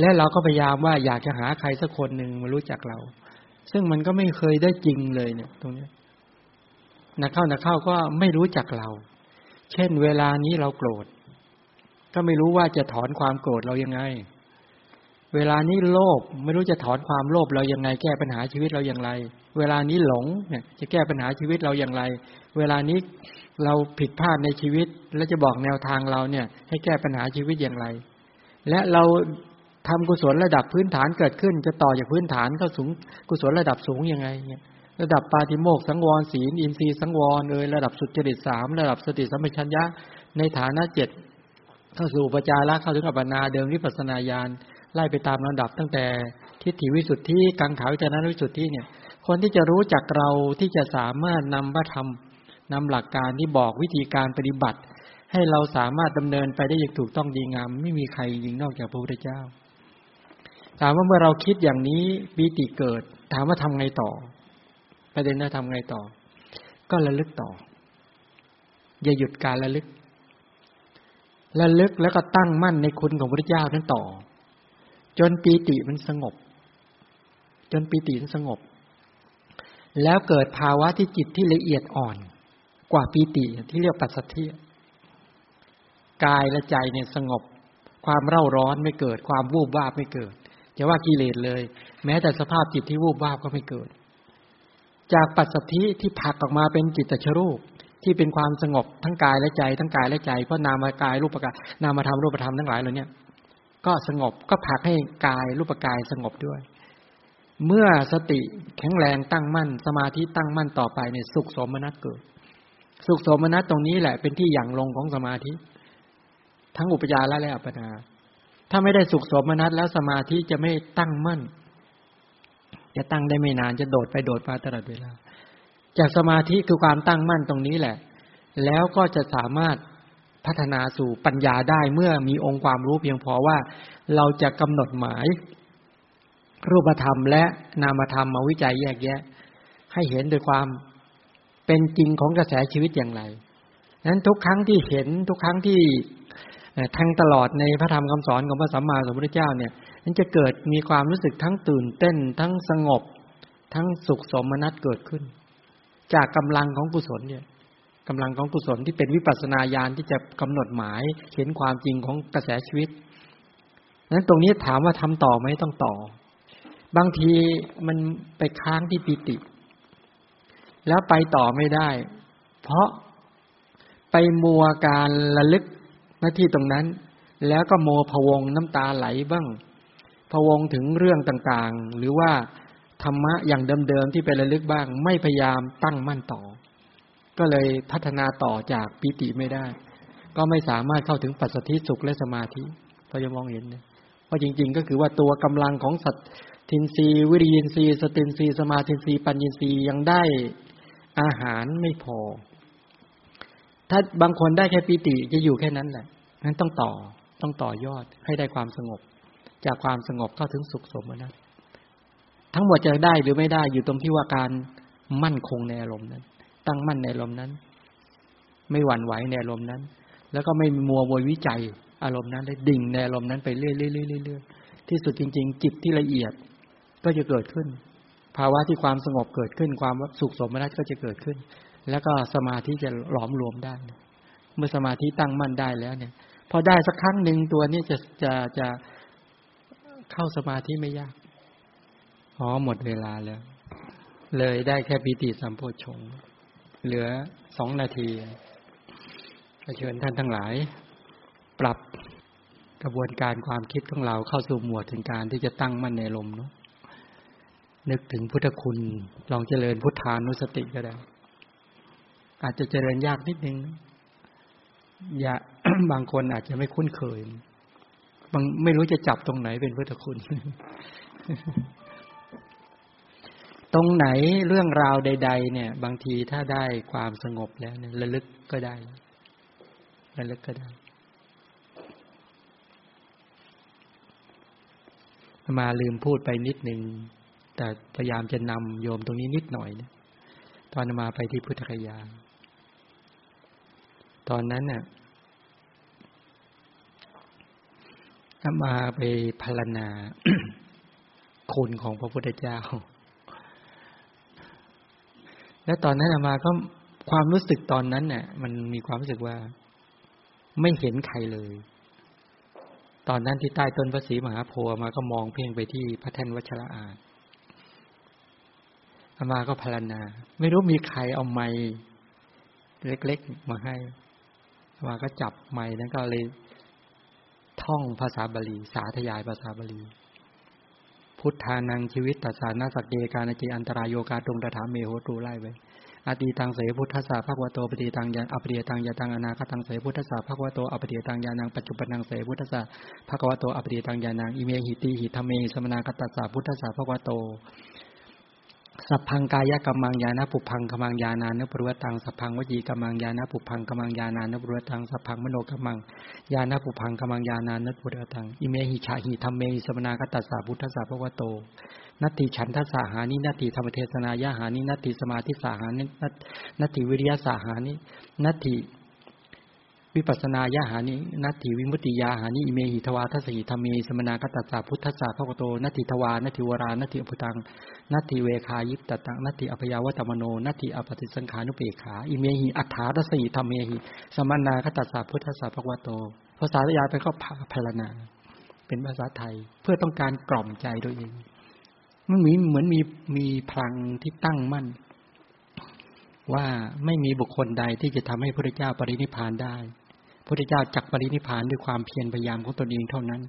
และเราก็พยายามว่าอยากจะหาใครสักคนหนึ่งมารู้จักเรา ซึ่งมันก็ไม่เคยได้จริงเลยเนี่ย ตรงนี้นักเข้านักเข้าก็ไม่รู้จักเรา เช่นเวลานี้เราโกรธ ก็ไม่รู้ว่าจะถอนความโกรธเรายังไง เวลานี้โลภไม่รู้จะถอนความโลภเรายังไง แก้ปัญหาชีวิตเราอย่างไร เวลานี้หลงเนี่ยจะแก้ปัญหาชีวิตเราอย่างไร เวลานี้เราผิดพลาดในชีวิต แล้วจะบอกแนวทางเราเนี่ย ให้แก้ปัญหาชีวิตอย่างไร และเราทำกุศลระดับพื้นฐานเกิดขึ้น จะต่อจากพื้นฐานเข้าสูงกุศลระดับสูงยังไงเนี่ย ระดับปาติโมกสังวรศีลอินทรีย์สังวรเอยระดับสุจริตสามระดับสติสัมปชัญญะในฐานะเจ็ดเข้าสู่ปัจจาระเข้าถึงอัปปนาเดิมวิปัสนาญาณไล่ไปตามลำดับตั้งแต่ทิฏฐิวิสุทธิกังขาวิจารณวิสุทธิเนี่ย คนที่จะรู้จักเราที่จะสามารถนำพระธรรมนำหลักการที่บอกวิธีการปฏิบัติ ให้เราสามารถดำเนินไปได้อย่างถูกต้องดีงาม ไม่มีใครยิงนอกจากพระพุทธเจ้า ถามว่าเมื่อเราคิดอย่างนี้ปีติเกิด ถามว่าทำไงต่อ ประเด็นนั้นทำไงต่อ ก็ระลึกต่อ อย่าหยุดการระลึก ระลึกแล้วก็ตั้งมั่นในคุณของพระเจ้านั้นต่อ จนปีติมันสงบ จนปีติมันสงบ แล้วเกิดภาวะที่จิตที่ละเอียดอ่อน กว่าปีติที่เรียกปัสสัทธิกายและใจเนี่ยสงบ ความเร่าร้อนไม่เกิด ความวูบวาบไม่เกิดจะว่ากิเลสเลย แม้แต่สภาพจิตที่วูบวาบก็ไม่เกิด จากปัสสธิที่ผักออกมาเป็นจิตตชรูปที่เป็นความสงบทั้งกายและใจ ทั้งกายและใจเพราะนามกายรูปกายนามธรรมรูปธรรมทั้งหลายเหล่านี้ก็สงบก็ผักให้กายรูปกายสงบด้วย เมื่อสติแข็งแรงตั้งมั่น สมาธิตั้งมั่นต่อไปเนี่ยสุขสมนัตเกิด สุขสมนัตตรงนี้แหละเป็นที่หยั่งลงของสมาธิ ทั้งอุปจาระและอัปนา ถ้าไม่ได้สุขสมนัตแล้วสมาธิจะไม่ตั้งมั่น จะตั้งได้ไม่นานจะโดดไปโดดมาตลอดเวลา จากสมาธิคือความตั้งมั่นตรงนี้แหละ แล้วก็จะสามารถพัฒนาสู่ปัญญาได้เมื่อมีองค์ความรู้เพียงพอว่า เราจะกำหนดหมาย รูปธรรมและนามธรรมมาวิจัยแยกแยะ ให้เห็นโดยความเป็นจริงของกระแสชีวิตอย่างไรนั้นทุกครั้งที่เห็นทุกครั้งที่ทั้งตลอดในพระธรรมคำสอนของพระสัมมาสัมพุทธเจ้าเนี่ย นั้นจะเกิดมีความรู้สึกทั้งตื่นเต้น ทั้งสงบ ทั้งสุขสมนัตเกิดขึ้น จากกำลังของกุศลเนี่ยกำลังของกุศลที่เป็นวิปัสสนาญาณที่จะกำหนดหมายเห็นความจริงของกระแสชีวิตนั้นตรงนี้ถามว่าทำต่อไหมต้องต่อ บางทีมันไปค้างที่ปิติ แล้วไปต่อไม่ได้ เพราะไปมัวการระลึกหน้าที่ตรงนั้น แล้วก็โมพวงน้ำตาไหลบ้าง พวงถึงเรื่องต่างๆ หรือว่าธรรมะอย่างเดิมๆที่ไประลึกบ้าง ไม่พยายามตั้งมั่นต่อ ก็เลยพัฒนาต่อจากปิติไม่ได้ ก็ไม่สามารถเข้าถึงปัสสติสุขและสมาธิพอจะมองเห็นเนี่ยเพราะจริง ๆ ก็คือว่าตัวกำลังของสัตทินรีวิริยินรีสตินรีสมาธินรีปัญญินรียังได้อาหารไม่พอ ถ้าบางคนได้แค่ปิติจะอยู่แค่นั้นแหละนั้นต้องต่อต้องต่อยอดให้ได้ความสงบ จากความสงบเข้าถึงสุขสมนะทั้งหมดจะได้หรือไม่ได้อยู่ตรงที่ว่าการมั่นคงในอารมณ์นั้น ตั้งมั่นในอารมณ์นั้น ไม่หวั่นไหวในอารมณ์นั้น แล้วก็ไม่มัววยวิจัยอารมณ์นั้นได้ดิ่งในอารมณ์นั้นไปเรื่อยๆที่สุดจริง ๆ จิตที่ละเอียดก็จะเกิดขึ้น ภาวะที่ความสงบเกิดขึ้น ความสุขสมนัตก็จะเกิดขึ้น แล้วก็สมาธิจะหลอมรวมได้ เมื่อสมาธิตั้งมั่นได้แล้วเนี่ย พอได้สักครั้งหนึ่งตัวนี้จะจะจะ เข้าสมาธิไม่ยากอ๋อหมดเวลาแล้ว เลยได้แค่ปีติสัมโพชงเหลือสองนาทีเชิญท่านทั้งหลาย ปรับกระบวนการความคิดของเราเข้าสู่หมวดถึงการที่จะตั้งมั่นในลมเนาะนึกถึงพุทธคุณ ลองเจริญพุทธานุสติก็ได้ อาจจะเจริญยากนิดนึงอย่าบางคนอาจจะไม่คุ้นเคย บางไม่รู้จะจับตรงไหนเป็นพุทธคุณ ตรงไหนเรื่องราวใด ๆ เนี่ย บางทีถ้าได้ความสงบแล้วเนี่ยระลึกก็ได้ระลึกก็ได้มาลืมพูดไปนิดหนึ่งแต่พยายามจะนำโยมตรงนี้นิดหน่อยเนี่ยตอนมาไปที่พุทธคยา ตอนนั้นเนี่ย ถ้ามาไปพารณาคุณของพระพุทธเจ้า แล้วตอนนั้นมาก็ความรู้สึกตอนนั้นเนี่ยมันมีความรู้สึกว่าไม่เห็นใครเลย ตอนนั้นที่ใต้ต้นพระศรีมหาโพธิ์มาก็มองเพ่งไปที่พระแท่นวัชระอาอามาก็พารณา ไม่รู้มีใครเอาไม้เล็ก ๆ มาให้อามาก็จับไม้นั้นก็เลย ท่องภาษาบาลี สาธยายภาษาบาลี พุทธานังชีวิตตัสานาสักเดกาณจิอันตรายโยกาตรงตถาเมโหตูไล่ไปอตีตังเสพุทธสาภควโตปฏิตังยานอปฏิตังยาตังอนาคตังเสพุทธสาภควโตอปฏิตังยานังปัจจุบันังเสพุทธสาภควโตอปฏิตังยานังอิเมหิติหิธรรมเมสมนาคตัสสาพุทธสาภควโต สัพพังกายกัมมังยานะปุพังกมังยานานปรวตังสัพพังวจีกัมมังยานะปุพังกมังยานานปรวตังสัพพังมโนกัมมังยานะปุพังกมังยานานปรวตังอิเมหิชาหิธรรมเมหิสมนาคตัสสาพุทธสาภควโตนัตติฉันทสาหานินัตติธรรมเทศนายาหานินัตติสมาธิสาหานินัตติวิริยสาหานินัตติวิปัสนายาหานินัตถิวิมุตติยาหานิอิเมหิทวาทัสหิธรรมีสมนาคตัสสะพุทธัสสะพระโตนัตถิทวานัตถิวรานัตถิอภุตัง นัตถิเวคายิปตตังนัตถิอภยาวัตมโนนัตถิอปฏิสังขานุเปขา อิเมหิอัฏฐาทัสหิธรรมเมหิสมนาคตัสสะพุทธัสสะพระโตภาษาตยาไปก็พารณาเป็นภาษาไทยเพื่อต้องการกล่อมใจตัวเอง มันมีเหมือนมีมีพลังที่ตั้งมั่น ว่าไม่มีบุคคลใดที่จะทำให้พระเจ้าปรินิพานได้พระเจ้าจักปรินิพานด้วยความเพียรพยายามของตนเองเท่านั้น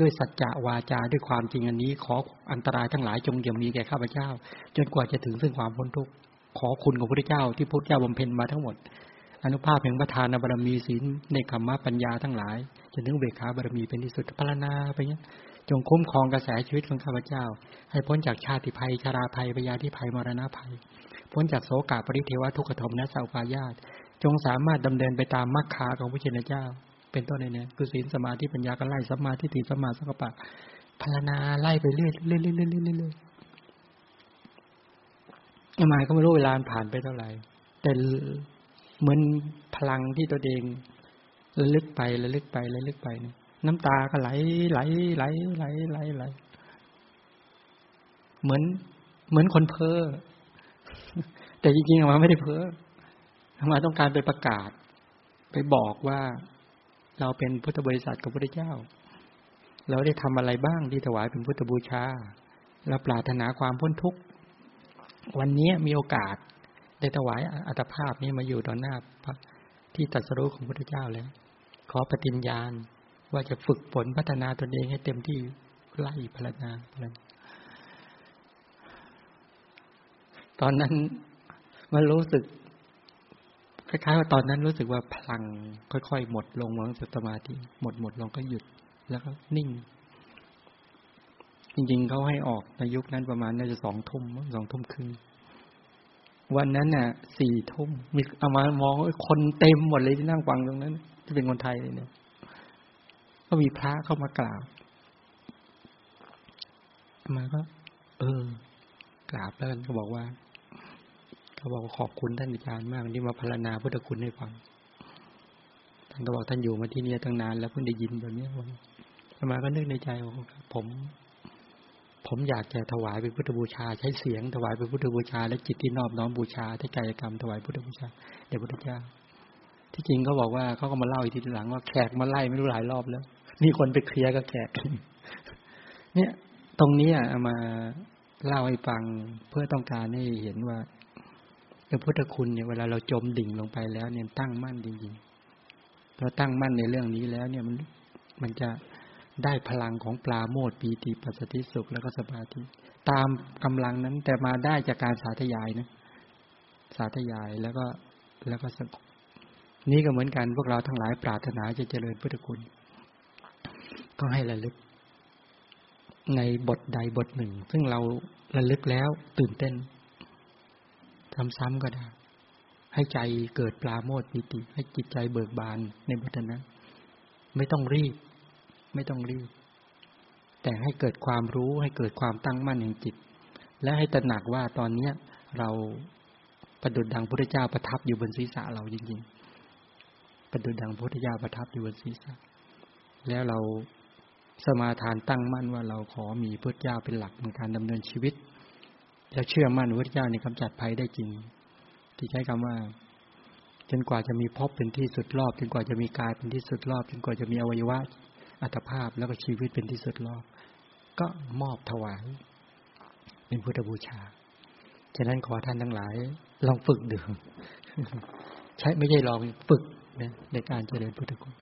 ด้วยสัจจะวาจาด้วยความจริงอันนี้ ขออันตรายทั้งหลายจงอย่ามีแก่ข้าพเจ้า จนกว่าจะถึงซึ่งความพ้นทุกข์ขอคุณของพระเจ้าที่พระเจ้าบำเพ็ญมาทั้งหมด อนุภาพแห่งประธานบารมีศีลในกรรมปัญญาทั้งหลายจนถึงเบขาบารมีเป็นที่สุดพารณาไปเนี้ยจงคุ้มครองกระแสชีวิตของข้าพเจ้า ให้พ้นจากชาติภัยชาราภัยพยาธิภัยมรณะภัย พ้นจากโสกาปริเทวทุกขโทมนะสาวายาตจงสามารถดำเนินไปตามมรรคาของพระเจ้า เป็นต้นในนี้คือศีลสมาธิปัญญาก็ไล่สัมมาทิฏฐิสัมมาสังกัปปะพารณาไล่ไปเรื่อยเรื่อยเรื่อยเรื่อยเรื่อยทำไมก็ไม่รู้เวลาผ่านไปเท่าไหร่ แต่เหมือนพลังที่ตัวเองระลึกไประลึกไประลึกไปเนี่ยน้ำตาก็ไหลไหลไหลไหลไหลไหลเหมือน เหมือนคนเพ้อแต่จริงๆออกมาไม่ได้เพ้อออกมาต้องการไปประกาศ ไปบอกว่า เราเป็นพุทธบริษัทกับพระเจ้า เราได้ทำอะไรบ้างที่ถวายเป็นพุทธบูชาเราปรารถนาความพ้นทุกข์วันนี้มีโอกาสได้ถวายอัตภาพนี้มาอยู่ต่อหน้าที่ตัดสรุปของพระเจ้าแล้ว ขอปฏิญญาณว่าจะฝึกฝนพัฒนาตนเองให้เต็มที่ไล่พลานาพลาตอนนั้นมันรู้สึก คล้ายๆว่าตอนนั้นรู้สึกว่าพลังค่อยๆหมดลงมองสมาธิหมดหมดลงก็หยุดแล้วก็นิ่ง จริง ๆเขาให้ออกในยุคนั้นประมาณน่าจะสองทุ่มสองทุ่มครึ่งวันนั้นน่ะสี่ทุ่มมีเอามามองคนเต็มหมดเลยที่นั่งฟังตรงนั้นที่เป็นคนไทยเลยเนี่ย ก็มีพระเข้ามากราบมาก็ เออกราบแล้วก็บอกว่า เขาบอกขอบคุณท่านอาจารย์มากที่มาพารณาพุทธคุณให้ฟัง ท่านก็บอกท่านอยู่มาที่นี่ตั้งนาน แล้วเพิ่งได้ยินแบบนี้ว่ามาก็นึกในใจว่าผม ผมอยากจะถวายเป็นพุทธบูชา ใช้เสียงถวายเป็นพุทธบูชา และจิตที่นอบน้อมบูชาใช้กายกรรมถวายพุทธบูชาเดี๋ยวพุทธเจ้า ที่จริงเขาบอกว่าเขาก็มาเล่าอีกทีหลังว่าแขกมาไล่ไม่รู้หลายรอบแล้วมีคนไปเคลียร์กับแขกเนี่ย ตรงนี้อะมาเล่าให้ฟังเพื่อต้องการให้เห็นว่า พระพุทธคุณเนี่ยเวลาเราจมดิ่งลงไปแล้ว เนี่ยตั้งมั่นจริงๆเราตั้งมั่นในเรื่องนี้แล้ว เนี่ยมันมันจะได้พลังของปลาโมดปีติปัสสติสุขแล้วก็สมาธิตามกำลังนั้นแต่มาได้จากการสาธยายนะ สาธยายแล้วก็แล้วก็สงบนี่ก็เหมือนกันพวกเราทั้งหลายปรารถนาจะเจริญพุทธคุณ ก็ให้ระลึก ในบทใดบทหนึ่ง ซึ่งเราระลึกแล้วตื่นเต้น ทำซ้ำก็ได้ ให้ใจเกิดปลาโมดปิติ ให้จิตใจเบิกบานในบทนั้นไม่ต้องรีบ ไม่ต้องรีบ แต่ให้เกิดความรู้ให้เกิดความตั้งมั่นแห่งจิต และให้ตระหนักว่าตอนเนี้ย เราประดุดดังพระเจ้าประทับอยู่บนศีรษะเราจริงๆประดุดดังพระเจ้าประทับอยู่บนศีรษะ แล้วเราสมาทานตั้งมั่นว่าเราขอมีพุทธเจ้าเป็นหลักในการดำเนินชีวิต แล้วเชื่อมั่นพุทธเจ้าในกำจัดภัยได้จริง ที่ใช้คำว่า จนกว่าจะมีพบเป็นที่สุดรอบ จนกว่าจะมีกายเป็นที่สุดรอบ จนกว่าจะมีอวัยวะอัตภาพแล้วก็ชีวิตเป็นที่สุดรอบ ก็มอบถวาย เป็นพุทธบูชาฉะนั้นขอท่านทั้งหลาย ลองฝึกดูใช้ไม่ใช่ลองฝึกนะในการเจริญพุทธคุณ